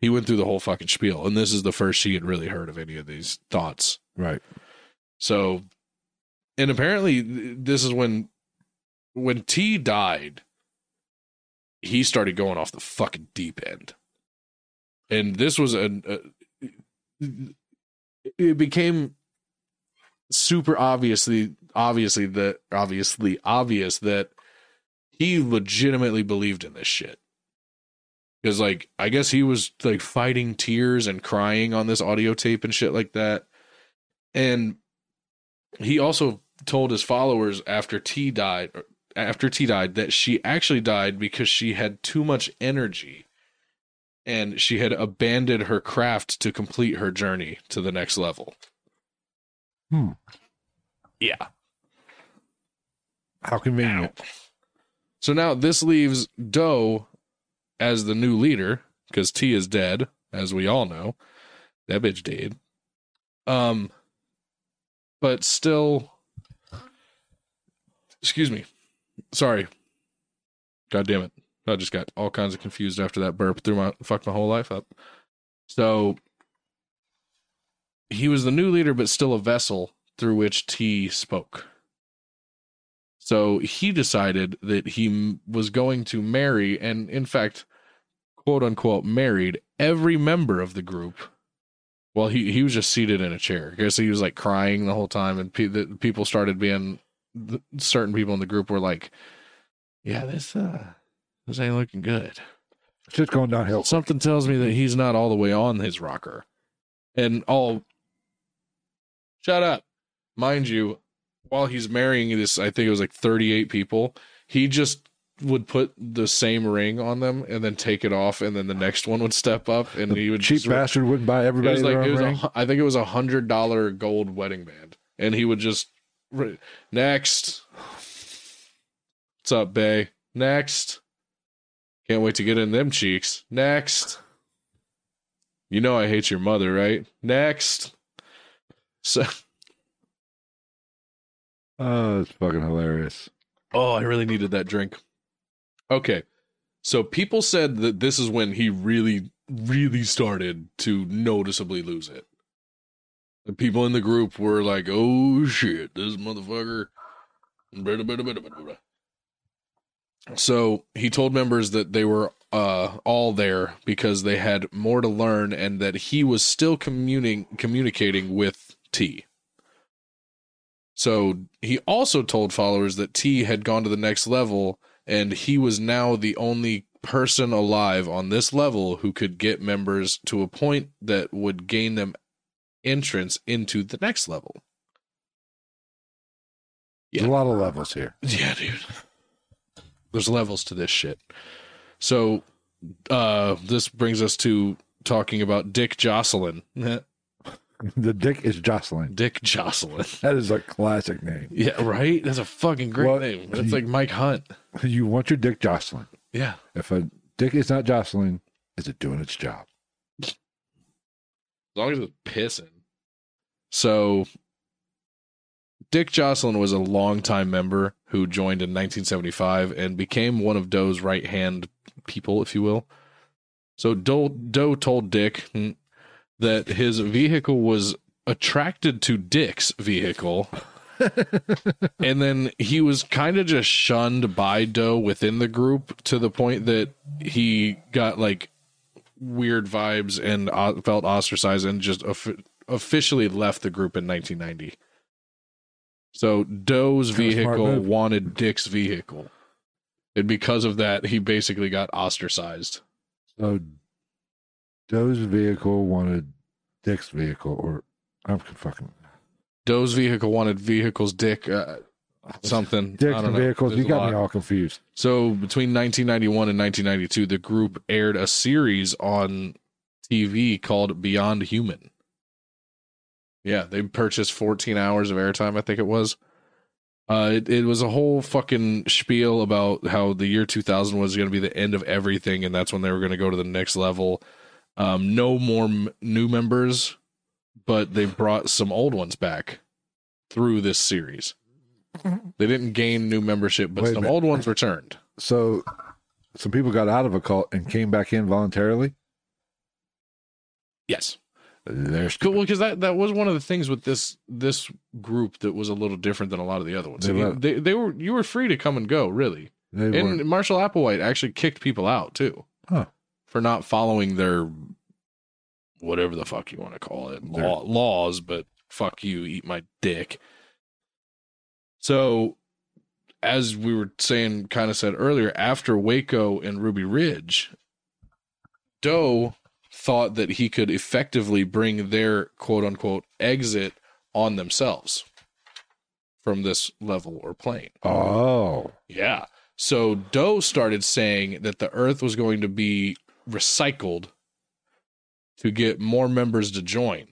S2: he went through the whole fucking spiel, and this is the first she had really heard of any of these thoughts.
S1: Right.
S2: So, and apparently, this is when when Ti died, he started going off the fucking deep end, and this was an. A, it became super obviously obviously that obviously obvious that he legitimately believed in this shit because like i guess he was like fighting tears and crying on this audio tape and shit like that and he also told his followers after Ti died after Ti died that she actually died because she had too much energy and she had abandoned her craft to complete her journey to the next level.
S1: Hmm.
S2: Yeah.
S1: How convenient.
S2: So now this leaves Do as the new leader because Ti is dead, as we all know. That bitch dead. Um, but still, excuse me. Sorry. God damn it. I just got all kinds of confused after that burp. Threw my fucked my whole life up. So he was the new leader, but still a vessel through which Ti spoke. So he decided that he was going to marry, and in fact, quote unquote, married every member of the group. Well, he, he was just seated in a chair. I guess he was like crying the whole time, and pe- the, people started being the, certain people in the group were like, "Yeah, this uh, this ain't looking good."
S1: Shit's going downhill.
S2: Something tells me that he's not all the way on his rocker. And all shut up. Mind you, while he's marrying this, I think it was like 38 people, he just would put the same ring on them and then take it off, and then the next one would step up and he would
S1: Cheap
S2: just,
S1: bastard wouldn't buy
S2: It
S1: everybody
S2: was
S1: their
S2: like it was a I think it was a hundred dollar gold wedding band, and he would just re- next. What's up, Bay? Next. Can't wait to get in them cheeks. Next. You know I hate your mother, right? Next. So
S1: Oh, it's fucking hilarious.
S2: Oh, I really needed that drink. Okay. So people said that this is when he really, really started to noticeably lose it. The people in the group were like, oh shit, this motherfucker. So he told members that they were uh, all there because they had more to learn and that he was still communing, communicating with Ti. So he also told followers that Ti had gone to the next level and he was now the only person alive on this level who could get members to a point that would gain them entrance into the next level.
S1: There's a lot of levels here.
S2: Yeah, dude. There's levels to this shit. So uh this brings us to talking about Dick Joslyn.
S1: The dick is Joslyn.
S2: Dick Joslyn.
S1: That is a classic name.
S2: Yeah, right? That's a fucking great
S1: Well,
S2: name. That's like Mike Hunt.
S1: You want your dick Joslyn.
S2: Yeah.
S1: If a dick is not Joslyn, is it doing its job?
S2: As long as it's pissing. So Dick Joslyn was a longtime member who joined in 1975 and became one of Do's right hand people, if you will. So Do, Do told Dick that his vehicle was attracted to Dick's vehicle. and then he was kind of just shunned by Do within the group to the point that he got like weird vibes and felt ostracized and just officially left the group in 1990. So
S1: Do's
S2: vehicle wanted Dick's vehicle. And because of that, he basically got ostracized.
S1: So Do's vehicle wanted Dick's vehicle, or I'm fucking
S2: Do's vehicle wanted vehicles Dick uh, something.
S1: Dick's and
S2: know.
S1: vehicles.
S2: There's
S1: You got me all confused.
S2: So between 1991 and 1992, the group aired a series on TV called Beyond Human. Yeah, they purchased 14 hours of airtime, I think it was. Uh, it, it was a whole fucking spiel about how the year 2000 was going to be the end of everything, and that's when they were going to go to the next level. Um, no more m- new members, but they brought some old ones back through this series. They didn't gain new membership, but
S1: Wait
S2: some old ones returned.
S1: So some people got out of a cult and came back in voluntarily.
S2: Yes.
S1: There's
S2: Cool. Well, because that, that was one of the things with this this group that was a little different than a lot of the other ones.
S1: They
S2: They,
S1: let-
S2: they, they were you were free to come and go, really. And
S1: weren't-
S2: Marshall Applewhite actually kicked people out too
S1: Huh.
S2: for not following their whatever the fuck you want to call it law, laws. But fuck you, eat my dick. So, as we were saying, kind of said earlier, after Waco and Ruby Ridge, Do thought that he could effectively bring their quote unquote exit on themselves from this level or plane.
S1: oh,
S2: Yeah. So Do started saying that the earth was going to be recycled to get more members to join.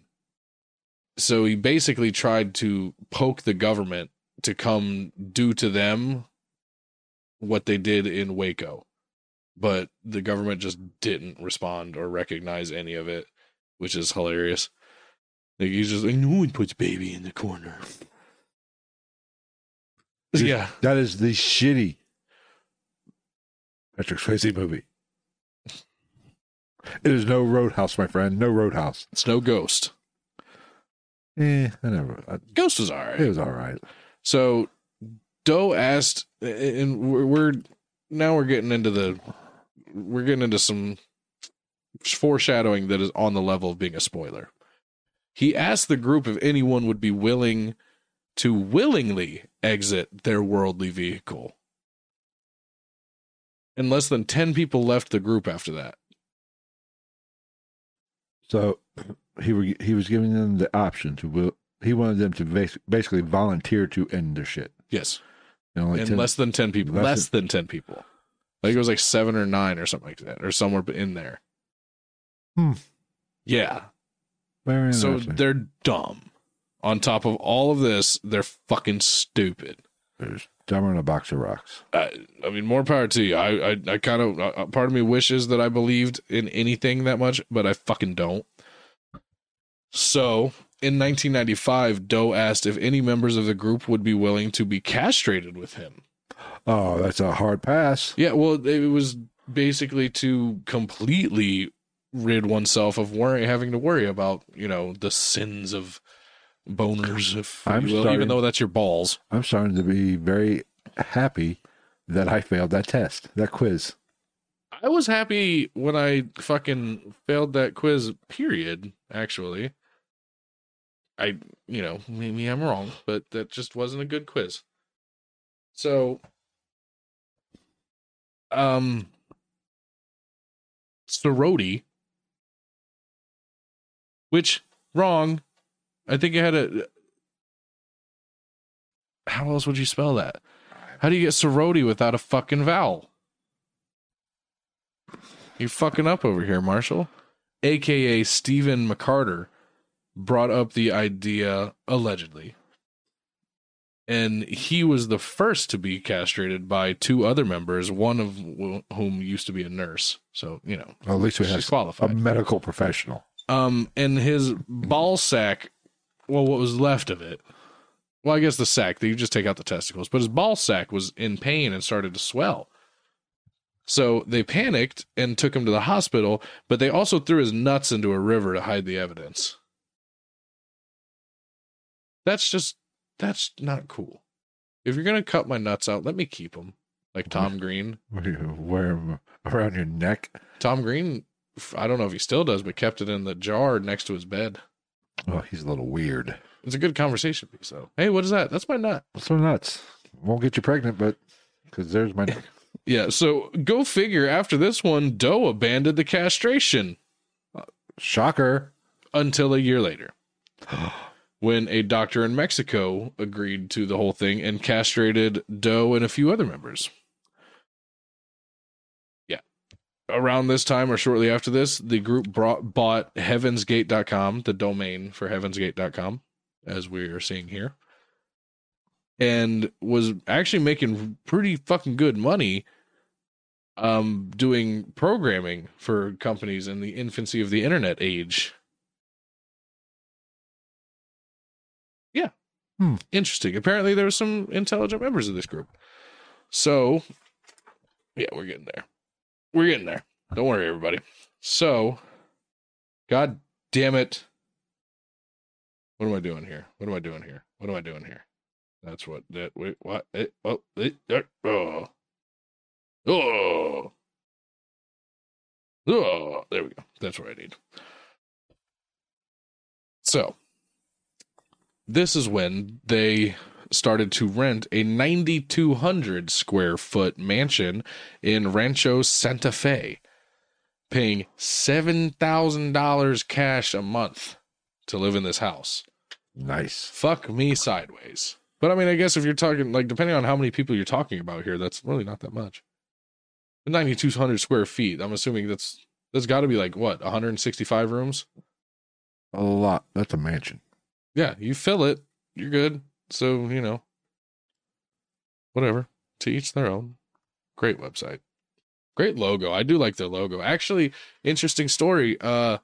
S2: So he basically tried to poke the government to come do to them what they did in Waco. But the government just didn't respond or recognize any of it, which is hilarious. Like he's just like, no one puts baby in the corner. Yeah.
S1: that is the shitty Patrick Swayze movie. It is no Roadhouse, my friend. No Roadhouse.
S2: It's no ghost.
S1: Eh, I never. I,
S2: Ghost was all right.
S1: it was all right.
S2: So Do asked, and we're, we're now we're getting into the we're getting into some foreshadowing that is on the level of being a spoiler. He asked the group if anyone would be willing to willingly exit their worldly vehicle. And less than 10 people left the group after that.
S1: So he were, he was giving them the option to will. He wanted them to bas- basically volunteer to end their shit.
S2: Yes.
S1: And only
S2: and
S1: 10
S2: less than 10 people.
S1: less
S2: Less, than 10 people. I think it was like seven or nine or something like that, or somewhere in there.
S1: Hmm.
S2: Yeah.
S1: very
S2: So they're dumb. On top of all of this, they're fucking stupid.
S1: There's dumber than a box of rocks.
S2: I, I mean, more power to you. I, I, I kind of, uh, part of me wishes that I believed in anything that much, but I fucking don't. So, in 1995, Do asked if any members of the group would be willing to be castrated with him.
S1: Oh, that's a hard pass.
S2: Yeah, well, it was basically to completely rid oneself of worry, having to worry about, you know, the sins of boners, if
S1: I'm
S2: will,
S1: starting-
S2: even though that's your balls.
S1: I'm starting to be very happy that I failed that test, that quiz.
S2: I was happy when I fucking failed that quiz, period, actually. I, you know, maybe I'm wrong, but that just wasn't a good quiz. So, um, sorority, which, wrong. I think it had a. How else would you spell that? How do you get sorority without a fucking vowel? You're fucking up over here, Marshall. AKA Stephen McCarter brought up the idea allegedly. And he was the first to be castrated by two other members, one of wh- whom used to be a nurse. So, you know,
S1: Well, at least we have a medical professional.
S2: Um, and his ball sack, well, what was left of it, well, I guess the sack, that you just take out the testicles, but his ball sack was in pain and started to swell. So they panicked and took him to the hospital, but they also threw his nuts into a river to hide the evidence. That's just, that's not cool. If you're going to cut my nuts out, let me keep them. Like Tom Green.
S1: What do you wear 'em around your neck?
S2: Tom Green, I don't know if he still does, but kept it in the jar next to his bed.
S1: Oh, he's a little weird.
S2: It's a good conversation piece, though. Hey, what is that? That's my nut.
S1: So nuts. Won't get you pregnant, but because there's my neck.
S2: Yeah, so go figure. After this one, Do abandoned the castration
S1: Shocker.
S2: until a year later, when a doctor in Mexico agreed to the whole thing and castrated Do and a few other members. Yeah. Around this time or shortly after this, the group brought, bought heavensgate.com, the domain for heavensgate.com, as we are seeing here, and was actually making pretty fucking good money um doing programming for companies in the infancy of the internet age.
S1: Hmm.
S2: Interesting. Apparently there were some intelligent members of this group. So yeah, we're getting there. We're getting there. Don't worry, everybody. So God damn it. What am I doing here? What am I doing here? What am I doing here? That's what that wait what it oh it, it, oh oh oh there we go. That's what I need. So this is when they started to rent a 9200 square foot mansion in Rancho Santa Fe paying $7,000 cash a month to live in this house.
S1: Nice.
S2: Fuck me sideways. But I mean, I guess if you're talking, like, depending on how many people you're talking about here, that's really not that much. 9,200 square feet. I'm assuming that's, that's got to be like, what, 165 rooms?
S1: A lot. That's a mansion.
S2: Yeah, you fill it, you're good. So, you know, whatever. To each their own. Great website. Great logo. I do like their logo. Actually, interesting story. Uh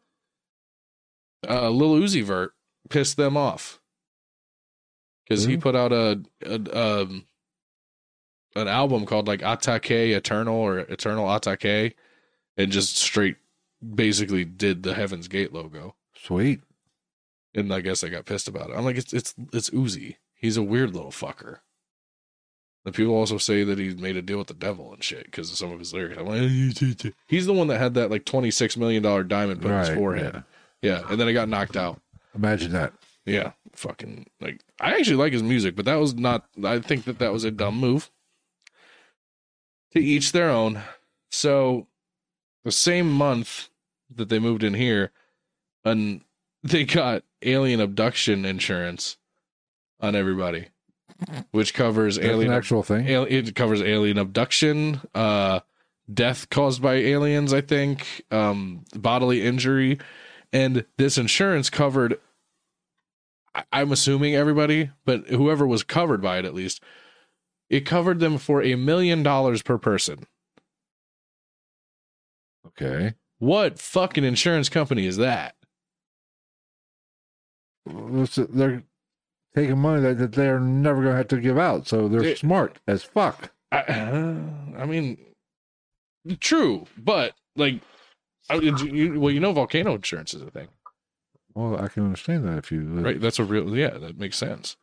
S2: uh Lil Uzi Vert pissed them off. Cuz he put out a, a um an album called like Atake Eternal or Eternal Atake and just straight basically did the Heaven's Gate logo
S1: Sweet.
S2: And I guess I got pissed about it. I'm like, it's it's it's Uzi. He's a weird little fucker. And people also say that he made a deal with the devil and shit because of some of his lyrics. I'm like, he's the one that had that like 26 million dollar diamond put on his
S1: Right,
S2: forehead. Yeah. and then it got knocked out.
S1: Imagine that.
S2: Yeah, fucking like I actually like his music, but that was not. I think that that was a dumb move. To each their own. So, the same month that they moved in here, and they got alien abduction insurance on everybody, which covers
S1: That's
S2: alien.
S1: an actual thing.
S2: al- it covers alien abduction, uh, death caused by aliens. I think um, bodily injury, and this insurance covered I- I'm assuming everybody, but whoever was covered by it at least, it covered them for a million dollars per person.
S1: Okay.
S2: What fucking insurance company is that?
S1: They're taking money that, that they're never going to have to give out. So they're
S2: It-
S1: smart as fuck.
S2: I, I mean, true, but like, I, you, well, you know, volcano insurance is a thing,
S1: Well, I can understand that if you.
S2: right? That's a real, yeah, that makes sense.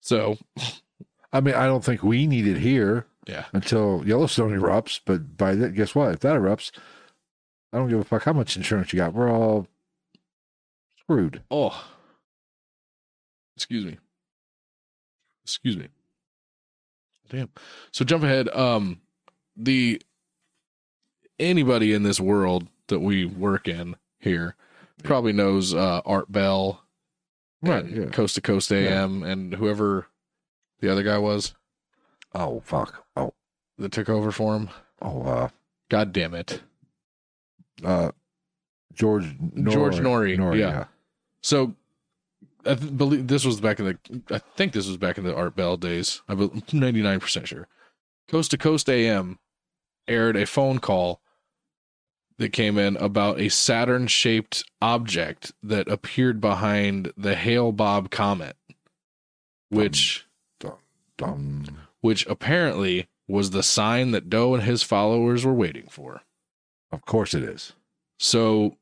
S2: So,
S1: I mean, I don't think we need it here
S2: yeah,
S1: until Yellowstone erupts. But by that, guess what? If that erupts, I don't give a fuck how much insurance you got. We're all screwed.
S2: Oh, excuse me. Excuse me. Damn. So jump ahead. Um, the anybody in this world that we work in here probably knows uh, Art Bell,
S1: Right. Yeah.
S2: Coast to Coast AM, and whoever the other guy was
S1: Oh fuck. Oh.
S2: that took over for him.
S1: Oh. Uh.
S2: God damn it.
S1: Uh. George. Noory,
S2: George Noory,
S1: Noory,
S2: yeah. So I th- believe this was back in the. I think this was back in the Art Bell days. I'm ninety nine percent sure. Coast to Coast AM aired a phone call that came in about a Saturn shaped object that appeared behind the Hale-Bopp comet, which which apparently was the sign that Do and his followers were waiting for.
S1: Of course it is.
S2: So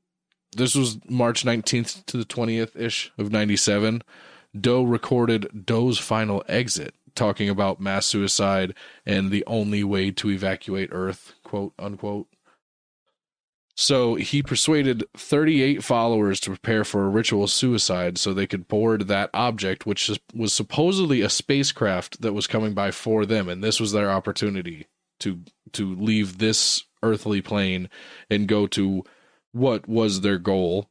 S2: this was March 19th to the 20th ish of 97. Do recorded Do's final exit, talking about mass suicide and the only way to evacuate Earth, quote unquote. So he persuaded 38 followers to prepare for a ritual suicide so they could board that object, which was supposedly a spacecraft that was coming by for them. And this was their opportunity to to leave this earthly plane and go to what was their goal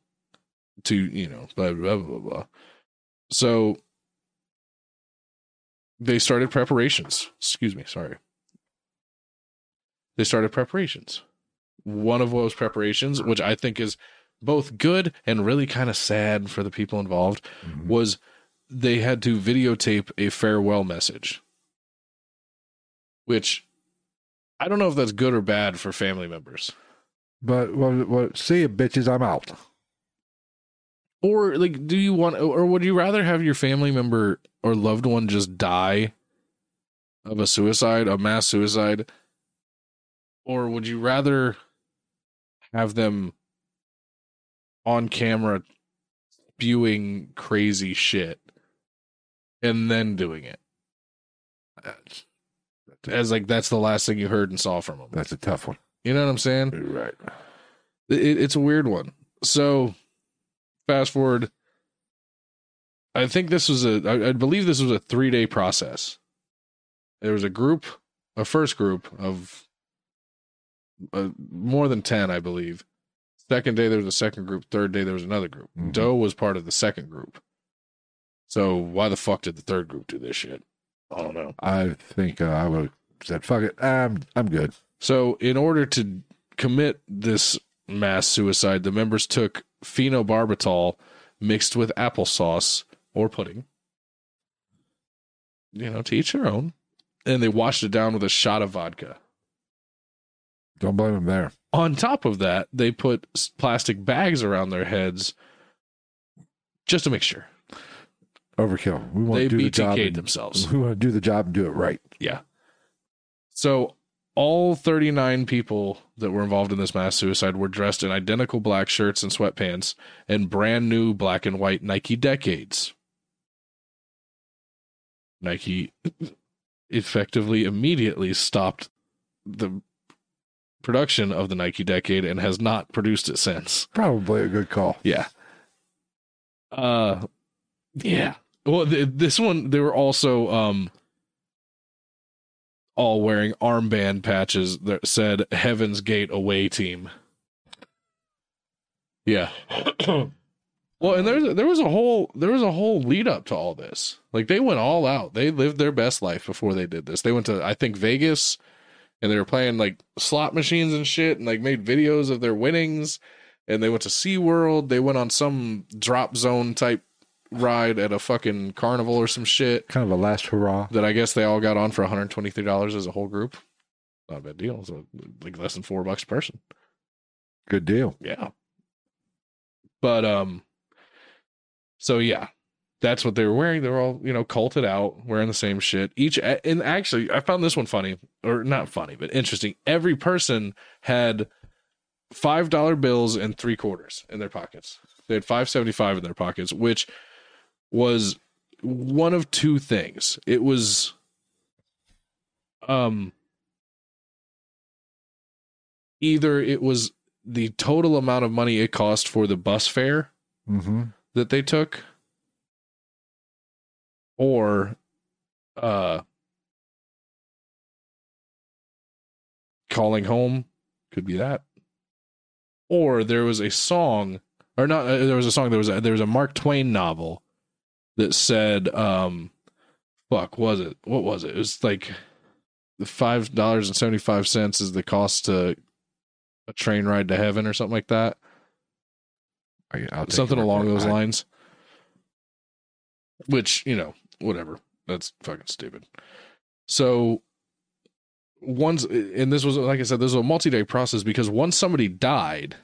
S2: to you know blah blah blah blah so they started preparations. Excuse me sorry. They started preparations. One of those preparations which i think is both good and really kind of sad for the people involved
S1: Mhm.
S2: was they had to videotape a farewell message. Which i don't know if that's good or bad for family members
S1: But what? What? See you, bitches. I'm out.
S2: Or like, do you want, or would you rather have your family member or loved one just die of a suicide, a mass suicide, or would you rather have them on camera spewing crazy shit and then doing it. As like that's the last thing you heard and saw from them.
S1: That's a tough one.
S2: You know what I'm saying?
S1: Right.
S2: It, it's a weird one. So, fast forward. I think this was a. I, I believe this was a three day process. There was a group, a first group of uh, more than ten, I believe. Second day there was a second group. Third day there was another group.
S1: Mhm.
S2: Do was part of the second group. So why the fuck did the third group do this shit? I don't know.
S1: I think uh, I would have said, fuck it. I'm, I'm good.
S2: So, in order to commit this mass suicide, the members took phenobarbital mixed with applesauce or pudding. You know, to each their own. And they washed it down with a shot of vodka.
S1: Don't blame them there.
S2: On top of that, they put plastic bags around their heads just to make sure.
S1: Overkill. We want
S2: They
S1: to do the job. And-
S2: themselves.
S1: We want to do the job and do it right.
S2: Yeah. So all 39 people that were involved in this mass suicide were dressed in identical black shirts and sweatpants and brand new black and white Nike Decades. Nike effectively immediately stopped the production of the Nike Decade and has not produced it since.
S1: Probably a good call.
S2: Yeah. Uh yeah. Well, th- this one they were also um all wearing armband patches that said Heaven's Gate away team. Yeah. well, and there's there was a whole there was a whole lead up to all this. Like they went all out. They lived their best life before they did this. They went to I think Vegas and they were playing like slot machines and shit and like made videos of their winnings and they went to SeaWorld. They went on some drop zone type ride at a fucking carnival or some shit
S1: Kind of a last hurrah.
S2: that I guess they all got on for $123 as a whole group. Not a bad deal. So like less than four bucks a person.
S1: Good deal.
S2: Yeah. But um so yeah. That's what they were wearing. They were all, you know, culted out, wearing the same shit. Each and actually I found this one funny or not funny, but interesting. Every person had five dollar bills and three quarters in their pockets. They had five seventy five in their pockets, which was one of two things. It was um either it was the total amount of money it cost for the bus fare
S1: Mm-hmm.
S2: that they took or uh calling home could be that or there was a song or not uh, there was a song there was a, there was a Mark Twain novel that said um fuck was it what was it it was like five dollars and seventy five cents is the cost to a train ride to heaven or something like that something along those
S1: I-
S2: lines. Which you know, whatever. That's fucking stupid. So once, and this was like I said, this was a multi-day process because once somebody died,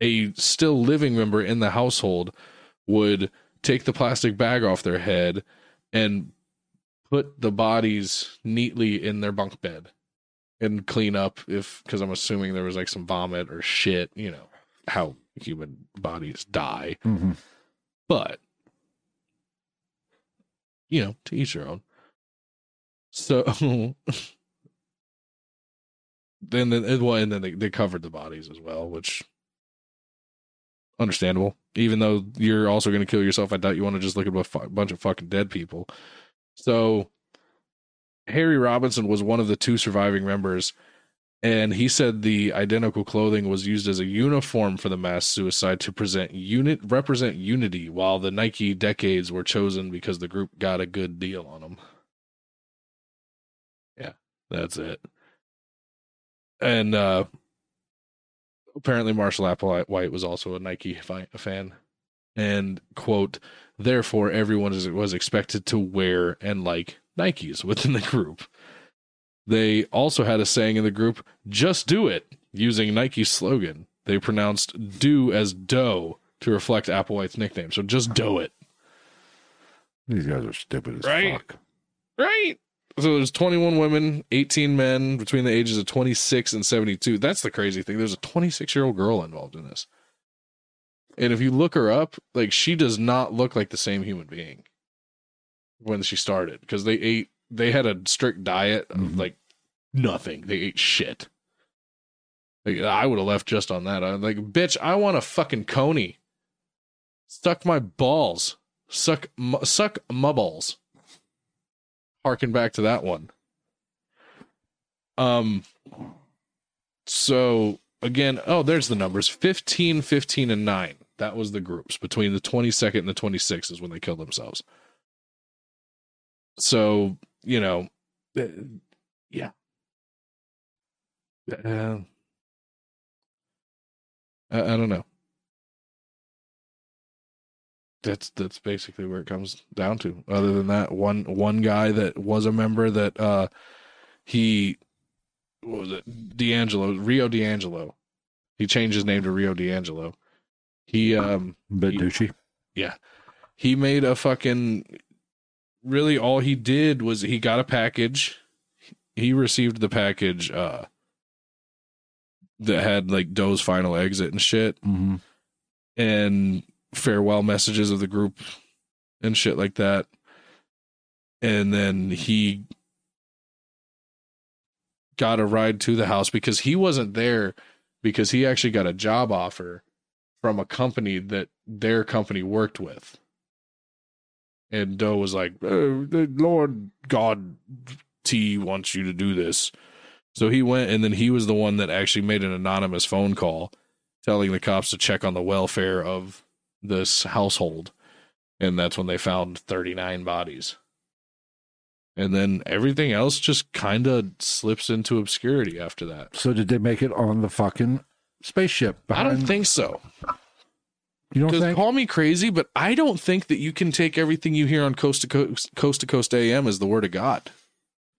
S2: a still living member in the household would take the plastic bag off their head and put the bodies neatly in their bunk bed and clean up if because I'm assuming there was like some vomit or shit, you know, how human bodies die.
S1: Mhm.
S2: But you know, to each their own. So then, then well, and then they, they covered the bodies as well, which understandable. Even though you're also going to kill yourself, I doubt you want to just look at a fu- bunch of fucking dead people. So Harry Robinson was one of the two surviving members, and he said the identical clothing was used as a uniform for the mass suicide to present unit represent unity, while the Nike decades were chosen because the group got a good deal on them. Yeah, that's it. And uh apparently Marshall Applewhite was also a Nike fi- fan. And quote, therefore everyone is, was expected to wear and like Nikes within the group. They also had a saying in the group, just do it, using Nike's slogan. They pronounced do as dough to reflect Applewhite's nickname. So just do it.
S1: These guys are stupid as
S2: Right.
S1: fuck.
S2: Right. So there's 21 women, 18 men between the ages of 26 and 72. That's the crazy thing. There's a 26 year old girl involved in this. And if you look her up, like she does not look like the same human being when she started because they ate they had a strict diet of
S1: Mhm.
S2: like nothing. They ate shit. Like, I would have left just on that. I'm like, bitch, I want a fucking coney. Suck my balls. Suck mu- suck my balls. Harken back to that one. Um so again, oh, there's the numbers 15, 15, and 9. That was the groups between the 22nd and the 26th is when they killed themselves. So, you know, uh, yeah. Uh, I, I don't know. That's that's basically where it comes down to. Other than that, one one guy that was a member that uh he what was it DiAngelo Rio DiAngelo. He changed his name to Rio DiAngelo. He um You-
S1: douchey.
S2: he made a fucking really all he did was he got a package he received the package uh that had like Do's final exit and shit
S1: Mm-hmm.
S2: and farewell messages of the group and shit like that and then he got a ride to the house because he wasn't there because he actually got a job offer from a company that their company worked with and Do was like, "Uh, the Lord God Ti wants you to do this. So he went, and then he was the one that actually made an anonymous phone call telling the cops to check on the welfare of this household. And that's when they found 39 bodies. And then everything else just kind of slips into obscurity after that.
S1: So did they make it on the fucking spaceship?
S2: I don't think so.
S1: you don't think.
S2: call me crazy, but I don't think that you can take everything you hear on Coast to Coast, Coast to Coast AM as the word of God.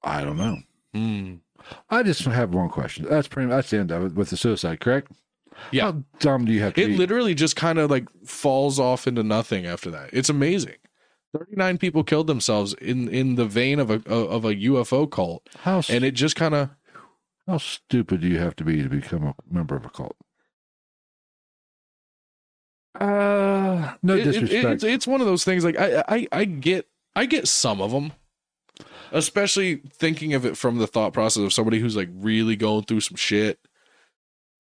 S1: I don't know.
S2: Hmm.
S1: I just have one question. That's pretty. That's the end of it with the suicide, correct?
S2: Yeah.
S1: How dumb do you have to
S2: It
S1: be?
S2: literally just kind of like falls off into nothing after that. It's amazing. 39 people killed themselves in in the vein of a of a UFO cult
S1: how
S2: and it just kind of
S1: how stupid do you have to be to become a member of a cult?
S2: uh
S1: No
S2: it- it-
S1: disrespect.
S2: it's it's one of those things like I I I get I get some of them. Especially thinking of it from the thought process of somebody who's like really going through some shit.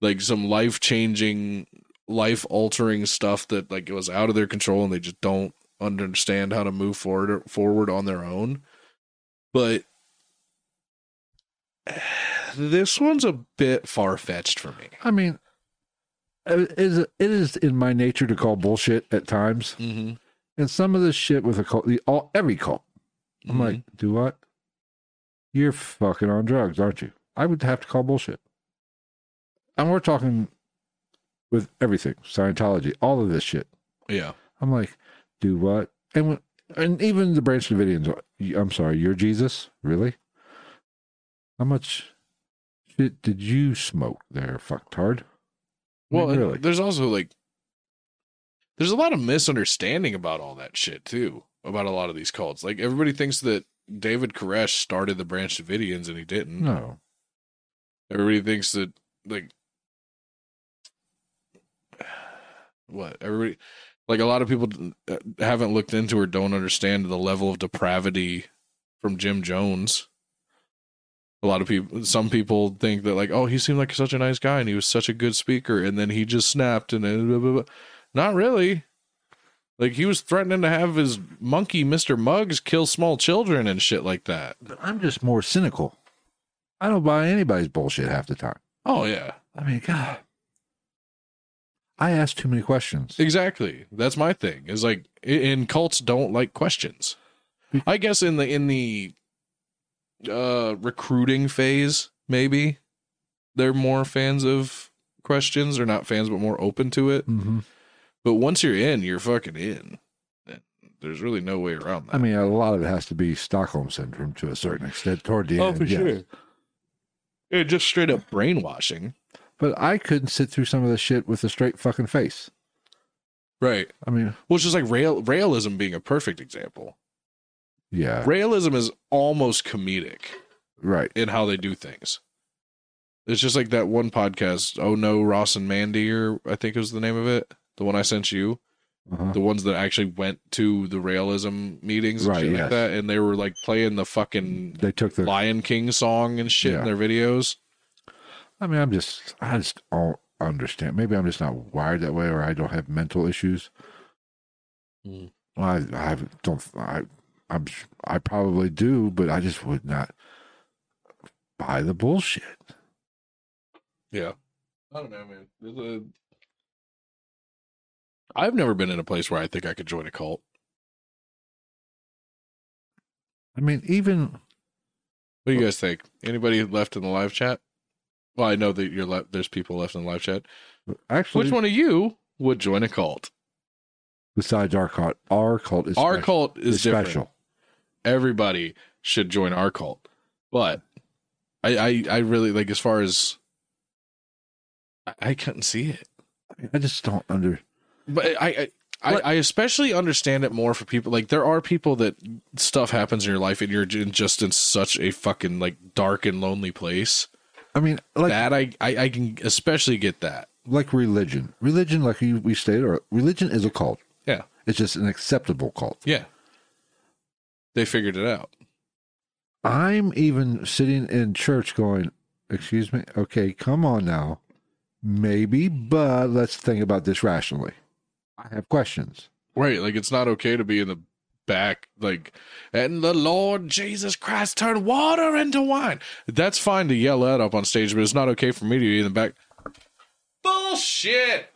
S2: Like some life-changing, life-altering stuff that like it was out of their control and they just don't understand how to move forward forward on their own. But this one's a bit far-fetched for me.
S1: I mean, it is it is in my nature to call bullshit at times,
S2: Mm-hmm.
S1: and some of this shit with a cult, the, all every cult. I'm
S2: Mm-hmm.
S1: like, do what? You're fucking on drugs, aren't you? I would have to call bullshit. And we're talking with everything, Scientology, all of this shit.
S2: yeah.
S1: I'm like, do what? And when, and even the Branch Davidians, I'm sorry, you're Jesus, really? How much shit did you smoke there, fucktard? I mean,
S2: Well,
S1: really?
S2: there's also like there's a lot of misunderstanding about all that shit too. About a lot of these cults. Like everybody thinks that David Koresh started the Branch Davidians and he didn't.
S1: No,
S2: Everybody thinks that like what? Everybody like a lot of people uh, haven't looked into or don't understand the level of depravity from Jim Jones. A lot of people, some people think that like, oh, he seemed like such a nice guy and he was such a good speaker, and then he just snapped and blah, blah, blah. not really. Like he was threatening to have his monkey, Mister Muggs, kill small children and shit like that.
S1: but I'm just more cynical. I don't buy anybody's bullshit half the time.
S2: Oh yeah,
S1: I mean, God, I ask too many questions.
S2: Exactly. That's my thing. Is like i- in cults don't like questions. I guess in the in the uh recruiting phase maybe they're more fans of questions They're not fans but more open to it.
S1: Mm-hmm.
S2: But once you're in, you're fucking in. There's really no way around that.
S1: I mean, a lot of it has to be Stockholm syndrome to a certain extent toward the
S2: oh
S1: end.
S2: for
S1: yes.
S2: sure. Yeah, just straight up brainwashing.
S1: But I couldn't sit through some of this shit with a straight fucking face.
S2: Right.
S1: I mean,
S2: Well, it's just like rail Raelism being a perfect example.
S1: yeah,
S2: Raelism is almost comedic.
S1: right.
S2: in how they do things. It's just like that one podcast, Oh No, Ross and Mandy, or I think it was the name of it. the one I sent you,
S1: Uh-huh.
S2: the ones that actually went to the Raelism meetings and
S1: Right,
S2: shit
S1: yes.
S2: like that, and they were like playing the fucking
S1: They took the.
S2: Lion King song and shit
S1: Yeah.
S2: in their videos.
S1: I mean, I'm just. I just don't understand. Maybe I'm just not wired that way, or I don't have mental issues.
S2: Mm.
S1: I I don't. I I'm. I probably do, but I just would not buy the bullshit.
S2: Yeah. I don't know, man. There's a... I've never been in a place where I think I could join a cult.
S1: I mean, even
S2: What do you guys think? Anybody left in the live chat? Well, I know that you're left. There's people left in the live chat.
S1: actually,
S2: Which one of you would join a cult?
S1: besides our cult, our cult is
S2: Our
S1: special.
S2: cult is
S1: special.
S2: Everybody should join our cult, but I, I, I really like as far as I, I couldn't see it.
S1: I, just don't under.
S2: But I, I, I, I especially understand it more for people like there are people that stuff happens in your life and you're just in such a fucking like dark and lonely place.
S1: I mean, like
S2: that I, I, I can especially get that.
S1: like religion. Religion, like you, we stated, or religion is a cult.
S2: Yeah.
S1: It's just an acceptable cult.
S2: Yeah. They figured it out.
S1: I'm even sitting in church going, Excuse me? Okay, come on now. Maybe, but let's think about this rationally. I have questions.
S2: Right. Like it's not okay to be in the back, like, and the Lord Jesus Christ turned water into wine. That's fine to yell that up on stage, but it's not okay for me to be in the back. Bullshit.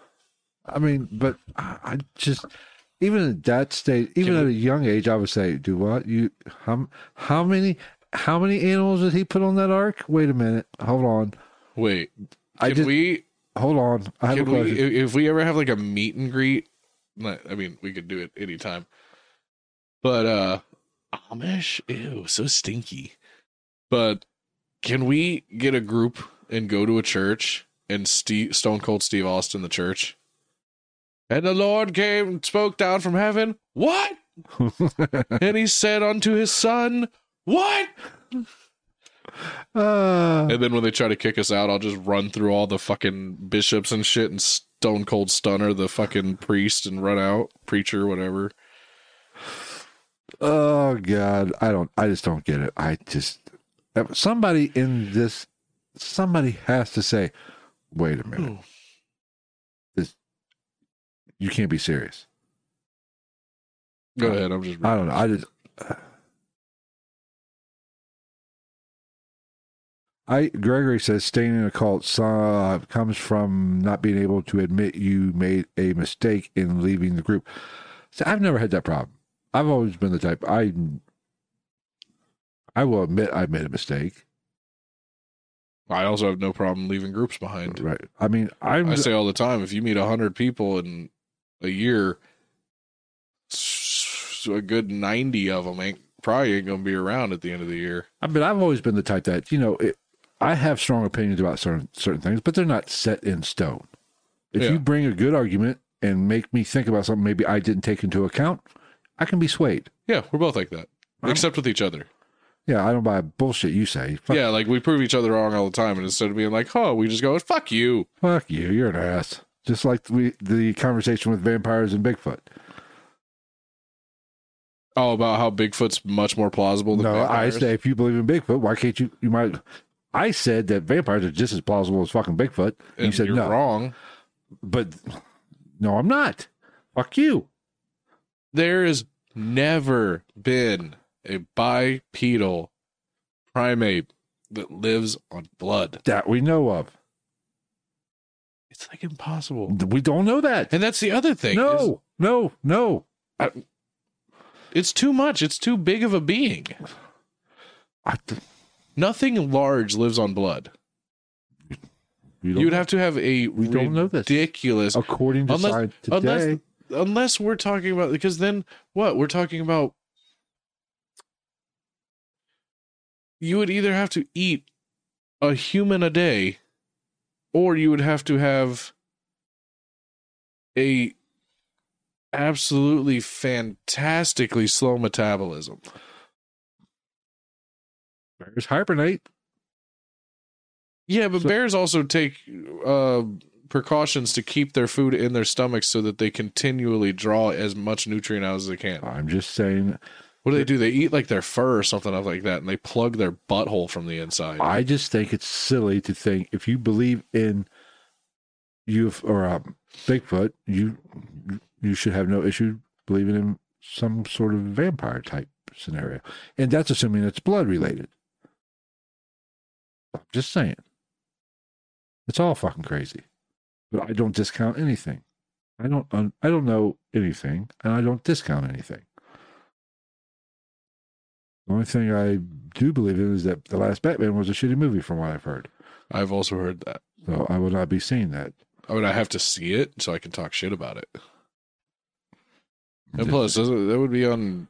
S1: I mean, but I, I just, even at that stage, even
S2: Can
S1: at
S2: we-
S1: a young age, I would say, do what? You, how, how many, how many animals did he put on that ark? Wait a minute. Hold on.
S2: Wait.
S1: I
S2: Can
S1: just-
S2: we
S1: Hold on. I have a
S2: Can we, if, if we ever have like a meet and greet, I mean, we could do it anytime. But uh Amish, ew, so stinky. But can we get a group and go to a church and Steve, Stone Cold Steve Austin the church? And the Lord came and spoke down from heaven. What? and he said unto his son, What?
S1: uh,
S2: And then when they try to kick us out, I'll just run through all the fucking bishops and shit and stone cold stunner the fucking priest and run out, preacher, whatever.
S1: Oh God, I don't. I just don't get it. I just somebody in this, somebody has to say, "Wait a minute, this you can't be serious."
S2: Go ahead. I'm just.
S1: I don't know. I just. I Gregory says staying in a cult uh, comes from not being able to admit you made a mistake in leaving the group. So I've never had that problem. I've always been the type I I will admit I made a mistake.
S2: I also have no problem leaving groups behind.
S1: Right. I mean, I'm
S2: I say all the time, if you meet a hundred people in a year, a good ninety of them ain't probably ain't gonna be around at the end of the year.
S1: I mean, I've always been the type that you know, it, I have strong opinions about certain certain things, but they're not set in stone. If
S2: Yeah.
S1: you bring a good argument and make me think about something maybe I didn't take into account, I can be swayed.
S2: Yeah, we're both like that,
S1: I'm-
S2: except with each other.
S1: Yeah, I don't buy bullshit you say. Fuck,
S2: Yeah, like we prove each other wrong all the time, and instead of being like, "Oh," we just go, "Fuck you."
S1: fuck you, you're an ass. Just like we the conversation with vampires and Bigfoot.
S2: Oh, about how Bigfoot's much more plausible than
S1: No,
S2: vampires?
S1: I say if you believe in Bigfoot, why can't you? You might. I said that vampires are just as plausible as fucking Bigfoot. And you said
S2: you're
S1: no,
S2: wrong.
S1: but no, I'm not. Fuck you.
S2: There has never been a bipedal primate that lives on blood.
S1: That we know of.
S2: It's like impossible.
S1: We don't know that.
S2: And that's the other thing. is
S1: No, no, no.
S2: it's too much. It's too big of a being.
S1: I,
S2: Nothing large lives on blood.
S1: You
S2: would have to have a
S1: We don't know this.
S2: ridiculous
S1: according to
S2: unless-
S1: science today.
S2: unless we're talking about because then what we're talking about you would either have to eat a human a day or you would have to have a absolutely fantastically slow metabolism
S1: bears hibernate.
S2: yeah but
S1: So-
S2: bears also take uh precautions to keep their food in their stomachs so that they continually draw as much nutrient out as they can.
S1: I'm just saying.
S2: What do they do? They eat like their fur or something like that, and they plug their butthole from the inside.
S1: I just think it's silly to think if you believe in you or uh, Bigfoot, you you should have no issue believing in some sort of vampire type scenario, and that's assuming it's blood related. I'm just saying, it's all fucking crazy, but I don't discount anything. I don't I don't know anything, and I don't discount anything. The only thing I do believe in is that the last Batman was a shitty movie, from what I've heard.
S2: I've also heard that.
S1: So I will not be seeing that.
S2: I would I have to see it so I can talk shit about it. And plus, that would be on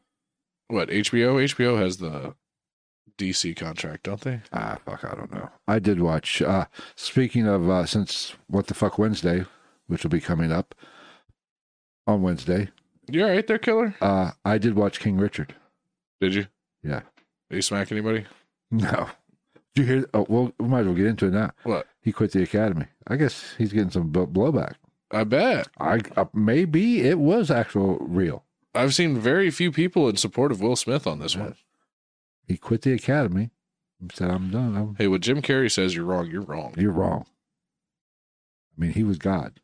S2: what HBO. HBO has the DC contract, don't they?
S1: ah, fuck, I don't know. I did watch. Uh, speaking of, uh, since what the fuck Wednesday, which will be coming up on Wednesday,
S2: You all right there, killer?
S1: uh, I did watch King Richard.
S2: Did you?
S1: Yeah.
S2: Did you smack anybody?
S1: No, did you hear? Oh, well, we might as well get into it now.
S2: What?
S1: He quit the academy. I guess he's getting some blowback.
S2: I bet.
S1: I uh, maybe it was actual real.
S2: I've seen very few people in support of Will Smith on this one.
S1: He quit the academy. and Said, "I'm done. I'm,
S2: Hey, what Jim Carrey says you're wrong, you're wrong.
S1: you're wrong." I mean, he was God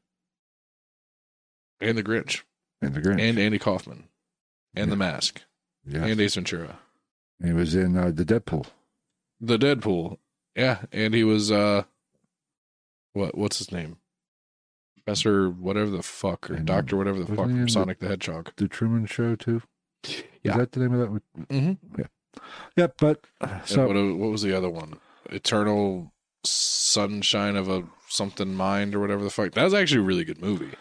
S2: And the Grinch.
S1: and the Grinch.
S2: And Andy Kaufman. And
S1: Yeah.
S2: the Mask.
S1: yeah,
S2: And Ace Ventura.
S1: he was in uh, the Deadpool.
S2: The Deadpool. Yeah. And he was uh what what's his name? Professor whatever the fuck or
S1: And
S2: Doctor whatever the
S1: wasn't
S2: fuck
S1: he in
S2: from
S1: the-
S2: Sonic the Hedgehog.
S1: The Truman Show too.
S2: Yeah.
S1: Is that the name of that? one?
S2: Mm-hmm.
S1: Yeah, but uh, so
S2: what, what was the other one? Eternal Sunshine of a something mind or whatever the fuck. That was actually a really good movie.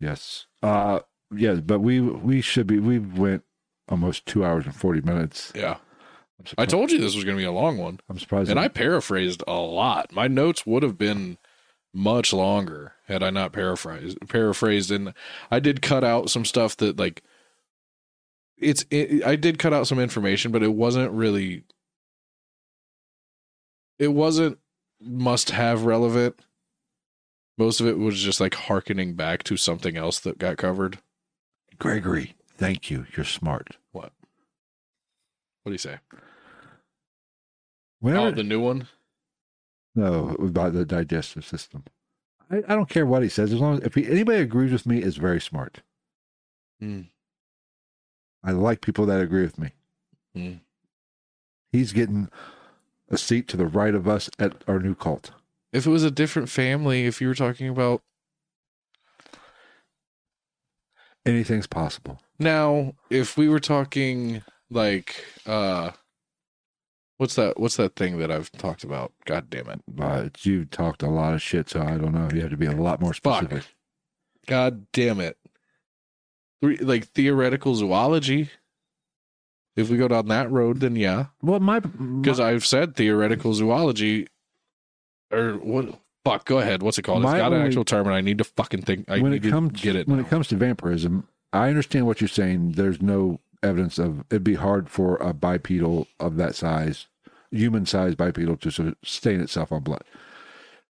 S1: yes, uh, yeah, but we we should be. We went almost two hours and forty minutes.
S2: Yeah.
S1: I'm
S2: I
S1: surprised,
S2: told you this was going to be a long one.
S1: I'm surprised.
S2: And I paraphrased a lot. My notes would have been much longer had I not paraphrased. Paraphrased, and I did cut out some stuff that like it's. It, I did cut out some information, but it wasn't really. It wasn't must have relevant. Most of it was just like harkening back to something else that got covered.
S1: Gregory, thank you. You're smart.
S2: What? What do you say?
S1: Whenever,
S2: Oh, the new one.
S1: no, about the digestive system. I, I don't care what he says as long as if he, anybody agrees with me is very smart.
S2: Hmm.
S1: I like people that agree with me.
S2: Hmm.
S1: He's getting a seat to the right of us at our new cult.
S2: If it was a different family, if you were talking about
S1: Anything's possible.
S2: Now, if we were talking like uh what's that what's that thing that I've talked about? God damn it.
S1: But you talked a lot of shit, so I don't know. You have to be a lot more
S2: Fuck.
S1: specific.
S2: God damn it. Like theoretical zoology. If we go down that road, then yeah.
S1: Well, my
S2: Because I've said theoretical zoology or what fuck, go ahead. What's it called? It's got an actual term and I need to fucking think I
S1: when
S2: need
S1: it comes
S2: to get it.
S1: when
S2: now.
S1: it comes to vampirism, I understand what you're saying. There's no evidence of it'd be hard for a bipedal of that size, human sized bipedal, to sustain itself on blood.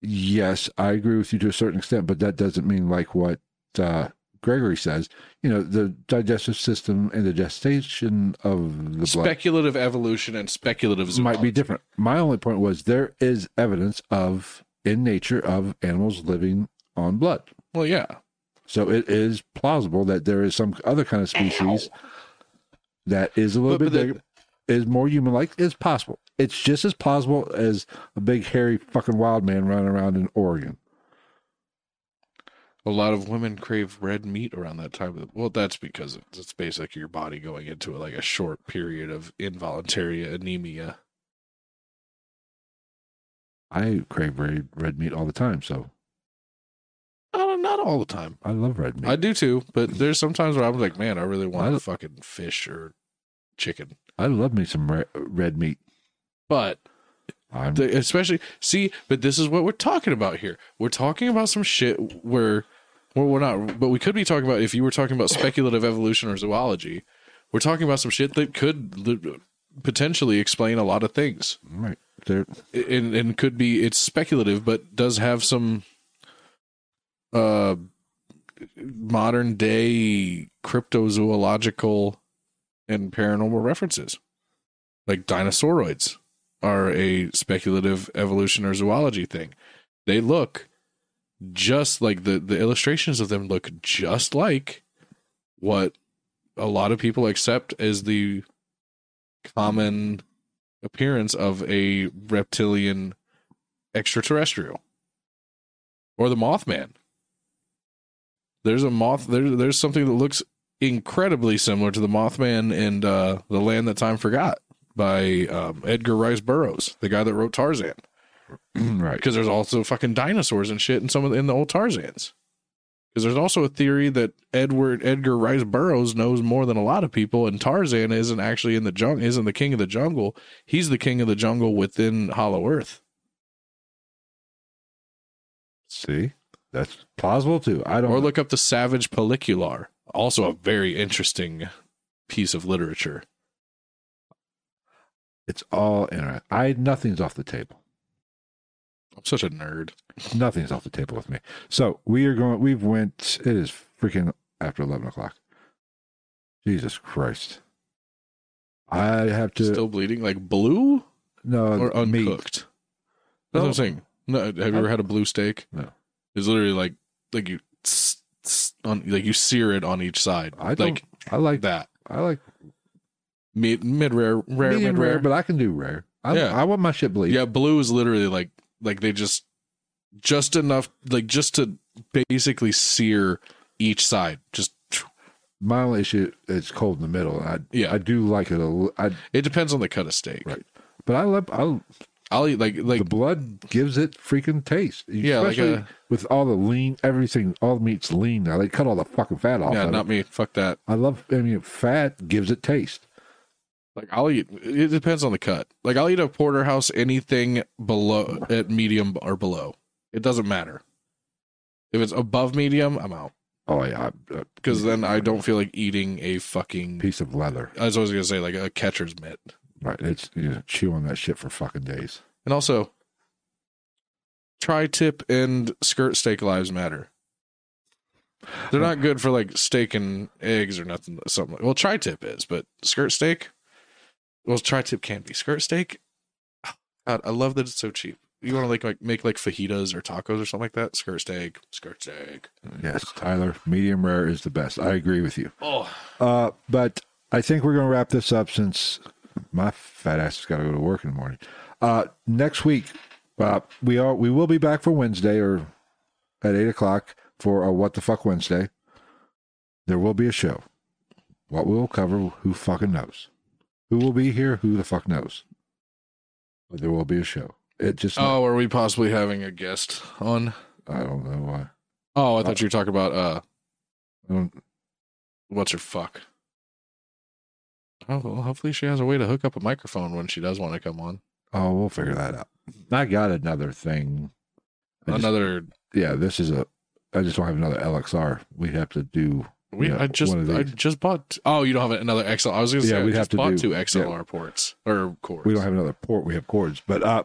S1: Yes, I agree with you to a certain extent, but that doesn't mean like what uh, Gregory says. You know, the digestive system and the gestation of the blood
S2: speculative evolution and speculative zoology.
S1: might be different. My only point was there is evidence of in nature of animals living on blood.
S2: Well, yeah.
S1: So it is plausible that there is some other kind of species that is a little
S2: But-
S1: bit
S2: but the-
S1: bigger, is more human like. It's possible. It's just as plausible as a big hairy fucking wild man running around in Oregon.
S2: A lot of women crave red meat around that time. The, well, that's because it's, it's basically your body going into like a short period of involuntary anemia.
S1: I crave red, red meat all the time, so
S2: Uh, not all the time.
S1: I love red meat.
S2: I do too, but there's sometimes where I'm like, man, I really want
S1: I-
S2: a fucking fish or chicken.
S1: I love me some re- red meat.
S2: But
S1: I'm,
S2: the, especially see, but this is what we're talking about here. We're talking about some shit where, well, we're not, but we could be talking about if you were talking about speculative evolution or zoology. We're talking about some shit that could li- potentially explain a lot of things.
S1: right there.
S2: and and could be it's speculative, but does have some uh modern day cryptozoological and paranormal references. Like dinosauroids are a speculative evolution or zoology thing. They look just like the the illustrations of them look just like what a lot of people accept as the common appearance of a reptilian extraterrestrial or the mothman. There's a moth there, there's something that looks incredibly similar to the mothman in uh, the land that time forgot by um, edgar rice burroughs the guy that wrote tarzan
S1: right.
S2: because there's also fucking dinosaurs and shit in some of the, in the old tarzans because there's also a theory that edward edgar rice burroughs knows more than a lot of people and tarzan isn't actually in the jungle isn't the king of the jungle he's the king of the jungle within hollow earth
S1: See, that's plausible too. I don't.
S2: or look up the savage Pellucidar also a very interesting piece of literature
S1: It's all internet. I nothing's off the table.
S2: I'm such a nerd
S1: Nothing's off the table with me. So we are going. We've went. It is freaking after eleven o'clock. Jesus Christ! I have to
S2: still bleeding like blue
S1: no
S2: or
S1: meat.
S2: uncooked that's what i'm saying no have you ever had a blue steak
S1: No.
S2: it's literally like like you on like you sear it on each side
S1: I
S2: like
S1: I like
S2: that
S1: I like
S2: mid mid rare rare mid
S1: rare,
S2: rare
S1: but I can do rare. I,
S2: Yeah.
S1: I want my shit bleed.
S2: yeah blue is literally like like they just just enough like just to basically sear each side just
S1: My only issue is cold in the middle. I
S2: Yeah.
S1: I do like it a I
S2: it depends on the cut of steak
S1: Right. but I love I
S2: i'll eat like like
S1: the blood gives it freaking taste.
S2: Yeah, like a- uh,
S1: with all the lean, everything, all the meat's lean now. They cut all the fucking fat off.
S2: yeah not
S1: it.
S2: me fuck that
S1: I love. I mean, fat gives it taste.
S2: Like i'll eat it depends on the cut like i'll eat a porterhouse anything below at medium or below it doesn't matter if it's above medium i'm out
S1: Oh yeah,
S2: because uh, then i don't feel like eating a fucking
S1: piece of leather.
S2: i was always gonna say like a catcher's mitt
S1: Right. It's you know, chew on that shit for fucking days.
S2: And also, tri tip and skirt steak lives matter. They're not good for like steak and eggs or nothing. Something. Well, tri tip is, but skirt steak. Well, tri tip can be skirt steak. God, I love that it's so cheap. You want to like like make like fajitas or tacos or something like that. Skirt steak, skirt steak.
S1: Yes, Tyler, medium rare is the best. I agree with you.
S2: Oh,
S1: Uh, but I think we're going to wrap this up since my fat ass has got to go to work in the morning. Uh, next week, uh, we are we will be back for Wednesday or at eight o'clock for a What the Fuck Wednesday. There will be a show. What we'll cover, who fucking knows? Who will be here? Who the fuck knows? But there will be a show. It just
S2: oh, are we possibly having a guest on?
S1: I don't know why.
S2: Oh, I thought you were talking about uh, what's her fuck. Oh, well, hopefully she has a way to hook up a microphone when she does want to come on.
S1: oh, we'll figure that out. I got another thing. I just-
S2: Another
S1: yeah, this is a. I just don't have another LXR. We have to do.
S2: We
S1: Yeah,
S2: I just I just bought. Oh, you don't have another XL. I was gonna say
S1: Yeah, we'd have to
S2: bought
S1: do-
S2: two
S1: yeah.
S2: XLR ports or cords.
S1: We don't have another port. We have cords, but uh,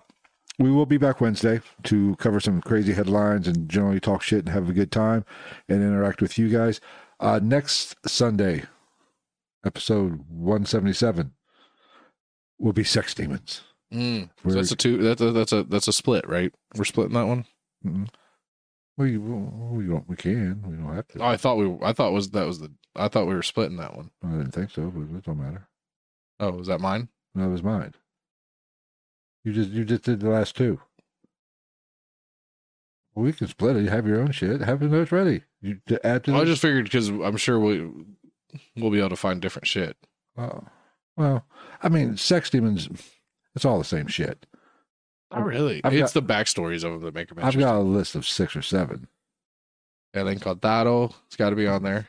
S1: we will be back Wednesday to cover some crazy headlines and generally talk shit and have a good time and interact with you guys. Uh, next Sunday, episode one seventy seven, will be sex demons.
S2: Mm. So that's a two. That's a, that's a that's a split, right? We're splitting that one.
S1: Mm-mm. We we don't we can we don't have to.
S2: Oh, I thought we. I thought was that was the. I thought we were splitting that one.
S1: I didn't think so, but it don't matter.
S2: Oh, was that mine?
S1: No, it was mine. You just you just did the last two. Well, we can split it. You have your own shit. Have the notes ready. You to add to.
S2: Well, I just figured because I'm sure we we'll be able to find different shit.
S1: Oh, well, I mean, sex demons. It's all the same shit.
S2: Not really.
S1: I've
S2: it's the backstories of them that make them
S1: I've got a list of six or seven.
S2: El Encantado. It's got to be on there.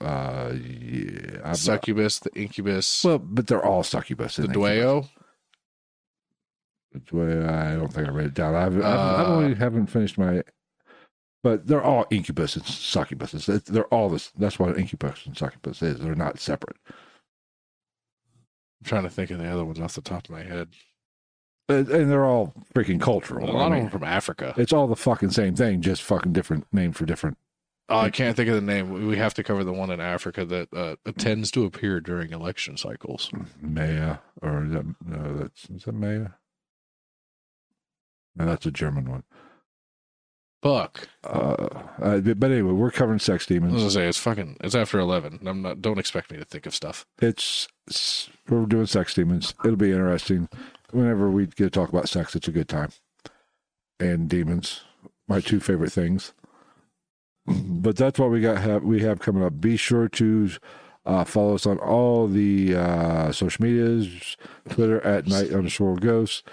S1: Uh, yeah. I've,
S2: Succubus, the Incubus,
S1: well, but they're all succubus.
S2: the Dueo.
S1: incubus. Due- I don't think I read it down. I've, I've,
S2: Uh,
S1: I've only haven't finished my. But they're all incubus and succubus. They're all this. That's what incubus and succubus is. They're not separate.
S2: I'm trying to think of the other ones off the top of my head.
S1: And they're all freaking cultural.
S2: A lot of
S1: mean,
S2: them from Africa.
S1: it's all the fucking same thing, just fucking different name for different.
S2: Oh, I can't think of the name. We- have to cover the one in Africa that uh, tends to appear during election cycles.
S1: Maya or is that, no, that's is that Maya? No, that's a German one.
S2: Fuck.
S1: Uh, uh, but but anyway, we're covering sex demons.
S2: I was gonna say it's fucking. It's after eleven. I'm not. Don't expect me to think of stuff.
S1: It's, it's we're doing sex demons. It'll be interesting. Whenever we get to talk about sex, it's a good time. And demons, my two favorite things. But that's what we got. Have we have coming up? Be sure to uh, follow us on all the uh, social medias. Twitter at night underscore ghost,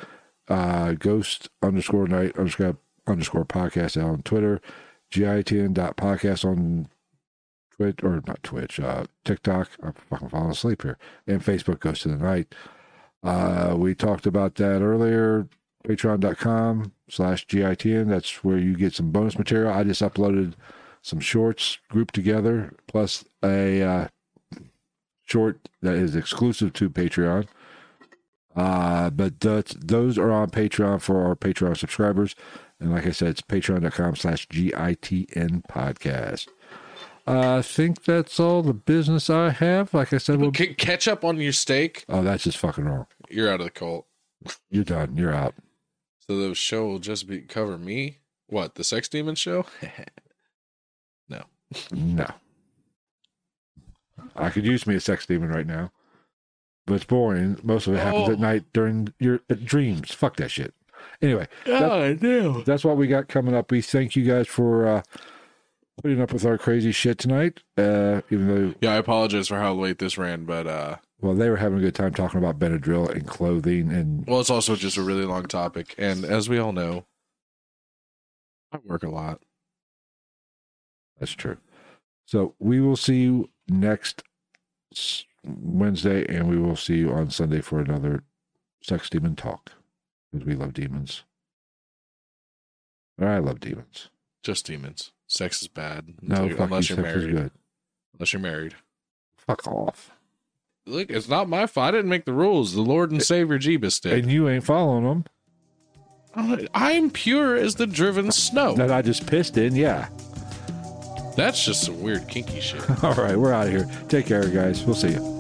S1: uh, ghost underscore night underscore underscore podcast on Twitter, gitn dot podcast on Twitch or not Twitch, uh, TikTok. I'm fucking falling asleep here. And Facebook Ghost in the Night. Uh, we talked about that earlier. Patreon.com slash GITN. That's where you get some bonus material. I just uploaded some shorts grouped together, plus a uh, short that is exclusive to Patreon. Uh, but that's, those are on Patreon for our Patreon subscribers. And like I said, it's patreon.com slash GITN podcast. I think that's all the business I have. Like I said, we'll,
S2: catch up on your steak.
S1: oh, that's just fucking wrong.
S2: You're out of the cult.
S1: You're done. You're out.
S2: So the show will just be cover me. What the sex demon show?
S1: No. No. I could use me a sex demon right now, but it's boring. Most of it happens
S2: Oh.
S1: at night during your uh, dreams. Fuck that shit. Anyway,
S2: God damn.
S1: that's what we got coming up. We thank you guys for uh, putting up with our crazy shit tonight. Uh, even though,
S2: Yeah, I apologize for how late this ran, but uh,
S1: well, they were having a good time talking about Benadryl and clothing, and
S2: well, it's also just a really long topic, and as we all know, I work a lot.
S1: that's true. So we will see you next Wednesday, and we will see you on Sunday for another sex demon talk because we love demons. Or I love demons.
S2: Just demons. Sex is bad.
S1: No,
S2: unless
S1: you,
S2: you're married.
S1: good.
S2: Unless you're married.
S1: Fuck off.
S2: Look, it's not my fault. I didn't make the rules. The Lord and Savior Jeebus did.
S1: And you ain't following them.
S2: I'm pure as the driven snow.
S1: That I just pissed in, yeah.
S2: That's just some weird kinky shit.
S1: All right, we're out of here. Take care, guys. We'll see you.